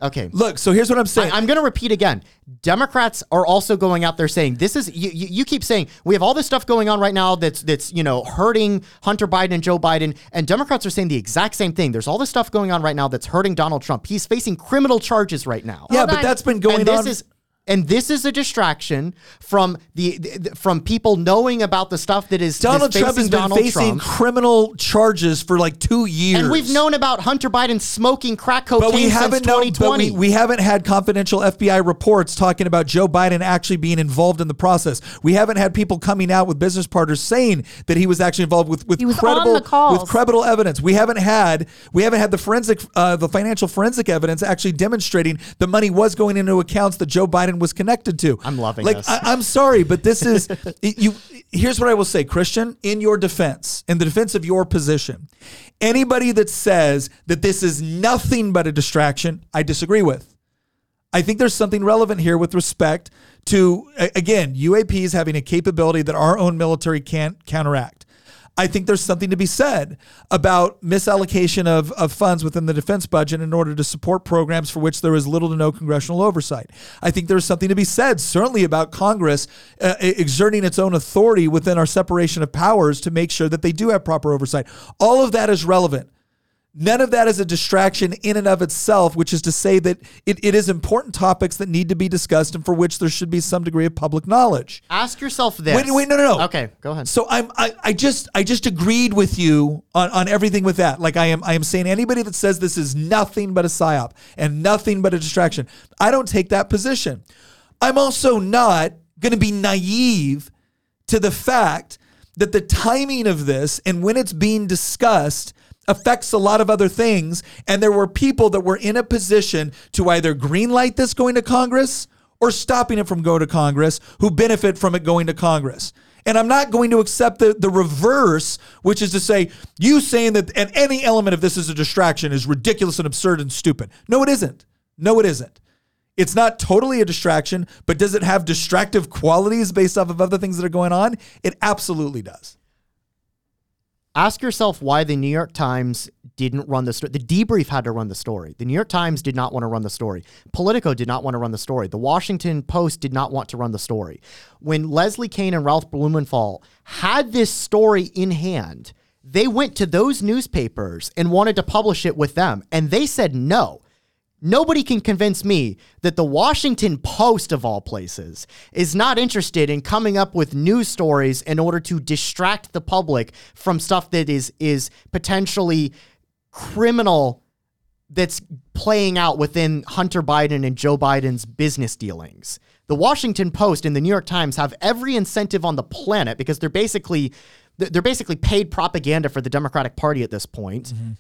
Okay. Look, so here's what I'm saying. I, am going to repeat again. Democrats are also going out there saying this is you, you. You keep saying we have all this stuff going on right now that's that's you know hurting Hunter Biden and Joe Biden, and Democrats are saying the exact same thing. There's all this stuff going on right now that's hurting Donald Trump. He's facing criminal charges right now. yeah, but that's been going and this on. is and this is a distraction from the, the- from people knowing about the stuff that is Donald is Trump has facing been Donald facing Trump. criminal charges for like two years. And we've known about Hunter Biden smoking crack cocaine but we since haven't known, 2020. but we, we haven't had confidential FBI reports talking about Joe Biden actually being involved in the process. We haven't had people coming out with business partners saying that he was actually involved with with He was on credible with credible evidence. We haven't had we haven't had the forensic uh, the financial forensic evidence actually demonstrating the money was going into accounts that Joe Biden was connected to. I'm loving like, this. I, I'm sorry, but this is you. Here's what I will say, Christian. In your defense, in the defense of your position, anybody that says that this is nothing but a distraction, I disagree with. I think there's something relevant here with respect to again UAPs having a capability that our own military can't counteract. I think there's something to be said about misallocation of, of funds within the defense budget in order to support programs for which there is little to no congressional oversight. I think there's something to be said, certainly about Congress uh, exerting its own authority within our separation of powers to make sure that they do have proper oversight. All of that is relevant. None of that is a distraction in and of itself, which is to say that it, it is important topics that need to be discussed and for which there should be some degree of public knowledge. Ask yourself this. Wait, wait, no, no, no. Okay, go ahead. So I'm I, I just I just agreed with you on, on everything with that. Like I am I am saying anybody that says this is nothing but a psyop and nothing but a distraction, I don't take that position. I'm also not going to be naive to the fact that the timing of this and when it's being discussed affects a lot of other things. And there were people that were in a position to either greenlight this going to Congress or stopping it from going to Congress who benefit from it going to Congress. And I'm not going to accept the, the reverse, which is to say, you saying that and any element of this is a distraction is ridiculous and absurd and stupid. No, it isn't. No, it isn't. It's not totally a distraction, but does it have distractive qualities based off of other things that are going on? It absolutely does. Ask yourself why the New York Times didn't run the story. The debrief had to run the story. The New York Times did not want to run the story. Politico did not want to run the story. The Washington Post did not want to run the story. When Leslie Kean and Ralph Blumenthal had this story in hand, they went to those newspapers and wanted to publish it with them, and they said no. Nobody can convince me that the Washington Post, of all places, is not interested in coming up with news stories in order to distract the public from stuff that is is potentially criminal that's playing out within Hunter Biden and Joe Biden's business dealings. The Washington Post and the New York Times have every incentive on the planet because they're basically they're basically paid propaganda for the Democratic Party at this point mm-hmm.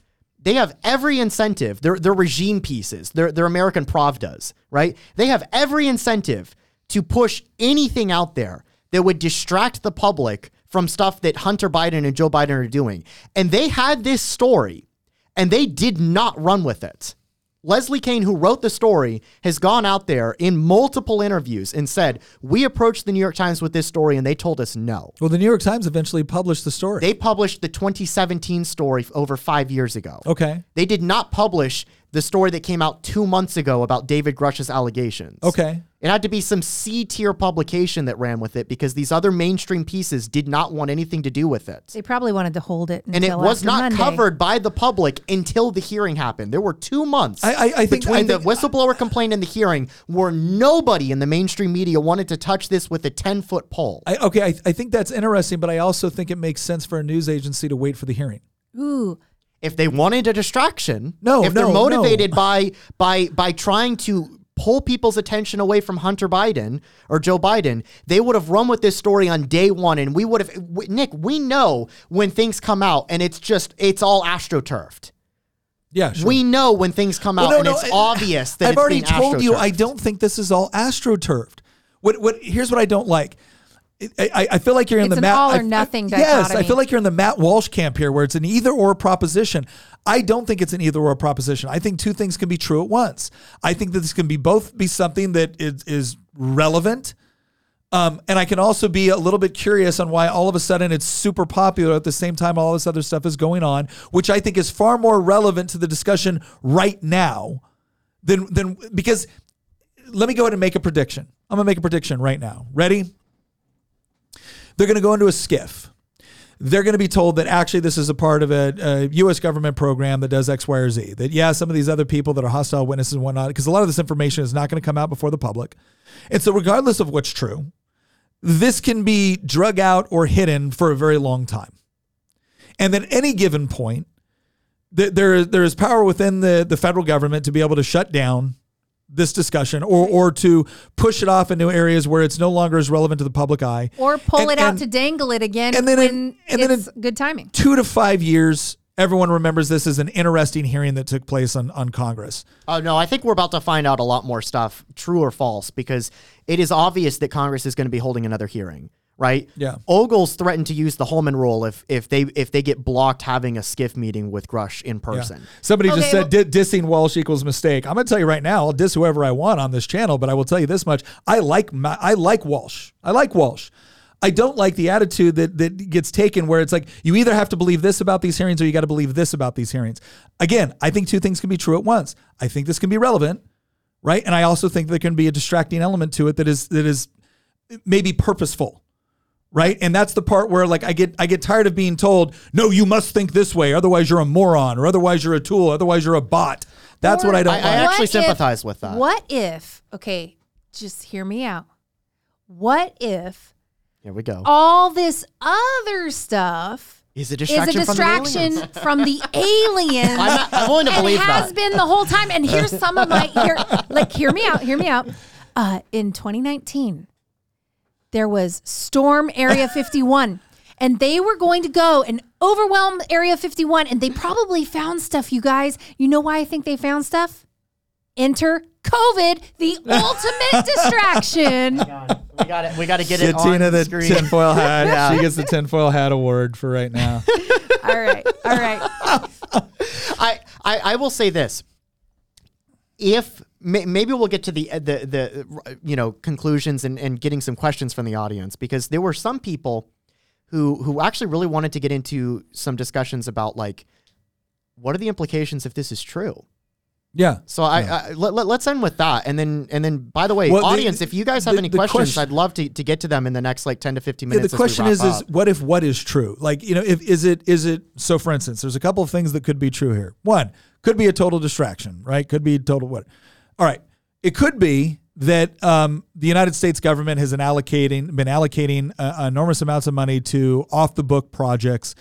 They have every incentive. They're regime pieces. They're, they're American Pravdas, right? They have every incentive to push anything out there that would distract the public from stuff that Hunter Biden and Joe Biden are doing. And they had this story and they did not run with it. Leslie Kean, who wrote the story, has gone out there in multiple interviews and said, We approached the New York Times with this story and they told us no. Well, the New York Times eventually published the story. They published the 2017 story over five years ago. okay. They did not publish the story that came out two months ago about David Grusch's allegations. Okay. It had to be some C tier publication that ran with it because these other mainstream pieces did not want anything to do with it. They probably wanted to hold it, And it was after not Monday. covered by the public until the hearing happened. There were two months I- I- I think- between I the think- uh, whistleblower complaint and the hearing where nobody in the mainstream media wanted to touch this with a 10 foot pole. I, okay, I, I think that's interesting, but I also think it makes sense for a news agency to wait for the hearing. Ooh, if they wanted a distraction, No, if no, they're no. motivated by by by trying to pull people's attention away from Hunter Biden or Joe Biden, they would have run with this story on day one, and we would have. w- Nick, we know when things come out, and it's just it's all astroturfed. Yeah, sure. We know when things come out, Well, no, and no, it's I- obvious that I've it's already being told you. I don't think this is all astroturfed. What what here's what I don't like. I, I, I feel like you're in It's the an Matt. all or I- I- nothing Yes, I feel like you're in the Matt Walsh camp here, where it's an either or proposition. I don't think it's an either or proposition. I think two things can be true at once. I think that this can be both be something that is, is relevant, um, and I can also be a little bit curious on why all of a sudden it's super popular at the same time all this other stuff is going on, which I think is far more relevant to the discussion right now than than because let me go ahead and make a prediction. I'm gonna make a prediction right now. Ready? They're gonna go into a SCIF. They're going to be told that actually this is a part of a, a U.S. government program that does X, Y, or Z. That yeah, some of these other people that are hostile witnesses and whatnot, because a lot of this information is not going to come out before the public. And so, regardless of what's true, this can be drug out or hidden for a very long time. And at any given point, there there is power within the the federal government to be able to shut down this discussion or or to push it off into areas where it's no longer as relevant to the public eye. or pull And- it out and to dangle it again and then when in- and then it's good timing. Two to five years, everyone remembers this as an interesting hearing that took place on on Congress. Oh no, I think we're about to find out a lot more stuff, true or false, because it is obvious that Congress is going to be holding another hearing, right? Yeah. Ogles threatened to use the Holman rule if if they if they get blocked having a SCIF meeting with Grusch in Yeah. person. Somebody just said di- dissing Walsh equals mistake. I'm going to tell you right now, I'll diss whoever I want on this channel, but I will tell you this much: I like my, I like Walsh. I like Walsh. I don't like the attitude that that gets taken where it's like you either have to believe this about these hearings or you got to believe this about these hearings. Again, I think two things can be true at once. I think this can be relevant, right? And I also think there can be a distracting element to it that is that is maybe purposeful right and that's the part where like i get i get tired of being told no you must think this way otherwise you're a moron or otherwise you're a tool otherwise you're a bot that's what i don't I- I actually What if- sympathize with that. What if, okay, just hear me out. What if Here we go. all this other stuff Is a is distraction, a distraction from the aliens? from the aliens? I'm, not, I'm willing to and believe has that. been the whole time. And here's some of my here. Like, hear me out. Hear me out. Uh, in 2019, there was Storm Area 51, and they were going to go and overwhelm Area 51, and they probably found stuff. You guys, you know why I think they found stuff? Enter COVID, the ultimate distraction. we got it. We got to get it Get on the the screen. tinfoil hat. Yeah. She gets the tinfoil hat award for right now. All right, all right. I, I I will say this. If may, maybe we'll get to the the the you know conclusions and, and getting some questions from the audience because there were some people who who actually really wanted to get into some discussions about like what are the implications if this is true. Yeah. So I, Yeah. I let, let, us end with that, and then and then by the way, Well, the- audience, if you guys have the- any the questions, question- I'd love to, to get to them in the next like ten to fifteen Yeah, minutes. the question is, is what if what is true? Like, you know, if is it is it so for instance, there's a couple of things that could be true here. One, could be a total distraction, right? Could be total what? All right. It could be that um, the United States government has been allocating been allocating uh, enormous amounts of money to off the book projects,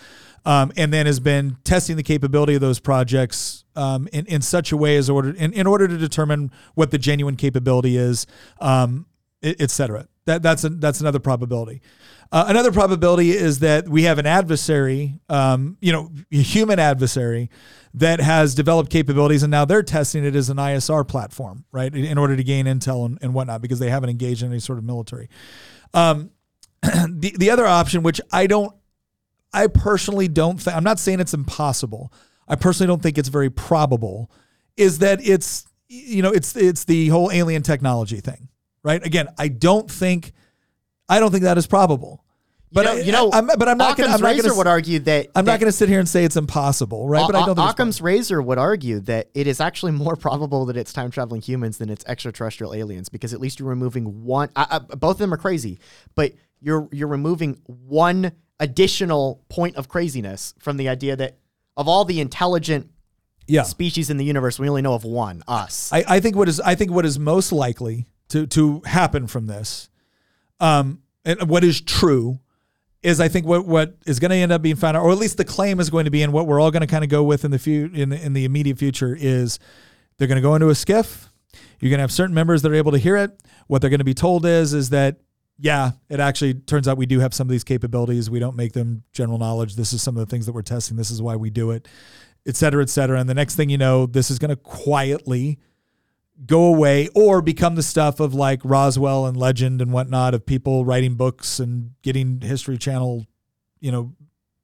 um, and then has been testing the capability of those projects um, in in such a way as order in, in order to determine what the genuine capability is, um, et et cetera. That that's a, that's another probability. Uh, another probability is that we have an adversary, um, you know, a human adversary that has developed capabilities, and now they're testing it as an ISR platform, right, in order to gain intel and, and whatnot, because they haven't engaged in any sort of military. Um, the the other option, which I don't, I personally don't think, I'm not saying it's impossible. I personally don't think it's very probable, is that it's you know it's it's the whole alien technology thing, right? Again, I don't think I don't think that is probable. But you know, I- you know I'm- but I'm not gonna- I'm not razor gonna would argue that I'm that not going to sit here and say it's impossible, right? But I don't think it's Occam's razor would argue that it is actually more probable that it's time traveling humans than it's extraterrestrial aliens because at least you're removing one. I, I, both of them are crazy, but you're you're removing one additional point of craziness from the idea that of all the intelligent Yeah. species in the universe, we only know of one, us. I, I think what is I think what is most likely to to happen from this, um, and what is true, is I think what what is going to end up being found out, or at least the claim is going to be, and what we're all going to kind of go with in the few in in the immediate future is they're going to go into a SCIF. You're going to have certain members that are able to hear it. What they're going to be told is is that yeah, it actually turns out we do have some of these capabilities. We don't make them general knowledge. This is some of the things that we're testing. This is why we do it, et cetera, et cetera. And the next thing you know, this is going to quietly go away or become the stuff of like Roswell and legend and whatnot of people writing books and getting History Channel, you know,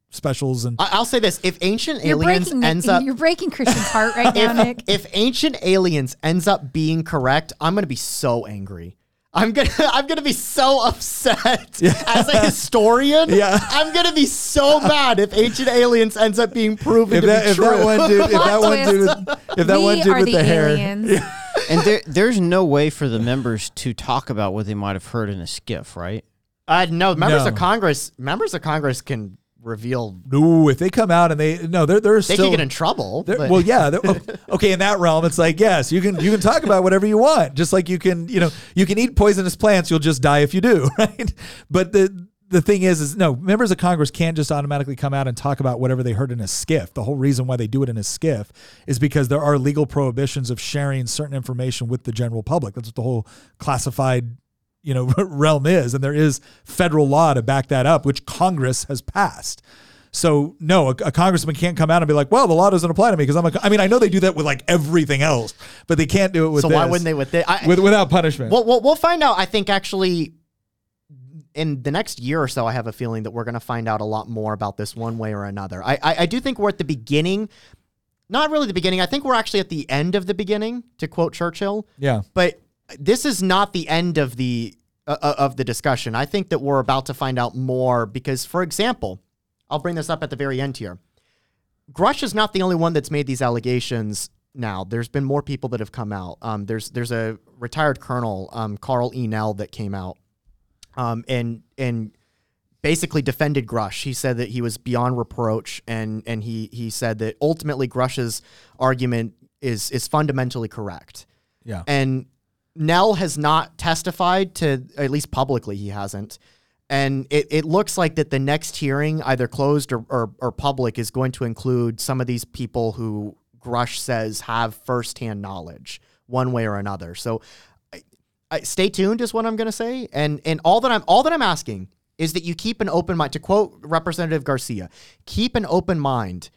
specials and I, I'll say this: if Ancient You're Aliens breaking ends up you're breaking Christian's heart right now, Nick. if Ancient Aliens ends up being correct, I'm gonna be so angry. I'm gonna I'm gonna be so upset as a historian. Yeah. I'm gonna be so mad if Ancient Aliens ends up being proven if to that, be if true. that one dude, if that one dude, if that we one dude are with the, the, hair, aliens. And there, there's no way for the members to talk about what they might have heard in a SCIF, right? uh, no, members No. of Congress, members of Congress can reveal. no, if they come out and they no, they're they're They still can get in trouble. They're- but- well, yeah. they're- Okay, in that realm, it's like yes, you can you can talk about whatever you want, just like you can you know you can eat poisonous plants, you'll just die if you do, right? But the the thing is, is no members of Congress can't just automatically come out and talk about whatever they heard in a SCIF. The whole reason why they do it in a SCIF is because there are legal prohibitions of sharing certain information with the general public. That's what the whole classified you know realm is, and there is federal law to back that up, which Congress has passed. So no, a, a congressman can't come out and be like, "Well, the law doesn't apply to me because I'm a." I mean, I know they do that with like everything else, but they can't do it with. so why wouldn't they with it? I, with without punishment? Well, we'll, we'll find out. I think actually, in the next year or so, I have a feeling that we're going to find out a lot more about this one way or another. I, I, I do think we're at the beginning. Not really the beginning. I think we're actually at the end of the beginning, to quote Churchill. yeah, But this is not the end of the uh, uh, of the discussion. I think that we're about to find out more because, for example, I'll bring this up at the very end here. Grusch is not the only one that's made these allegations. Now, there's been more people that have come out. Um, there's there's a retired colonel, um, Karl E. Nell, that came out, um, and and basically defended Grusch. He said that he was beyond reproach, and and he he said that ultimately Grusch's argument is is fundamentally correct. yeah. And Nell has not testified to, at least publicly, he hasn't. And it, it looks like that the next hearing, either closed or, or, or public, is going to include some of these people who Grusch says have firsthand knowledge, one way or another. So, I, stay tuned is what I'm going to say. And and all that I'm all that I'm asking is that you keep an open mind. To quote Representative Garcia, keep an open mind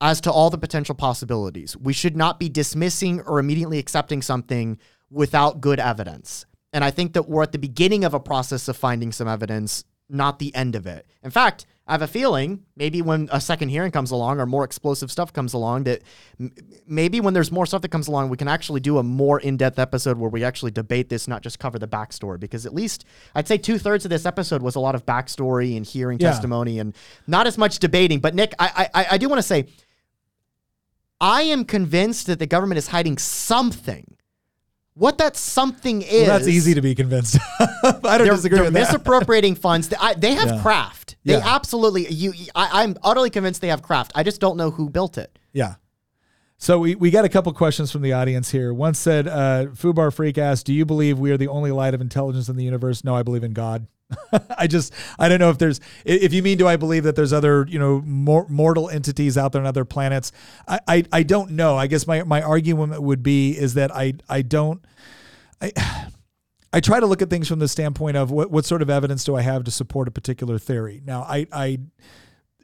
as to all the potential possibilities. We should not be dismissing or immediately accepting something without good evidence. And I think that we're at the beginning of a process of finding some evidence, not the end of it. In fact, I have a feeling maybe when a second hearing comes along or more explosive stuff comes along, that m- maybe when there's more stuff that comes along, we can actually do a more in depth episode where we actually debate this, not just cover the backstory. Because at least I'd say two thirds of this episode was a lot of backstory and hearing Yeah. testimony and not as much debating. But Nick, I, I, I do want to say, I am convinced that the government is hiding something. What that something is. Well, that's easy to be convinced. Of. I don't They're, disagree they're with that. misappropriating funds. They, I, they have Yeah. craft. They Yeah. absolutely. You. I, I'm utterly convinced they have craft. I just don't know who built it. Yeah. So we, we got a couple questions from the audience here. One said, uh, Fubar Freak asked, Do you believe we are the only light of intelligence in the universe? No, I believe in God. I just, I don't know if there's, if you mean, do I believe that there's other, you know, mor- mortal entities out there on other planets? I, I, I don't know. I guess my, my argument would be is that I, I don't, I, I try to look at things from the standpoint of what, what sort of evidence do I have to support a particular theory. Now, I, I,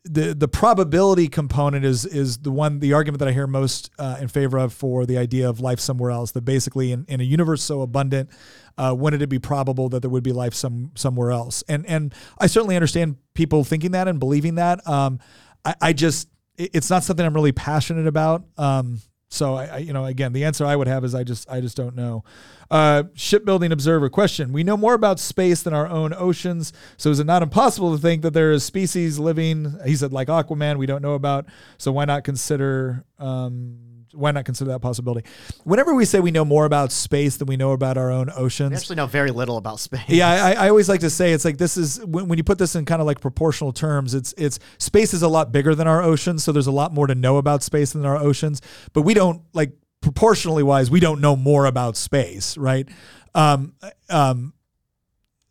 the the probability component is is the one the argument that I hear most uh, in favor of for the idea of life somewhere else. That basically in, in a universe so abundant, uh, wouldn't it be probable that there would be life some somewhere else? And and I certainly understand people thinking that and believing that. Um, I, I just it's not something I'm really passionate about. Um, so I, I, you know, again, the answer I would have is I just, I just don't know. Uh, shipbuilding observer question: We know more about space than our own oceans, so is it not impossible to think that there is species living? He said, like Aquaman, we don't know about. So why not consider? Um, why not consider that possibility? Whenever we say we know more about space than we know about our own oceans, We actually know very little about space. yeah, I, I always like to say it's like this is when, when you put this in kind of like proportional terms. It's it's space is a lot bigger than our oceans, so there's a lot more to know about space than our oceans. But we don't like proportionally wise, we don't know more about space, right? Um, um,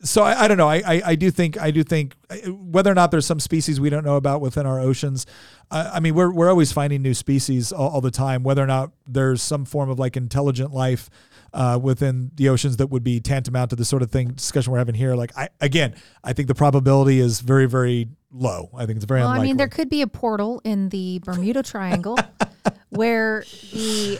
so I, I don't know. I, I I do think I do think whether or not there's some species we don't know about within our oceans. Uh, I mean, we're we're always finding new species all, all the time. Whether or not there's some form of like intelligent life uh, within the oceans that would be tantamount to the sort of thing discussion we're having here. Like I again, I think the probability is very very low. I think it's very Well, unlikely. I mean, there could be a portal in the Bermuda Triangle where the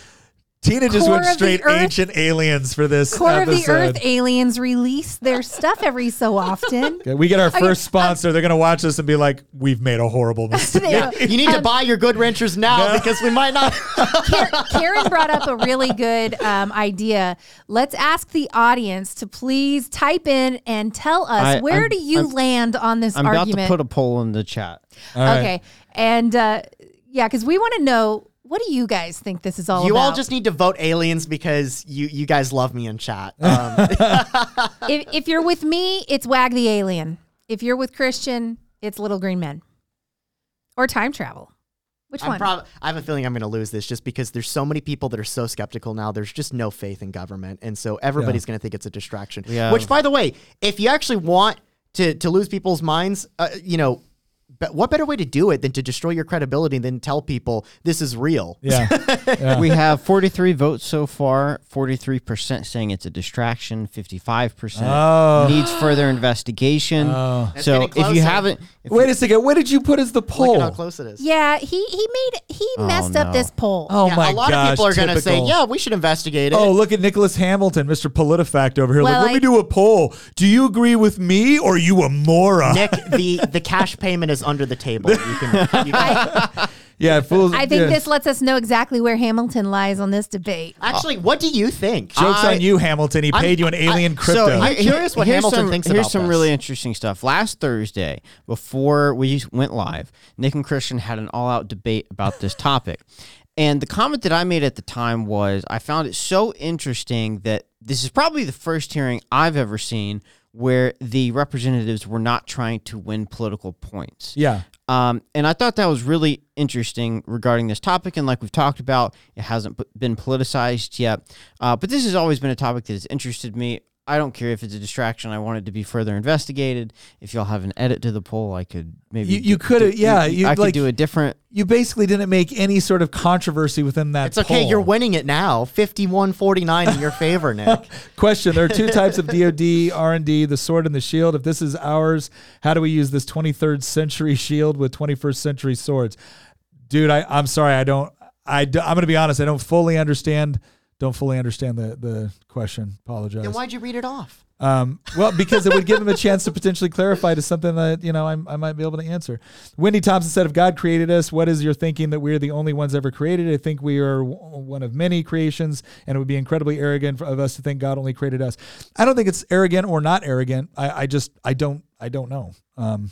Tina just core went straight Earth- ancient aliens for this core of the episode. Earth aliens release their stuff every so often. Okay, we get our Okay, first sponsor. They're gonna watch this and be like, "We've made a horrible mistake." Yeah, You need to buy your Good Ranchers now because we might not. Karen brought up a really good um, idea. Let's ask the audience to please type in and tell us I- where I'm- do you I'm- land on this I'm argument. about to put a poll in the chat. okay, and uh, yeah, because we want to know what do you guys think this is all about? You about? all just need to vote aliens because you you guys love me in chat. Um, if, if you're with me, it's Wag the Alien. If you're with Christian, it's Little Green Men. Or time travel. Which I'm one? prob- I have a feeling I'm going to lose this just because there's so many people that are so skeptical now. There's just no faith in government, and so everybody's going to think it's a distraction. Yeah. Which, by the way, if you actually want to to lose people's minds, uh, you know, but what better way to do it than to destroy your credibility than tell people this is real? Yeah. Yeah. We have 43 votes so far. 43% saying it's a distraction. 55% Oh. needs further investigation. Oh. So if you haven't, if Wait a second. What did you put as the Look poll? at how close it is. yeah, he he made he Oh, messed up this poll. Oh Yeah, my a lot gosh! of people are going to say, "Yeah, we should investigate it." Oh, look at Nicholas Hamilton, Mr. PolitiFact over here. Well, like, let I- me do a poll. Do you agree with me or are you a moron? Nick, the the cash payment is under the table. You can, you can yeah, fools. I think yeah. this lets us know exactly where Hamilton lies on this debate. actually. What do you think? Joke's I- on you, Hamilton. He I'm- paid you an alien I- crypto. so I'm curious what here's Hamilton some, thinks Here's about some this. really interesting stuff. Last Thursday, before we went live, Nick and Christian had an all-out debate about this topic. And the comment that I made at the time was I found it so interesting that this is probably the first hearing I've ever seen where the representatives were not trying to win political points. yeah. Um, and I thought that was really interesting regarding this topic. And like we've talked about, it hasn't been politicized yet. Uh, but this has always been a topic that has interested me. I don't care if it's a distraction. I want it to be further investigated. If y'all have an edit to the poll, I could maybe. You- you could- yeah, you- I could like- do a different. You basically didn't make any sort of controversy within that. It's okay. poll. You're winning it now. 51-49 in your favor, Nick. Question: There are two types of DoD R and D: the sword and the shield. If this is ours, how do we use this 23rd century shield with 21st century swords? Dude, I, I'm sorry, I don't. I, I, am going to be honest. I don't fully understand. Don't fully understand the the question. Apologize. then why'd you read it off? Um, well, because it would give him a chance to potentially clarify to something that you know I, I might be able to answer. Wendy Thompson said, "If God created us, what is your thinking that we're the only ones ever created? I think we are w- one of many creations, and it would be incredibly arrogant of us to think God only created us. I don't think it's arrogant or not arrogant. I, I just I don't I don't know. Um,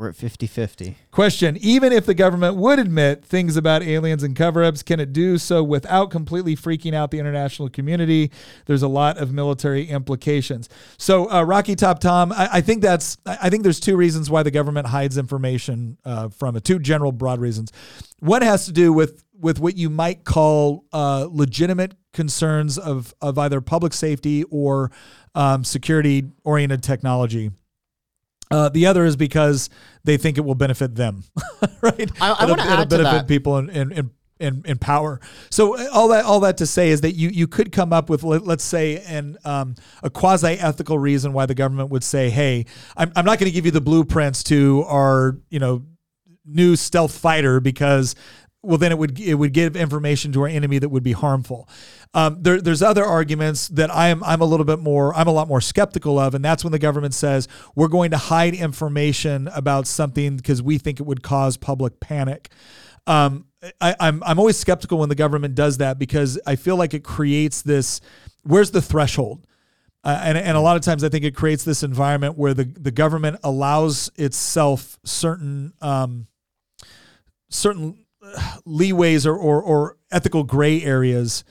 We're at 50 50. Question Even if the government would admit things about aliens and cover ups, can it do so without completely freaking out the international community? There's a lot of military implications. So, uh, Rocky Top Tom, I, I think that's, I think there's two reasons why the government hides information uh, from it, two general broad reasons. One has to do with, with what you might call uh, legitimate concerns of, of either public safety or um, security oriented technology. Uh, the other is because they think it will benefit them, right? I- I it'll to benefit that. people in, in, in, in, in power. So uh, all that all that to say is that you you could come up with let, let's say an um, a quasi ethical reason why the government would say, hey, I'm, I'm not going to give you the blueprints to our you know new stealth fighter because well, then it would it would give information to our enemy that would be harmful. Um, there, there's other arguments that I'm I'm a little bit more I'm a lot more skeptical of, and that's when the government says we're going to hide information about something because we think it would cause public panic. Um, I, I'm I'm always skeptical when the government does that because I feel like it creates this. Where's the threshold? Uh, and, and a lot of times I think it creates this environment where the, the government allows itself certain um, certain leeways or, or, or ethical gray areas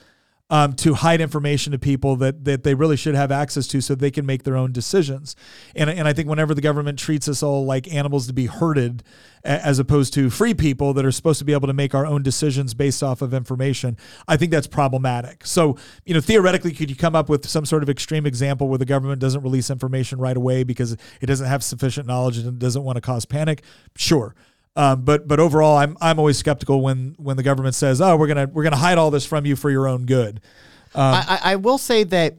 um, to hide information to people that, that they really should have access to so they can make their own decisions. And, and I think whenever the government treats us all like animals to be herded, as opposed to free people that are supposed to be able to make our own decisions based off of information, I think that's problematic. So, you know, theoretically, could you come up with some sort of extreme example where the government doesn't release information right away because it doesn't have sufficient knowledge and doesn't want to cause panic? Sure. Um, but but overall, I'm I'm always skeptical when when the government says, "Oh, we're gonna we're gonna hide all this from you for your own good." Um, I, I will say that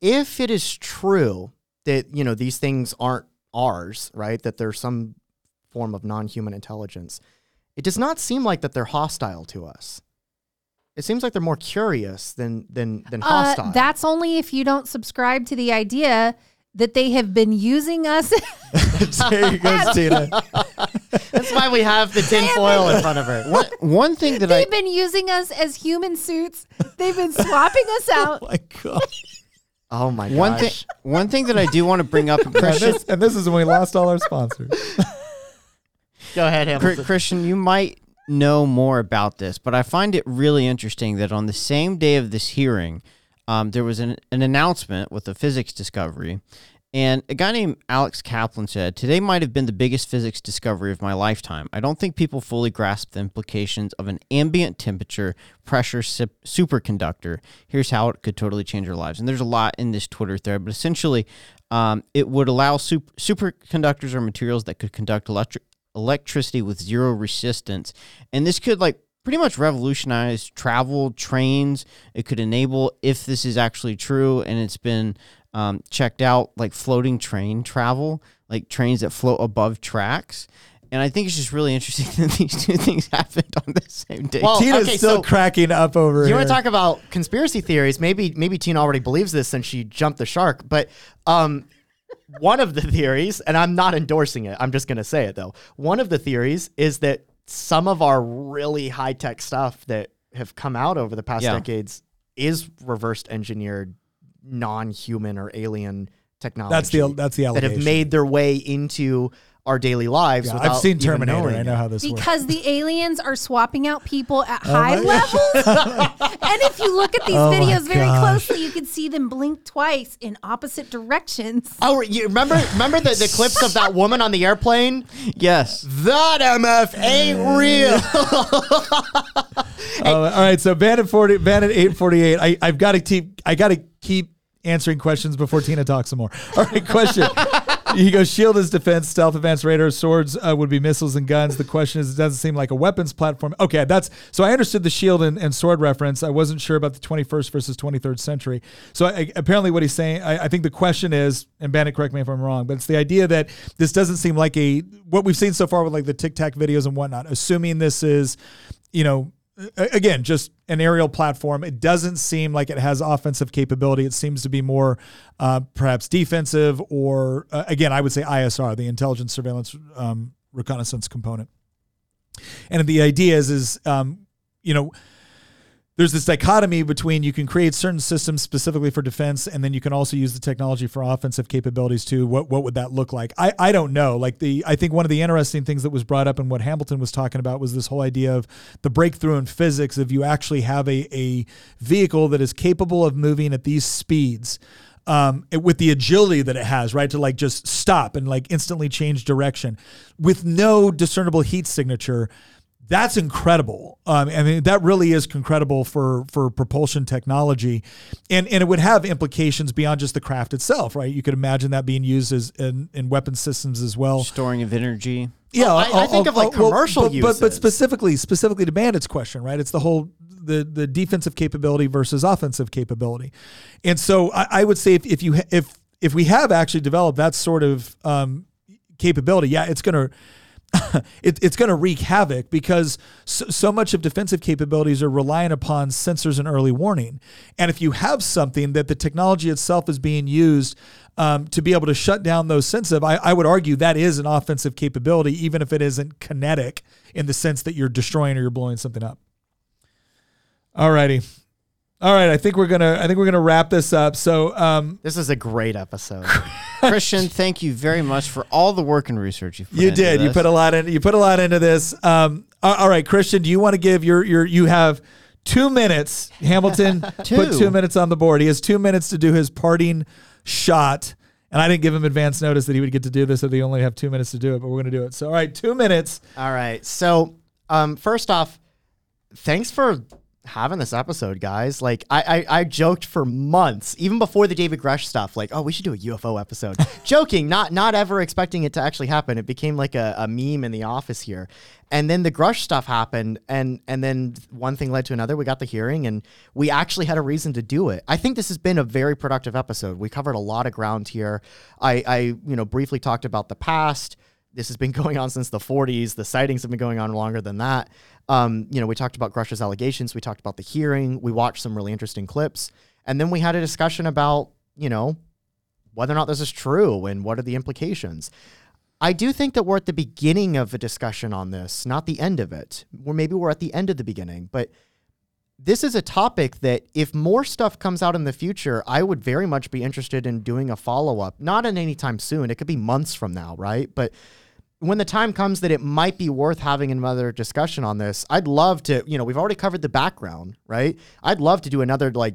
if it is true that you know these things aren't ours, right? That there's some form of non-human intelligence, it does not seem like that they're hostile to us. It seems like they're more curious than than than hostile. Uh, that's only if you don't subscribe to the idea that they have been using us. there you go, Tina. That's why we have the tin foil in front of her. One, one thing that I They've been using us as human suits. They've been swapping us oh out. oh my god! Oh my gosh. one thing one thing that I do want to bring up, And Christian, this, and this is when we lost all our sponsors. Go ahead, Hamilton. Christian, you might know more about this, but I find it really interesting that on the same day of this hearing, um, there was an, an announcement with a physics discovery. And a guy named Alex Kaplan said, Today might have been the biggest physics discovery of my lifetime. I don't think people fully grasp the implications of an ambient temperature pressure sup- superconductor. Here's how it could totally change our lives. And there's a lot in this Twitter thread, but essentially, um, it would allow sup- superconductors or materials that could conduct electric electricity with zero resistance. And this could like pretty much revolutionize travel, trains. It could enable, if this is actually true and it's been um, checked out, like floating train travel, like trains that float above tracks. And I think it's just really interesting that these two things happened on the same day. Well, Tina's okay, still so- cracking up over You want to talk about conspiracy theories? Maybe maybe Tina already believes this since she jumped the shark. But um, one of the theories, and I'm not endorsing it. I'm just going to say it though. One of the theories is that some of our really high tech stuff that have come out over the past Yeah. decades is reversed engineered, non human or alien technology. That's the that's the allegation. that have made their way into our daily lives. Yeah, without I've seen even Terminator. I know how this works. Because the aliens are swapping out people at Oh high my levels. and if you look at these Oh videos very closely, you can see them blink twice in opposite directions. Oh, you remember remember the, the clips of that woman on the airplane? yes. That MF ain't real. Oh, all right, so Bandit forty, Bandit eight forty eight. I I've got to keep I got to keep answering questions before Tina talks some more. All right, question. he goes, shield is defense, stealth, advanced radar, swords uh, would be missiles and guns. The question is, it doesn't seem like a weapons platform. Okay, that's so I understood the shield and, and sword reference. I wasn't sure about the 21st versus 23rd century. So I, apparently, what he's saying, I, I think the question is, and Bandit, correct me if I'm wrong, but it's the idea that this doesn't seem like a what we've seen so far with like the Tic Tac videos and whatnot. Assuming this is, you know, again, just an aerial platform. It doesn't seem like it has offensive capability. It seems to be more uh, perhaps defensive or, uh, again, I would say ISR, the intelligence, surveillance, um, reconnaissance component. And the idea is, is um, you know, there's this dichotomy between you can create certain systems specifically for defense, and then you can also use the technology for offensive capabilities too. What what would that look like? I, I don't know. Like the I think one of the interesting things that was brought up and what Hamilton was talking about was this whole idea of the breakthrough in physics. If you actually have a a vehicle that is capable of moving at these speeds, um, it- with the agility that it has, right, to like just stop and like instantly change direction with no discernible heat signature. That's incredible. Um, I mean, that really is incredible for for propulsion technology, and and it would have implications beyond just the craft itself, right? You could imagine that being used as in, in weapon systems as well. Storing of energy. Yeah, I- I think of, like, commercial but, but, but specifically, specifically to Bandit's question, right? It's the whole the the defensive capability versus offensive capability, and so I, I would say if, if you if if we have actually developed that sort of um, capability, yeah, it's gonna. it, it's going to wreak havoc because so, so much of defensive capabilities are reliant upon sensors and early warning. And if you have something that the technology itself is being used um, to be able to shut down those sensitive, I, I would argue that is an offensive capability, even if it isn't kinetic in the sense that you're destroying or you're blowing something up. All righty. All right, I think we're gonna. I think we're gonna wrap this up. So, um, This is a great episode. Christian, thank you very much for all the work and research you've put you into did. You put a lot in. You put a lot into this. Um, all- right, Christian, do you want to give your your? You have two minutes. Hamilton put Two? two minutes on the board. He has two minutes to do his parting shot. And I didn't give him advance notice that he would get to do this, so they only have two minutes to do it. But we're going to do it. So, all right, two minutes. All right. So, um, first off, thanks for having this episode, guys. Like, I, I I joked for months, even before the David Grusch stuff. Like, oh, we should do a UFO episode. Joking, not not ever expecting it to actually happen. It became like a, a meme in the office here, and then the Grusch stuff happened, and and then one thing led to another. We got the hearing, and we actually had a reason to do it. I think this has been a very productive episode. We covered a lot of ground here. I I you know briefly talked about the past this has been going on since the 40s. The sightings have been going on longer than that. Um, you know, we talked about Grusch's allegations. We talked about the hearing. We watched some really interesting clips. And then we had a discussion about, you know, whether or not this is true and what are the implications. I do think that we're at the beginning of a discussion on this, not the end of it. Or maybe we're at the end of the beginning. But this is a topic that if more stuff comes out in the future, I would very much be interested in doing a follow up. Not in any time soon. It could be months from now, right? But when the time comes that it might be worth having another discussion on this, I'd love to, you know, we've already covered the background, right? I'd love to do another like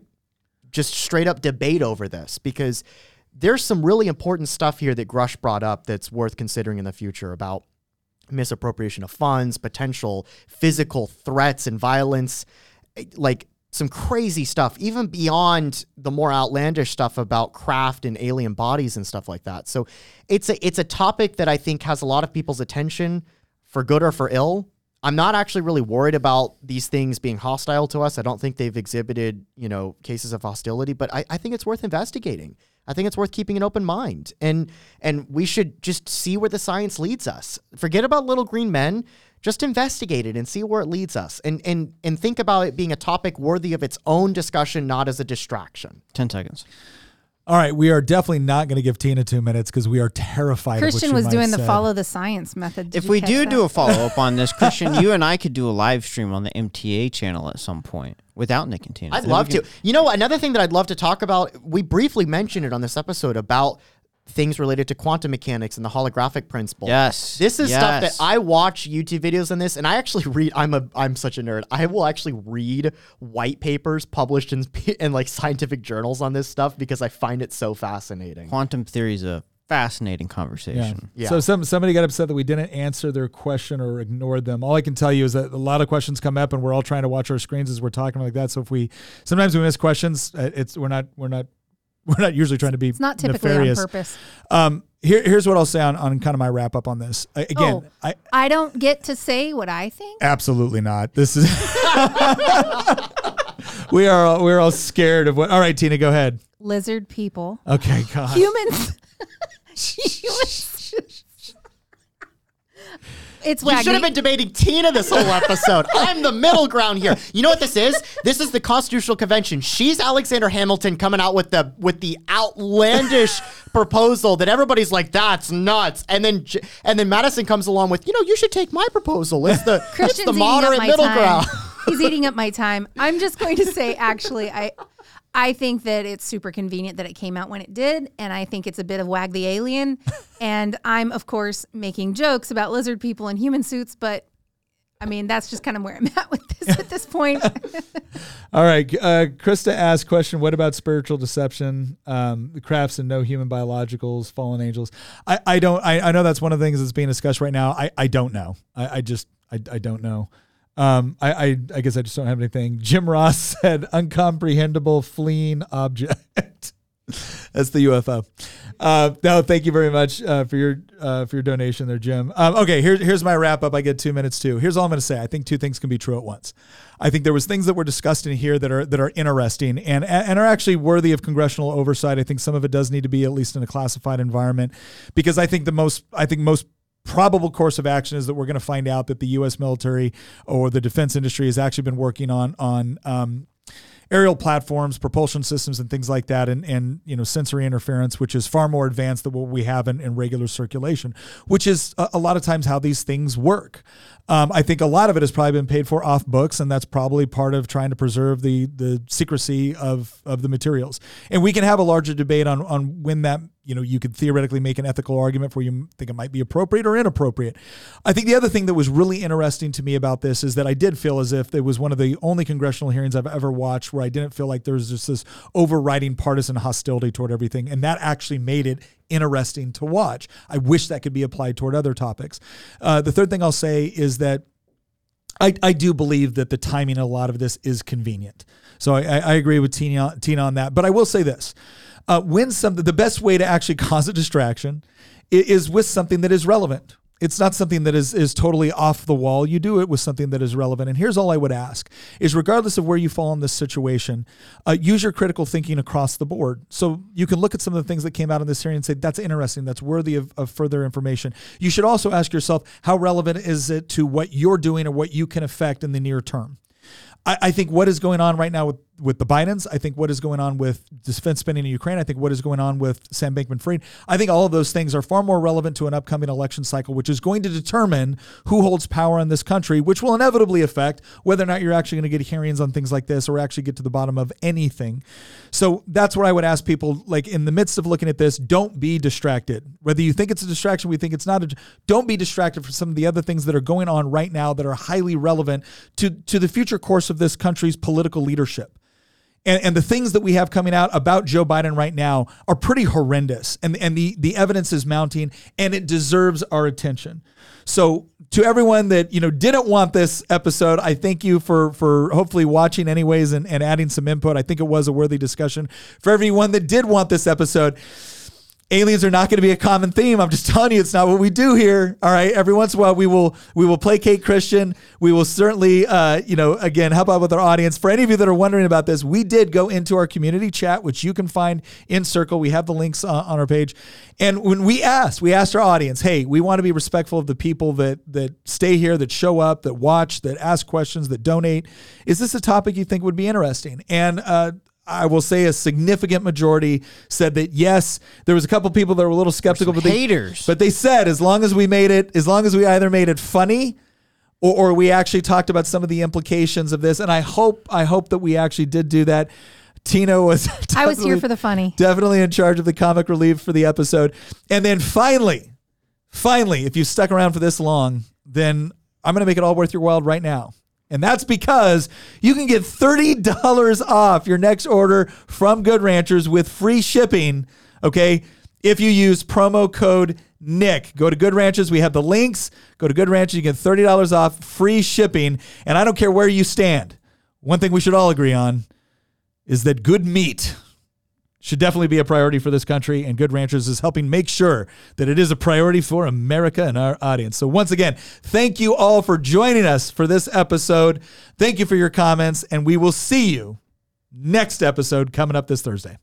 just straight up debate over this because there's some really important stuff here that Grusch brought up that's worth considering in the future about misappropriation of funds, potential physical threats and violence, like some crazy stuff, even beyond the more outlandish stuff about craft and alien bodies and stuff like that. So it's a it's a topic that I think has a lot of people's attention for good or for ill. I'm not actually really worried about these things being hostile to us. I don't think they've exhibited, you know, cases of hostility, but I, I think it's worth investigating. I think it's worth keeping an open mind. And and we should just see where the science leads us. Forget about little green men. Just investigate it and see where it leads us. And and and think about it being a topic worthy of its own discussion, not as a distraction. 10 seconds. All right, we are definitely not going to give Tina two minutes because we are terrified. Christian of what was she doing might the follow the science method. Did If we do that? do a follow up on this, Christian, you and I could do a live stream on the MTA channel at some point without Nick and Tina. I'd Then love can- to. You know, another thing that I'd love to talk about, we briefly mentioned it on this episode about things related to quantum mechanics and the holographic principle. Yes. This is stuff that I watch YouTube videos on this and I actually read I'm a I'm such a nerd. I will actually read white papers published in in like scientific journals on this stuff because I find it so fascinating. Quantum theory is a fascinating conversation. Yeah. So some somebody got upset that we didn't answer their question or ignored them. All I can tell you is that a lot of questions come up, and we're all trying to watch our screens as we're talking like that. So if we sometimes we miss questions, uh, it's we're not we're not we're not usually trying to be It's not typically nefarious. on purpose. Um, here here's what I'll say on, on kind of my wrap up on this. I, again, Oh. I I don't get to say what I think. absolutely not. This is we are all, we're all scared of what. All right, Tina, go ahead. Lizard people. Okay, God. Humans. Humans. It's You should have been debating Tina this whole episode. I'm the middle ground here. You know what this is? This is the Constitutional Convention. She's Alexander Hamilton coming out with the with the outlandish proposal that everybody's like, "That's nuts," and then and then Madison comes along with, "You know, you should take my proposal. It's the it's the moderate middle time. ground." He's eating up my time. I'm just going to say, actually, I, I think that it's super convenient that it came out when it did, and I think it's a bit of wag the alien. and I'm, of course, making jokes about lizard people in human suits, but I mean, that's just kind of where I'm at with this at this point. All right. Uh, Krista asked question, what about spiritual deception, um, the crafts and no human biologicals, fallen angels? I, I don't, I, I know that's one of the things that's being discussed right now. I, I don't know. I, I just, I, I don't know. Um, I, I, I guess I just don't have anything. Jim Ross said uncomprehendable fleeing object. That's the UFO. Uh, no, thank you very much uh, for your uh, for your donation there, Jim. Um, okay, here's here's my wrap up. I get two minutes too. Here's all I'm going to say. I think two things can be true at once. I think there was things that were discussed in here that are that are interesting and and are actually worthy of congressional oversight. I think some of it does need to be at least in a classified environment because I think the most I think most probable course of action is that we're going to find out that the U.S. military or the defense industry has actually been working on on um, aerial platforms, propulsion systems, and things like that, and and you know sensory interference, which is far more advanced than what we have in, in regular circulation, which is a, a lot of times how these things work. Um, I think a lot of it has probably been paid for off books, and that's probably part of trying to preserve the the secrecy of of the materials. And we can have a larger debate on on when that you know you could theoretically make an ethical argument for you think it might be appropriate or inappropriate. I think the other thing that was really interesting to me about this is that I did feel as if it was one of the only congressional hearings I've ever watched where I didn't feel like there was just this overriding partisan hostility toward everything, and that actually made it interesting to watch. I wish that could be applied toward other topics. Uh, the third thing I'll say is that I, I do believe that the timing of a lot of this is convenient. So I, I agree with Tina, Tina on that. But I will say this. Uh, when something, the best way to actually cause a distraction is with something that is relevant. It's not something that is is totally off the wall. You do it with something that is relevant. And here's all I would ask: is regardless of where you fall in this situation, uh, use your critical thinking across the board. So you can look at some of the things that came out in this hearing and say that's interesting, that's worthy of, of further information. You should also ask yourself how relevant is it to what you're doing or what you can affect in the near term. I, I think what is going on right now with with the Bidens. I think what is going on with defense spending in Ukraine. I think what is going on with Sam Bankman Fried. I think all of those things are far more relevant to an upcoming election cycle, which is going to determine who holds power in this country, which will inevitably affect whether or not you're actually going to get hearings on things like this or actually get to the bottom of anything. So that's what I would ask people like in the midst of looking at this, don't be distracted. Whether you think it's a distraction, we think it's not a don't be distracted from some of the other things that are going on right now that are highly relevant to to the future course of this country's political leadership. And, and the things that we have coming out about Joe Biden right now are pretty horrendous. And, and the, the evidence is mounting and it deserves our attention. So to everyone that you know didn't want this episode, I thank you for for hopefully watching anyways and, and adding some input. I think it was a worthy discussion. For everyone that did want this episode, aliens are not going to be a common theme. I'm just telling you, it's not what we do here. All right. Every once in a while, we will we will placate Christian. We will certainly, uh, you know, again, help out with our audience. For any of you that are wondering about this, we did go into our community chat, which you can find in Circle. We have the links uh, on our page. And when we asked, we asked our audience, "Hey, we want to be respectful of the people that that stay here, that show up, that watch, that ask questions, that donate. Is this a topic you think would be interesting?" And uh, I will say a significant majority said that yes. There was a couple people that were a little skeptical, but they, haters. but they said as long as we made it, as long as we either made it funny, or, or we actually talked about some of the implications of this, and I hope I hope that we actually did do that. Tina was I was here for the funny. definitely in charge of the comic relief for the episode. And then finally, finally, if you stuck around for this long, then I'm going to make it all worth your while right now. And that's because you can get $30 off your next order from Good Ranchers with free shipping, okay? If you use promo code Nick, go to Good Ranchers. We have the links. Go to Good Ranchers. You get $30 off free shipping. And I don't care where you stand. One thing we should all agree on is that good meat should definitely be a priority for this country, and Good Ranchers is helping make sure that it is a priority for America and our audience. So, once again, thank you all for joining us for this episode. Thank you for your comments, and we will see you next episode coming up this Thursday.